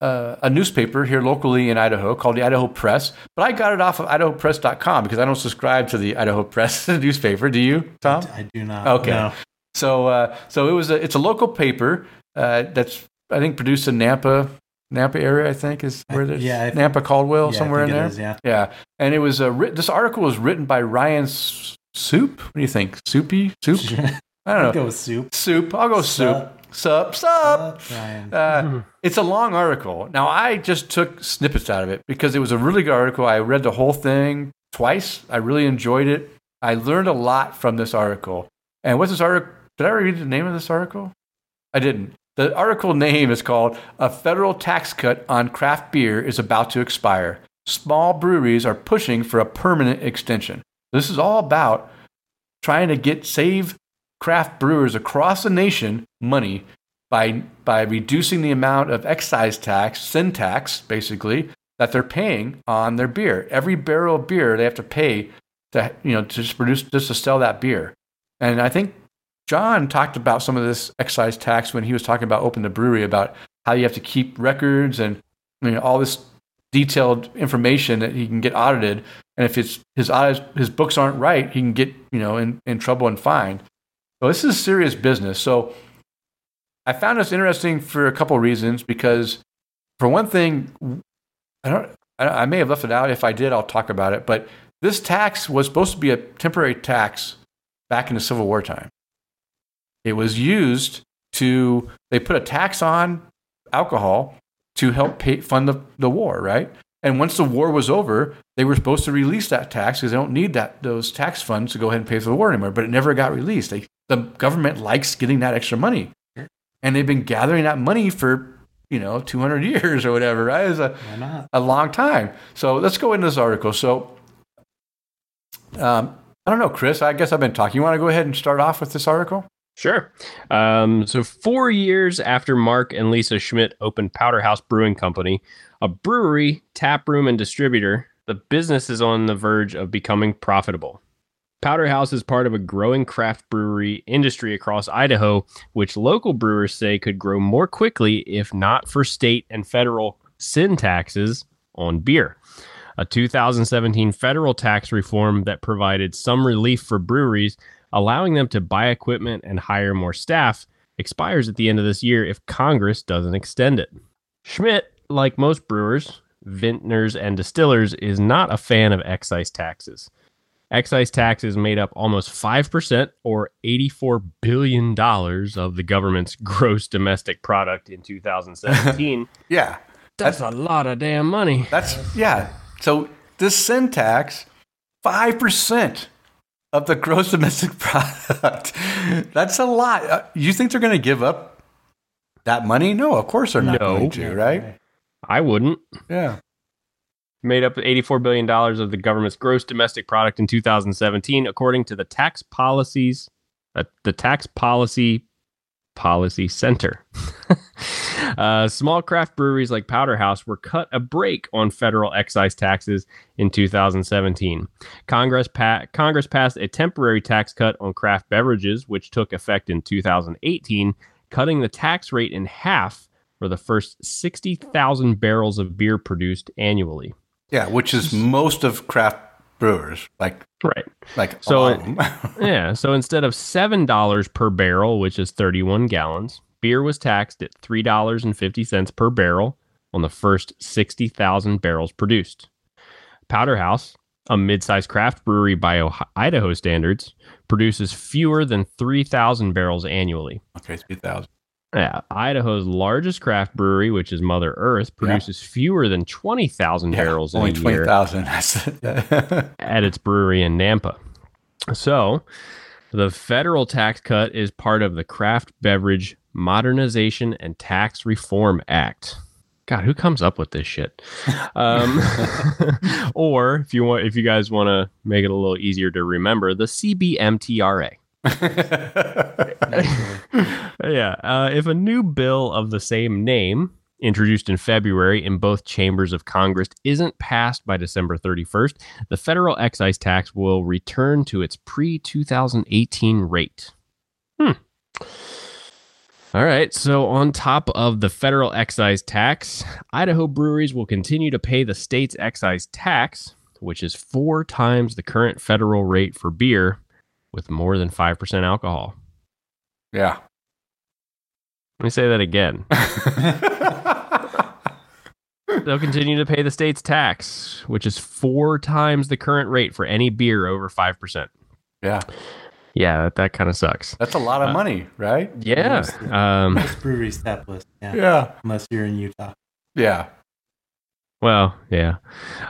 uh, a newspaper here locally in Idaho called the Idaho Press, but I got it off of idahopress.com because I don't subscribe to the Idaho Press (laughs) newspaper. Do you, Tom? I do not. Okay. No. So, uh, so it was a, it's a local paper uh, that's I think produced in Nampa, Nampa area. I think is where I- there's yeah, Nampa Caldwell Yeah, somewhere in it there. is, yeah. Yeah, and it was a writ- this article was written by Ryan Suppe. What do you think? Soupy soup? (laughs) I don't know. I'd go with soup. Soup. I'll go soup. Sup, sup. Sup, Ryan. Uh, it's a long article. Now, I just took snippets out of it because it was a really good article. I read the whole thing twice. I really enjoyed it. I learned a lot from this article. And what's this article? Did I read the name of this article? I didn't. The article name is called A Federal Tax Cut on Craft Beer is About to Expire. small breweries are pushing for a permanent extension. This is all about trying to get save craft brewers across the nation money by by reducing the amount of excise tax, sin tax, basically, that they're paying on their beer. Every barrel of beer they have to pay to you know to produce just to sell that beer. And I think John talked about some of this excise tax when he was talking about open the brewery about how you have to keep records and you know all this detailed information that he can get audited. And if it's his audits, his books aren't right, he can get you know in, in trouble and fined. So this is serious business. So I found this interesting for a couple of reasons because, for one thing, I don't. I may have left it out. If I did, I'll talk about it. But this tax was supposed to be a temporary tax back in the Civil War time. It was used to. They put a tax on alcohol to help pay, fund the, the war, right? And once the war was over, they were supposed to release that tax because they don't need that those tax funds to go ahead and pay for the war anymore. But it never got released. They, the government likes getting that extra money, and they've been gathering that money for you know 200 (laughs) years or whatever. Right? It's a a long time. So let's go into this article. So um, I don't know, Chris. I guess I've been talking. You want to go ahead and start off with this article? Sure. Um, so, four years after Mark and Lisa Schmidt opened Powderhaus Brewing Company, a brewery, tap room, and distributor, the business is on the verge of becoming profitable. Powderhaus is part of a growing craft brewery industry across Idaho, which local brewers say could grow more quickly if not for state and federal sin taxes on beer. A 2017 federal tax reform that provided some relief for breweries allowing them to buy equipment and hire more staff, expires at the end of this year if Congress doesn't extend it. Schmidt, like most brewers, vintners, and distillers, is not a fan of excise taxes. Excise taxes made up almost 5% or $84 billion of the government's (laughs) gross domestic product in 2017. (laughs) Yeah, That's a lot of damn money. that's yeah. So this sin tax, five percent of the gross domestic (laughs) product. That's a lot. Uh, you think they're going to give up that money? No, of course they're not No. going to. Right? I wouldn't. Yeah. made up $84 billion of the government's gross domestic product in 2017, according to the tax policies, uh, the tax policy policy center. (laughs) uh, small craft breweries like Powderhaus were cut a break on federal excise taxes in 2017. Congress, pa- Congress passed a temporary tax cut on craft beverages, which took effect in 2018, cutting the tax rate in half for the first 60,000 barrels of beer produced annually. Yeah, which is most of craft brewers, like Right. like So lot it- of them. (laughs) Yeah. So instead of $7 per barrel, which is 31 gallons, beer was taxed at $3.50 per barrel on the first 60,000 barrels produced. Powderhaus, a mid sized craft brewery by Ohio- Idaho standards, produces fewer than 3,000 barrels annually. okay, three thousand. Yeah, Idaho's largest craft brewery, which is Mother Earth, produces fewer than 20,000 barrels only in a twenty year thousand. (laughs) at its brewery in Nampa. So, the federal tax cut is part of the Craft Beverage Modernization and Tax Reform Act. God, who comes up with this shit? (laughs) Um, (laughs) or if you want, if you guys want to make it a little easier to remember, the CBMTRA. (laughs) yeah. Uh, if a new bill of the same name, introduced in February in both chambers of Congress, isn't passed by December 31st, the federal excise tax will return to its pre 2018 rate. Hmm. All right. So, on top of the federal excise tax, Idaho breweries will continue to pay the state's excise tax, which is four times the current federal rate for beer with more than 5% alcohol. yeah. Let me say that again. (laughs) They'll continue to pay the state's tax, which is four times the current rate for any beer over 5%. yeah. Yeah, that, that kind of sucks. That's a lot of Uh, money, right? Yeah. Um, Most breweries tap list. Yeah. Yeah. Unless you're in Utah. Yeah. Well, yeah.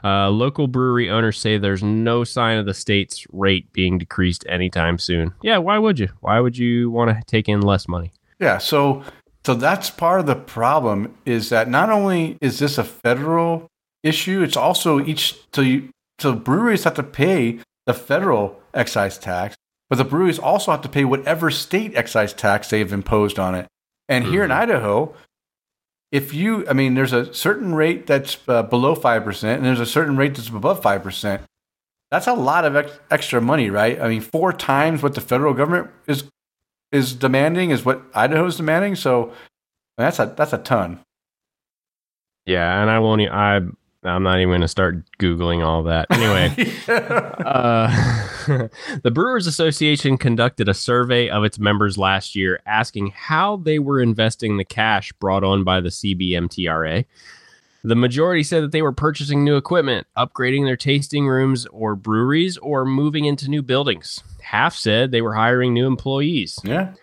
Uh, local brewery owners say there's no sign of the state's rate being decreased anytime soon. Yeah, why would you? Why would you want to take in less money? Yeah, so so that's part of the problem is that not only is this a federal issue. It's also each so you so breweries have to pay the federal excise tax, but the breweries also have to pay whatever state excise tax they've imposed on it. And here in Idaho, if you, I mean, there's a certain rate that's uh, below five percent, and there's a certain rate that's above five percent. That's a lot of ex- extra money, right? I mean, four times what the federal government is is demanding is what Idaho's demanding. So that's a that's a ton. Yeah, and I won't. I I'm not even going to start googling all that. Anyway, (laughs) uh, (laughs) the Brewers Association conducted a survey of its members last year, asking how they were investing the cash brought on by the CBMTRA. The majority said that they were purchasing new equipment, upgrading their tasting rooms or breweries, or moving into new buildings. Half said they were hiring new employees. yeah.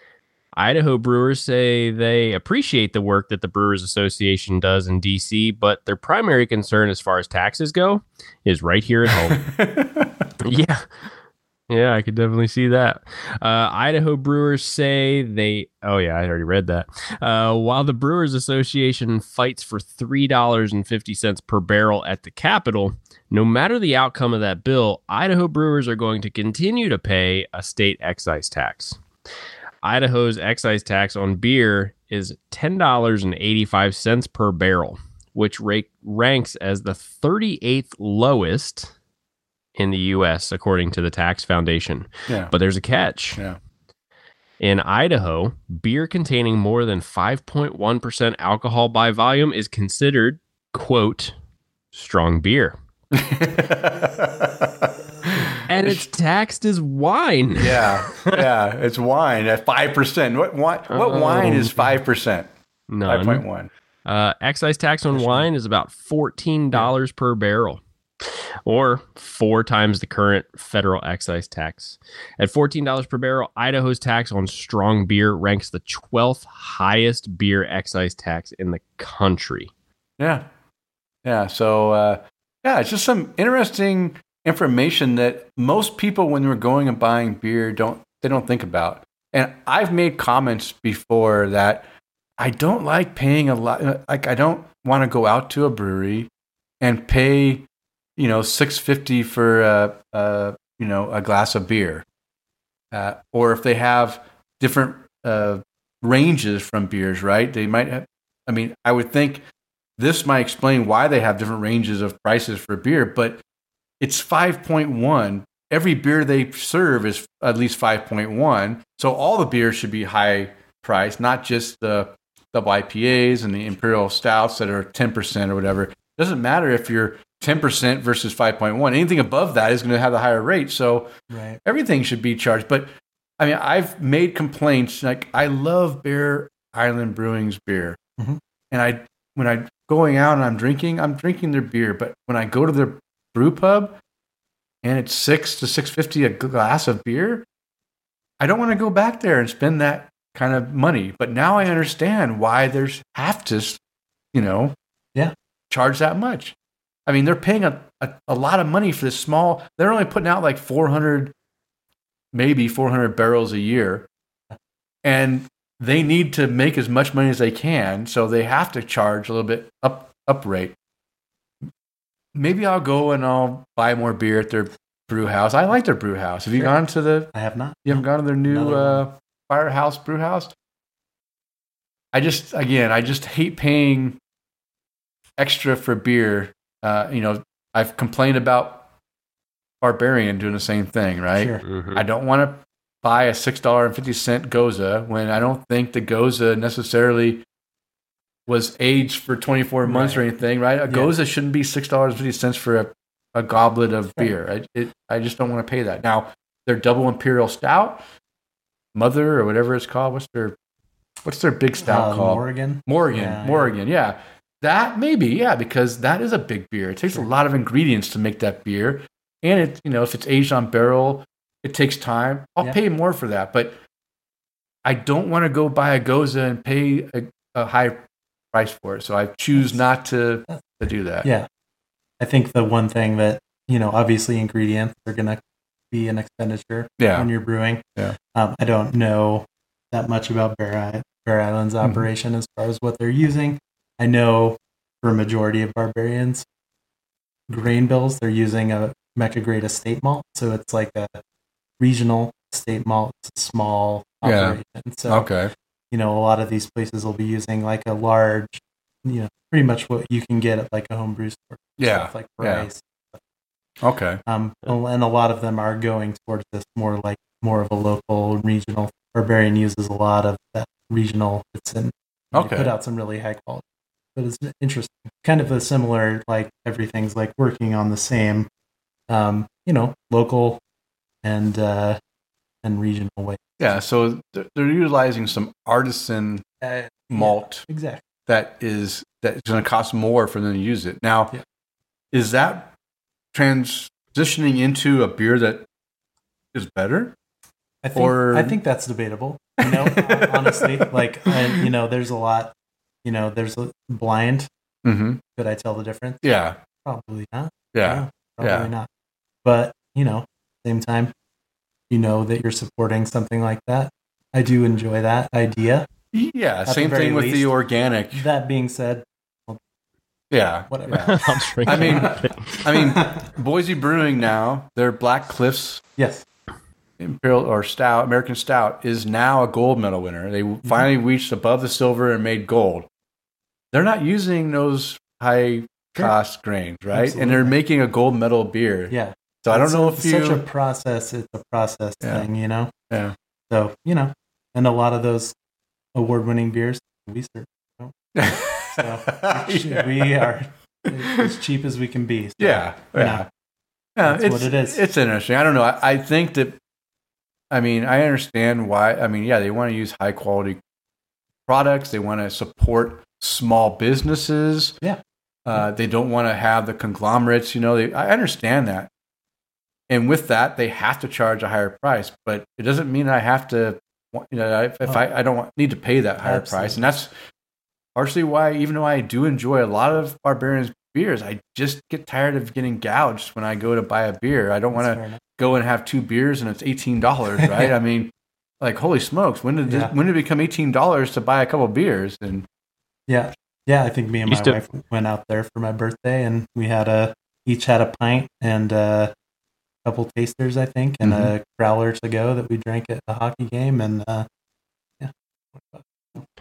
Idaho brewers say they appreciate the work that the Brewers Association does in DC, but their primary concern as far as taxes go is right here at home. (laughs) yeah. Yeah, I could definitely see that. Uh, Idaho brewers say they. Oh, yeah, I already read that. Uh, while the Brewers Association fights for $3.50 per barrel at the Capitol, no matter the outcome of that bill, Idaho brewers are going to continue to pay a state excise tax. Idaho's excise tax on beer is $10.85 per barrel, which ra- ranks as the 38th lowest in the U.S., according to the Tax Foundation. Yeah. But there's a catch. Yeah. In Idaho, beer containing more than 5.1% alcohol by volume is considered, quote, strong beer. (laughs) And it's taxed as wine. (laughs) yeah, yeah, it's wine at five percent. What wine? What Oh. wine is five percent? Five None. point one. Uh, excise tax on wine is about fourteen dollars per barrel, or four times the current federal excise tax. At fourteen dollars per barrel, Idaho's tax on strong beer ranks the twelfth highest beer excise tax in the country. Yeah, yeah. So uh, yeah, it's just some interesting information that most people, when they're going and buying beer, don't they don't think about. And I've made comments before that I don't like paying a lot. Like I don't want to go out to a brewery and pay, you know, six fifty for a, a you know a glass of beer, uh, or if they have different uh, ranges from beers, right? They might have. I mean, I would think this might explain why they have different ranges of prices for beer, but it's 5.1. Every beer they serve is at least 5.1. So all the beers should be high price, not just the double IPAs and the imperial stouts that are 10% or whatever. doesn't matter if you're 10% versus 5.1. Anything above that is going to have the higher rate. So Right. everything should be charged. But I mean, I've made complaints. Like I love Bear Island Brewing's beer, Mhm. and I when I going out and I'm drinking, I'm drinking their beer. But when I go to their brew pub, and it's six to six fifty a glass of beer, I don't want to go back there and spend that kind of money. But now I understand why there's have to, you know, Yeah. charge that much. I mean, they're paying a, a, a lot of money for this small. They're only putting out like 400, maybe 400 barrels a year. And they need to make as much money as they can. So they have to charge a little bit up, up rate. Maybe I'll go and I'll buy more beer at their brew house. I like their brew house. Have you gone to the, I have not. you haven't gone to their new uh, firehouse brew house? I just, again, I just hate paying extra for beer. Uh, you know, I've complained about Barbarian doing the same thing, right? Sure. Mhm. I don't want to buy a six dollar and fifty cent gose when I don't think the gose necessarily was aged for twenty four months or anything, right? A Yeah. gose shouldn't be six dollars fifty cents for a, a goblet of Right. beer. I, it, I just don't want to pay that. Now their double imperial stout, Mother or whatever it's called. What's their what's their big stout Uh, called? Morgan. Morgan, Yeah, yeah. Morgan, yeah. That maybe, yeah, because that is a big beer. It takes Sure. a lot of ingredients to make that beer, and it, you know, if it's aged on barrel, it takes time. I'll Yeah. pay more for that, but I don't want to go buy a gose and pay a, a high price for it. So I choose not to to do that. Yeah. I think the one thing that, you know, obviously ingredients are going to be an expenditure yeah, when you're brewing. Yeah. Um, I don't know that much about Bear, Bear Island's Mhm. operation as far as what they're using. I know for a majority of barbarians, grain bills, they're using a Mecca grade estate malt, so it's like a regional estate malt. It's a small Yeah. operation. So Okay. You know, a lot of these places will be using like a large, you know, pretty much what you can get at like a home brew store. Yeah. Like Yeah. rice. Okay. Um, and a lot of them are going towards this more like more of a local regional. Barbarian uses a lot of that regional. It's in. Okay. Put out some really high quality, but it's interesting. Kind of a similar like everything's like working on the same, um, you know, local and uh, and regional way. Yeah. So they're, they're utilizing some artisan Uh, malt exactly. that is that's going to cost more for them to use it. Now, Yeah. is that transitioning into a beer that is better? I think Or- I think that's debatable. You know, (laughs) honestly, like and you know, there's a lot. You know, there's a blind. Mm-hmm. Could I tell the difference? Yeah. Probably not. Yeah. probably yeah. not. But you know, same time, you know that you're supporting something like that. I do enjoy that idea. Yeah. the Same thing with the organic. That being said, Yeah. whatever. Yeah. (laughs) I'll drink I mean- I mean, Boise Brewing now, their Black Cliffs yes, Imperial or Stout, American Stout, is now a gold medal winner. They Mm-hmm. finally reached above the silver and made gold. They're not using those high cost grains, right? And they're making a gold medal beer. yeah. So I don't know if you. such a process. It's a process Yeah. thing, you know. yeah. So you know, and a lot of those award-winning beers (laughs) (laughs) we serve. So yeah. we are as cheap as we can be. So, Yeah, you yeah, yeah. that's it's, what it is. It's interesting. I don't know. I, I think that. I mean, I understand why. I mean, yeah, they want to use high quality products. They want to support small businesses. Yeah. Uh, they don't want to have the conglomerates. You know, they, I understand that. And with that, they have to charge a higher price. But it doesn't mean I have to. You know, if, if Oh. I, I don't want, need to pay that higher price, and that's partially why, even though I do enjoy a lot of Barbarian's beers, I just get tired of getting gouged when I go to buy a beer. I don't want to go and have two beers and it's eighteen dollars, right? (laughs) I mean, like holy smokes, when did this, Yeah. when did it become eighteen dollars to buy a couple beers? And Yeah, yeah. I think me and my Used to- wife went out there for my birthday, and we had a each had a pint and a couple tasters, I think, and Mm-hmm. a growler to go that we drank at the hockey game, and uh, yeah,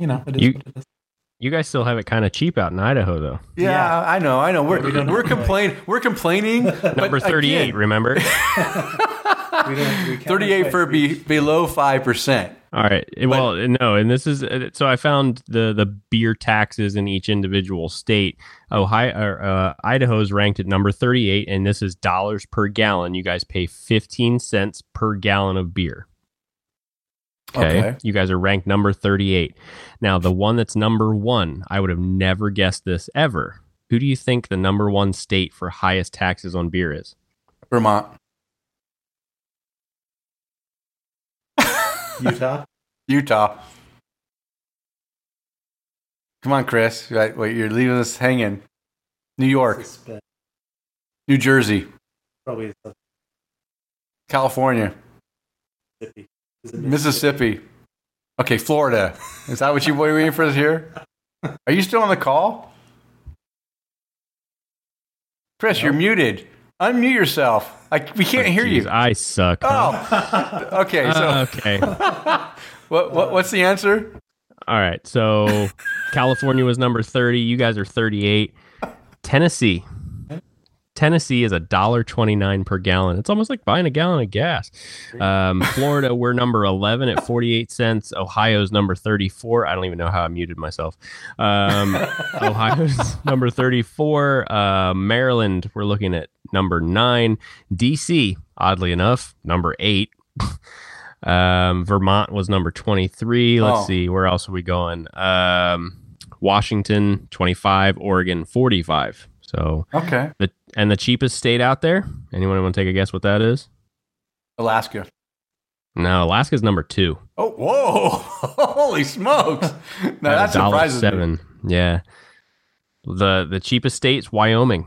you know, it is You- what it is. You guys still have it kind of cheap out in Idaho, though. yeah, Yeah. I know, I know. We're We don't we're have to, like- complain we're complaining. (laughs) Number 38, remember? (laughs) We don't- we (laughs) Thirty eight for be, below five percent. All right. Well, no, and this is uh, so I found the the beer taxes in each individual state. Ohio, or, uh, Idaho's ranked at number 38, and this is dollars per gallon. You guys pay 15 cents per gallon of beer. Okay. Okay. You guys are ranked number 38. Now, the one that's number one, I would have never guessed this ever. Who do you think the number one state for highest taxes on beer is? Vermont, Utah. (laughs) Utah. Come on, Chris. Right, wait, you're leaving us hanging. New York, New Jersey, Probably California, Mississippi. Is it Mississippi. Okay, Florida. Is that what you were waiting for us here? (laughs) Are you still on the call? Chris, you're muted. Unmute yourself. I, we can't hear Jeez, you. I suck. huh? Oh, (laughs) okay. So, Uh, okay. (laughs) what, what, what's the answer? All right. So California was number 30. You guys are 38. Tennessee. Tennessee is a dollar twenty nine per gallon. It's almost like buying a gallon of gas. Um, (laughs) Florida, we're number eleven at forty eight cents. Ohio's number thirty four. I don't even know how I muted myself. Um, (laughs) Ohio's number thirty four. Uh, Maryland, we're looking at number nine. DC, oddly enough, number eight. (laughs) Um, Vermont was number 23. Let's Oh. see, where else are we going? Um, Washington 25, Oregon 45. So Okay. the and the cheapest state out there. Anyone want to take a guess what that is? Alaska. No, Alaska's number two. Oh, whoa. (laughs) Holy smokes. (laughs) Now that surprises me. seven. Yeah. The the cheapest state's Wyoming,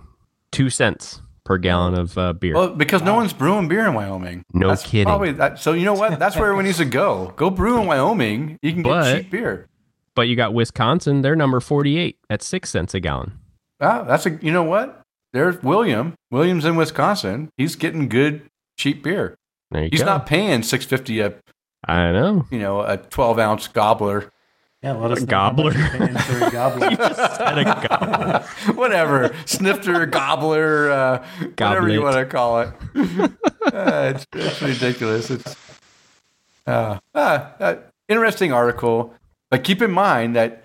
two cents per gallon of uh, beer. Well, because no one's brewing beer in Wyoming. No That's kidding. Probably that, so you know what? That's where everyone needs to go. Go brew in Wyoming. You can get But- cheap beer. but you got Wisconsin. They're number forty eight at six cents a gallon. Ah, that's a. You know what? there's William. William's in Wisconsin. He's getting good cheap beer. There you He's go. not paying six fifty a I know. you know a twelve ounce gobbler. Yeah, let us A know how gobbler. you're paying for a (laughs) gobbler. Had a gobbler. (laughs) whatever, snifter, gobbler, uh, whatever you want to call it. (laughs) Uh, it's, it's ridiculous. It's uh, uh, uh, interesting article, but keep in mind that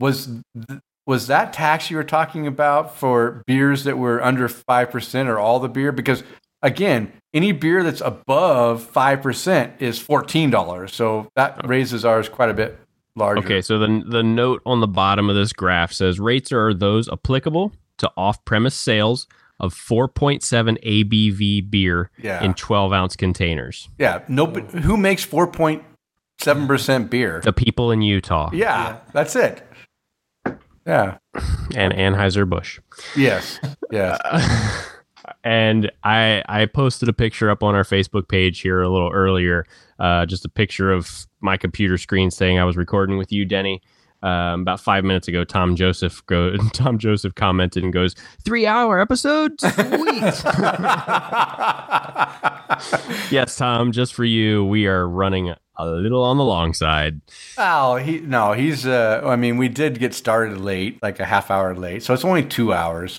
was th- was that tax you were talking about for beers that were under five percent or all the beer? Because again, any beer that's above five percent is fourteen dollars, so that raises ours quite a bit larger. Okay, so the the note on the bottom of this graph says rates are those applicable to off-premise sales of 4.7 ABV beer Yeah. in 12 ounce containers. Yeah, no. Who makes four point seven percent beer? The people in Utah Yeah, that's it. Yeah. and Anheuser Busch. Yes. Yes. (laughs) and I I posted a picture up on our Facebook page here a little earlier, uh, just a picture of my computer screen saying I was recording with you, Denny. Um, about five minutes ago, Tom Joseph go (laughs) Tom Joseph commented and goes three hour episode, sweet. (laughs) yes, Tom, just for you, we are running a little on the long side. oh, he no, he's. Uh, I mean, we did get started late, like a half hour late, so it's only two hours,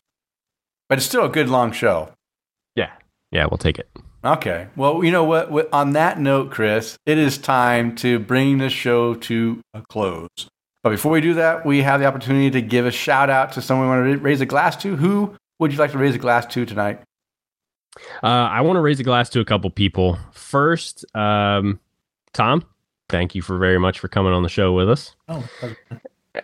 but it's still a good long show. Yeah, yeah, we'll take it. Okay. Well, you know what? On that note, Chris, it is time to bring the show to a close. But before we do that, we have the opportunity to give a shout out to someone we want to raise a glass to. Who would you like to raise a glass to tonight? Uh, I want to raise a glass to a couple people. First, um, Tom, thank you for very much for coming on the show with us. Oh, okay.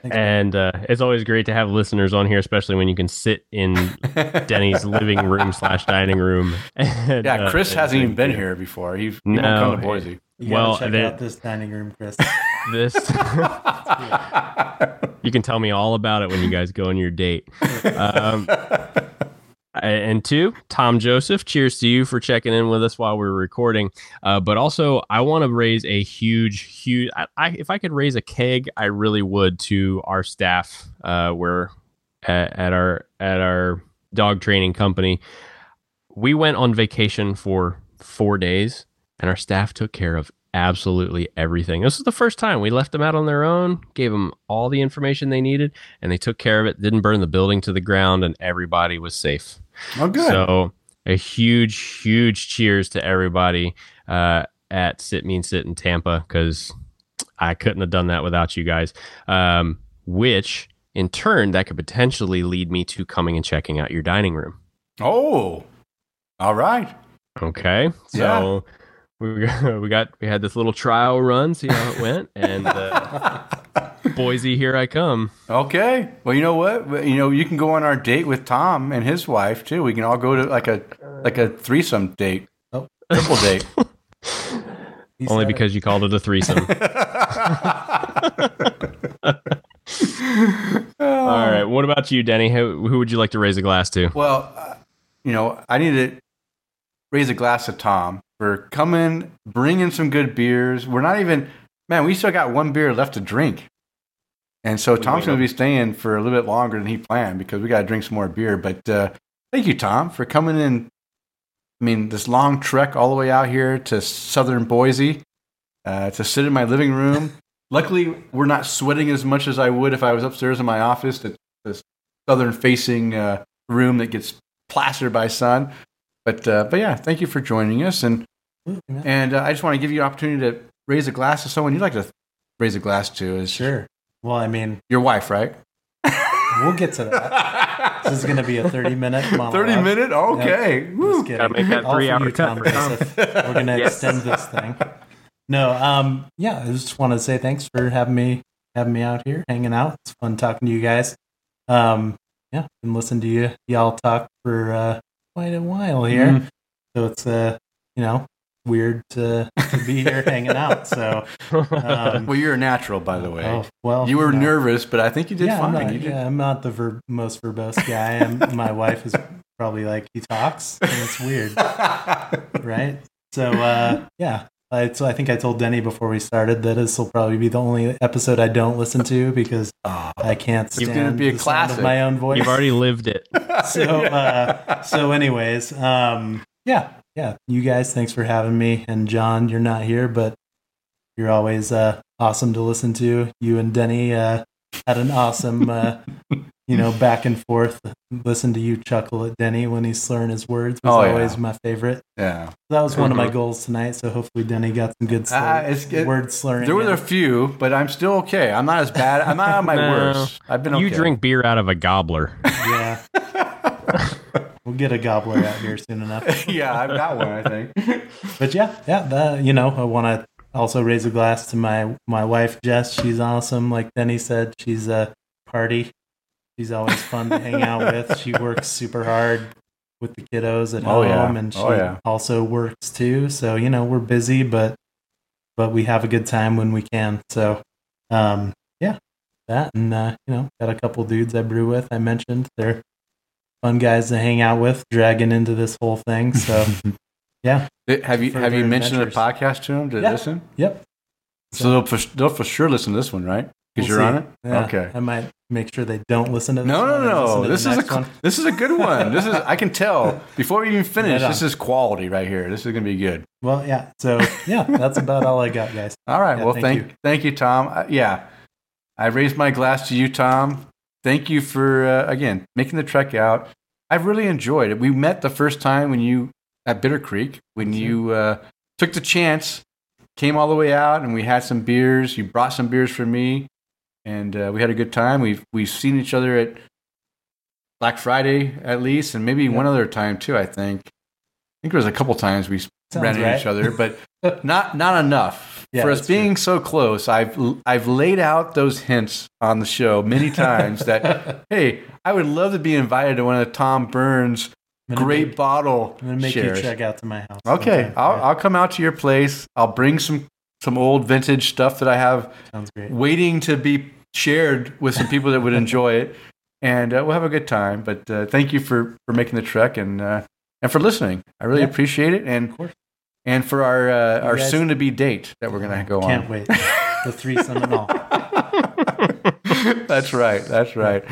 Thanks. And uh, it's always great to have listeners on here, especially when you can sit in (laughs) Denny's living room slash dining room. (laughs) And, Yeah, uh, Chris and hasn't even been here before. He, he No, won't come to. Boise. You well, check they- out this dining room, Chris. (laughs) This, you can tell me all about it when you guys go on your date. Um, and two, Tom Joseph, cheers to you for checking in with us while we were recording. Uh, but also, I want to raise a huge, huge. I, I, if I could raise a keg, I really would to our staff. Uh, we're at, at our at our dog training company. We went on vacation for four days, and our staff took care of absolutely everything. This is the first time we left them out on their own, gave them all the information they needed, and they took care of it. Didn't burn the building to the ground, and everybody was safe. Oh, good. So a huge, huge cheers to everybody uh, at Sit Mean Sit in Tampa because I couldn't have done that without you guys. Um, which in turn, that could potentially lead me to coming and checking out your dining room. oh, all right. Okay, so. We got, (laughs) we got we had this little trial run, see how it went, and uh, (laughs) Boise, here I come. Okay. Well, you know what? You know, you can go on our date with Tom and his wife too. We can all go to like a like a threesome date, Oh. triple date. (laughs) Only said it. because you called it a threesome. All right. What about you, Denny? Who, who would you like to raise a glass to? Well, uh, you know, I need to raise a glass to Tom for coming, bringing some good beers. We're not even, man, we still got one beer left to drink. And so Tom's going to be staying for a little bit longer than he planned because we got to drink some more beer. But uh, thank you, Tom, for coming in. I mean, this long trek all the way out here to southern Boise uh, to sit in my living room. (laughs) Luckily, we're not sweating as much as I would if I was upstairs in my office, the, the southern facing uh, room that gets plastered by sun. But uh, but yeah, thank you for joining us, and Ooh, yeah. and uh, I just want to give you an opportunity to raise a glass to someone you'd like to raise a glass to. Is Sure. Well, I mean, your wife, right? we'll get to that. (laughs) This is going to be a 30 minute monologue. Thirty minute, okay. Just Woo. kidding. Gotta make that three-hour you, cut Tom for Tom. Joseph. We're going to Yes. extend this thing. No, um, yeah, I just want to say thanks for having me having me out here, hanging out. It's fun talking to you guys. Um, yeah, and listen to you y'all talk for uh, quite a while here, Mhm. so it's uh, you know, weird to, to be here hanging out. So, um, (laughs) Well, you're a natural, by the way. oh, well, you were know. nervous, but I think you did yeah, fine. I'm not, you did. yeah, I'm not the ver- most verbose guy. And my wife is probably like, he talks, and it's weird, (laughs) right? So, uh, yeah, I, so I think I told Denny before we started that this will probably be the only episode I don't listen to because I can't It's stand gonna be a the sound classic. of my own voice. You've already lived it. (laughs) so uh, so anyways um yeah yeah you guys thanks for having me and john you're not here but you're always uh awesome to listen to you and denny uh had an awesome uh you know back and forth listen to you chuckle at denny when he's slurring his words was Oh, yeah. always my favorite Yeah. that was one of my goals tonight so hopefully denny got some good slur- Ah, it's good. word slurring There were a few, but I'm still okay. I'm not as bad. I'm not at my (laughs) No. worst. I've been okay. You drink beer out of a gobbler. yeah (laughs) we'll get a gobbler out here soon enough (laughs) yeah, I've got one, I think. but yeah, yeah, that, you know, I want to also raise a glass to my my wife Jess. She's awesome. Like Denny said, she's a party. She's always fun to hang out with. She works super hard with the kiddos at Oh, home, yeah. and she Oh, yeah. also works too. So you know, we're busy, but but we have a good time when we can. So, um, yeah, that and uh, you know, got a couple dudes I brew with. I mentioned they're fun guys to hang out with, dragging into this whole thing. So, (laughs) yeah, Have you For have you mentioned the podcast to them to Yeah. listen? yep. So they'll for, they'll for sure listen to this one, right? Because We'll you're see. on it. Yeah, Okay. I might make sure they don't listen to this No, one no, no. This is a one. (laughs) this is a good one. This is I can tell (laughs) before we even finish. Right. This is quality right here. This is gonna be good. Well, yeah. So yeah, that's about all I got, guys. All right. Yeah, well, thank thank you. thank you, Tom. Uh, yeah, I raised my glass to you, Tom. Thank you for uh, again making the trek out. I've really enjoyed it. We met the first time when you at Bitter Creek when you uh, took the chance, came all the way out, and we had some beers. You brought some beers for me, and uh, we had a good time. We've we've seen each other at Black Friday at least, and maybe Yeah. one other time too. I think. I think it was a couple times we Sounds ran into right. each other, but (laughs) not not enough Yeah, for us that's true. being so close. I've I've laid out those hints on the show many (laughs) times that hey, I would love to be invited to one of Tom Byrne's great make- bottle I'm gonna make shares. you check out to my house. Okay. I'll I'll come out to your place. I'll bring some some old vintage stuff that I have sounds great. waiting to be shared with some people that would (laughs) enjoy it, and uh, we'll have a good time. But uh, thank you for for making the trek and uh, and for listening. I really Yeah. appreciate it, and Of course. and for our uh, our soon to be date that we're gonna go on. Can't wait. The threesome and all. (laughs) (laughs) that's right. That's right.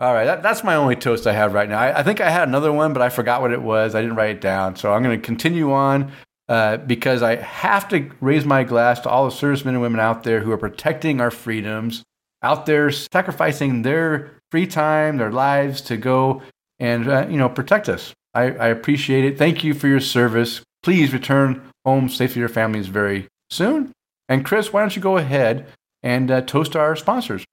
All right. That, that's my only toast I have right now. I, I think I had another one, but I forgot what it was. I didn't write it down. So I'm going to continue on uh, because I have to raise my glass to all the servicemen and women out there who are protecting our freedoms, out there sacrificing their free time, their lives to go and uh, you know protect us. I, I appreciate it. Thank you for your service. Please return home safe to your families very soon. And Chris, why don't you go ahead and uh, toast our sponsors?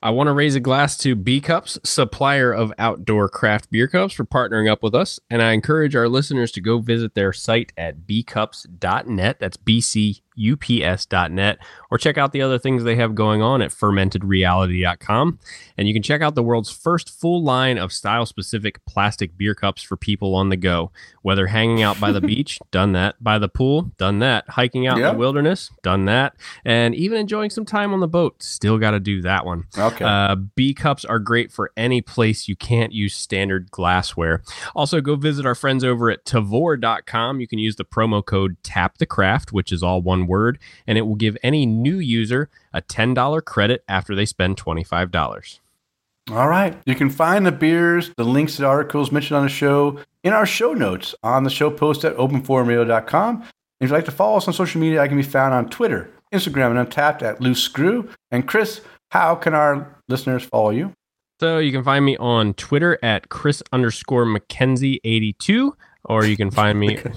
I want to raise a glass to B Cups, supplier of outdoor craft beer cups, for partnering up with us. And I encourage our listeners to go visit their site at bcups.net. That's B C U P S.net. Or check out the other things they have going on at fermentedreality.com. And you can check out the world's first full line of style specific plastic beer cups for people on the go. Whether hanging out by the (laughs) beach, done that. By the pool, done that. Hiking out in the wilderness, done that. And even enjoying some time on the boat, still got to do that one. Okay. Uh, B cups are great for any place you can't use standard glassware. Also, go visit our friends over at Tavour.com. You can use the promo code TAPTheCraft, which is all one word, and it will give any new user a $10 credit after they spend $25. All right. You can find the beers, the links to the articles mentioned on the show in our show notes on the show post at openforumradio.com. If you'd like to follow us on social media, I can be found on Twitter, Instagram, and Untappd at Loose Screw. And Chris, how can our listeners follow you? So you can find me on Twitter at Chris underscore McKenzie82, or you can find me. (laughs)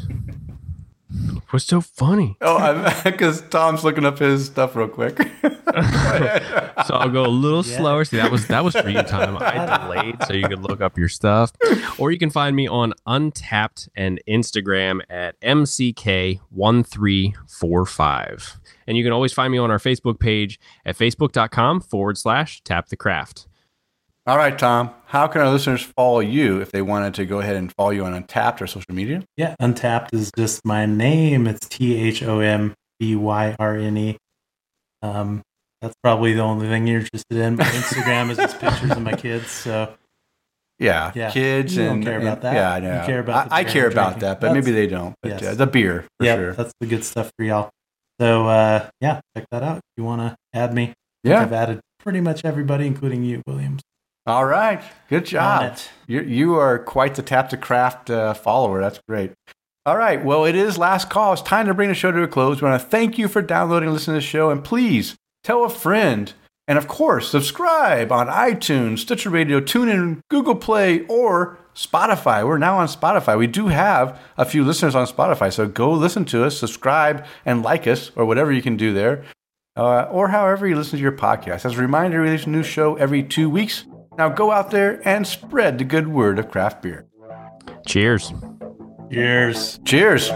What's so funny? Oh, I (laughs) because Tom's looking up his stuff real quick. (laughs) so I'll go a little Yeah. slower. See, that was that was for you, time. I (laughs) delayed so you could look up your stuff, or you can find me on Untappd and Instagram at mck1345, and you can always find me on our Facebook page at facebook.com forward slash tap the craft. All right, Tom, how can our listeners follow you if they wanted to go ahead and follow you on Untappd or social media? Yeah, Untappd is just my name. It's T H O M B Y R N E. Um, that's probably the only thing you're interested in. My Instagram is just pictures of my kids. So Yeah, Yeah. kids You don't and care and- about that. Yeah, I You know. care about I, I care about drinking. that, but That's- maybe they don't. But Yes. uh, the beer for yeah, sure. that's the good stuff for y'all. So uh, yeah, check that out. If you want to add me, Yeah. I've added pretty much everybody, including you, Williams. All right. Good job. You you are quite the tap to craft uh, follower. That's great. All right. Well, it is last call. It's time to bring the show to a close. We want to thank you for downloading and listening to the show. And please tell a friend. And of course, subscribe on iTunes, Stitcher Radio, TuneIn, Google Play, or Spotify. We're now on Spotify. We do have a few listeners on Spotify. So go listen to us, subscribe, and like us, or whatever you can do there, uh, or however you listen to your podcast. As a reminder, we release a new show every two weeks. Now go out there and spread the good word of craft beer. Cheers. Cheers. Cheers.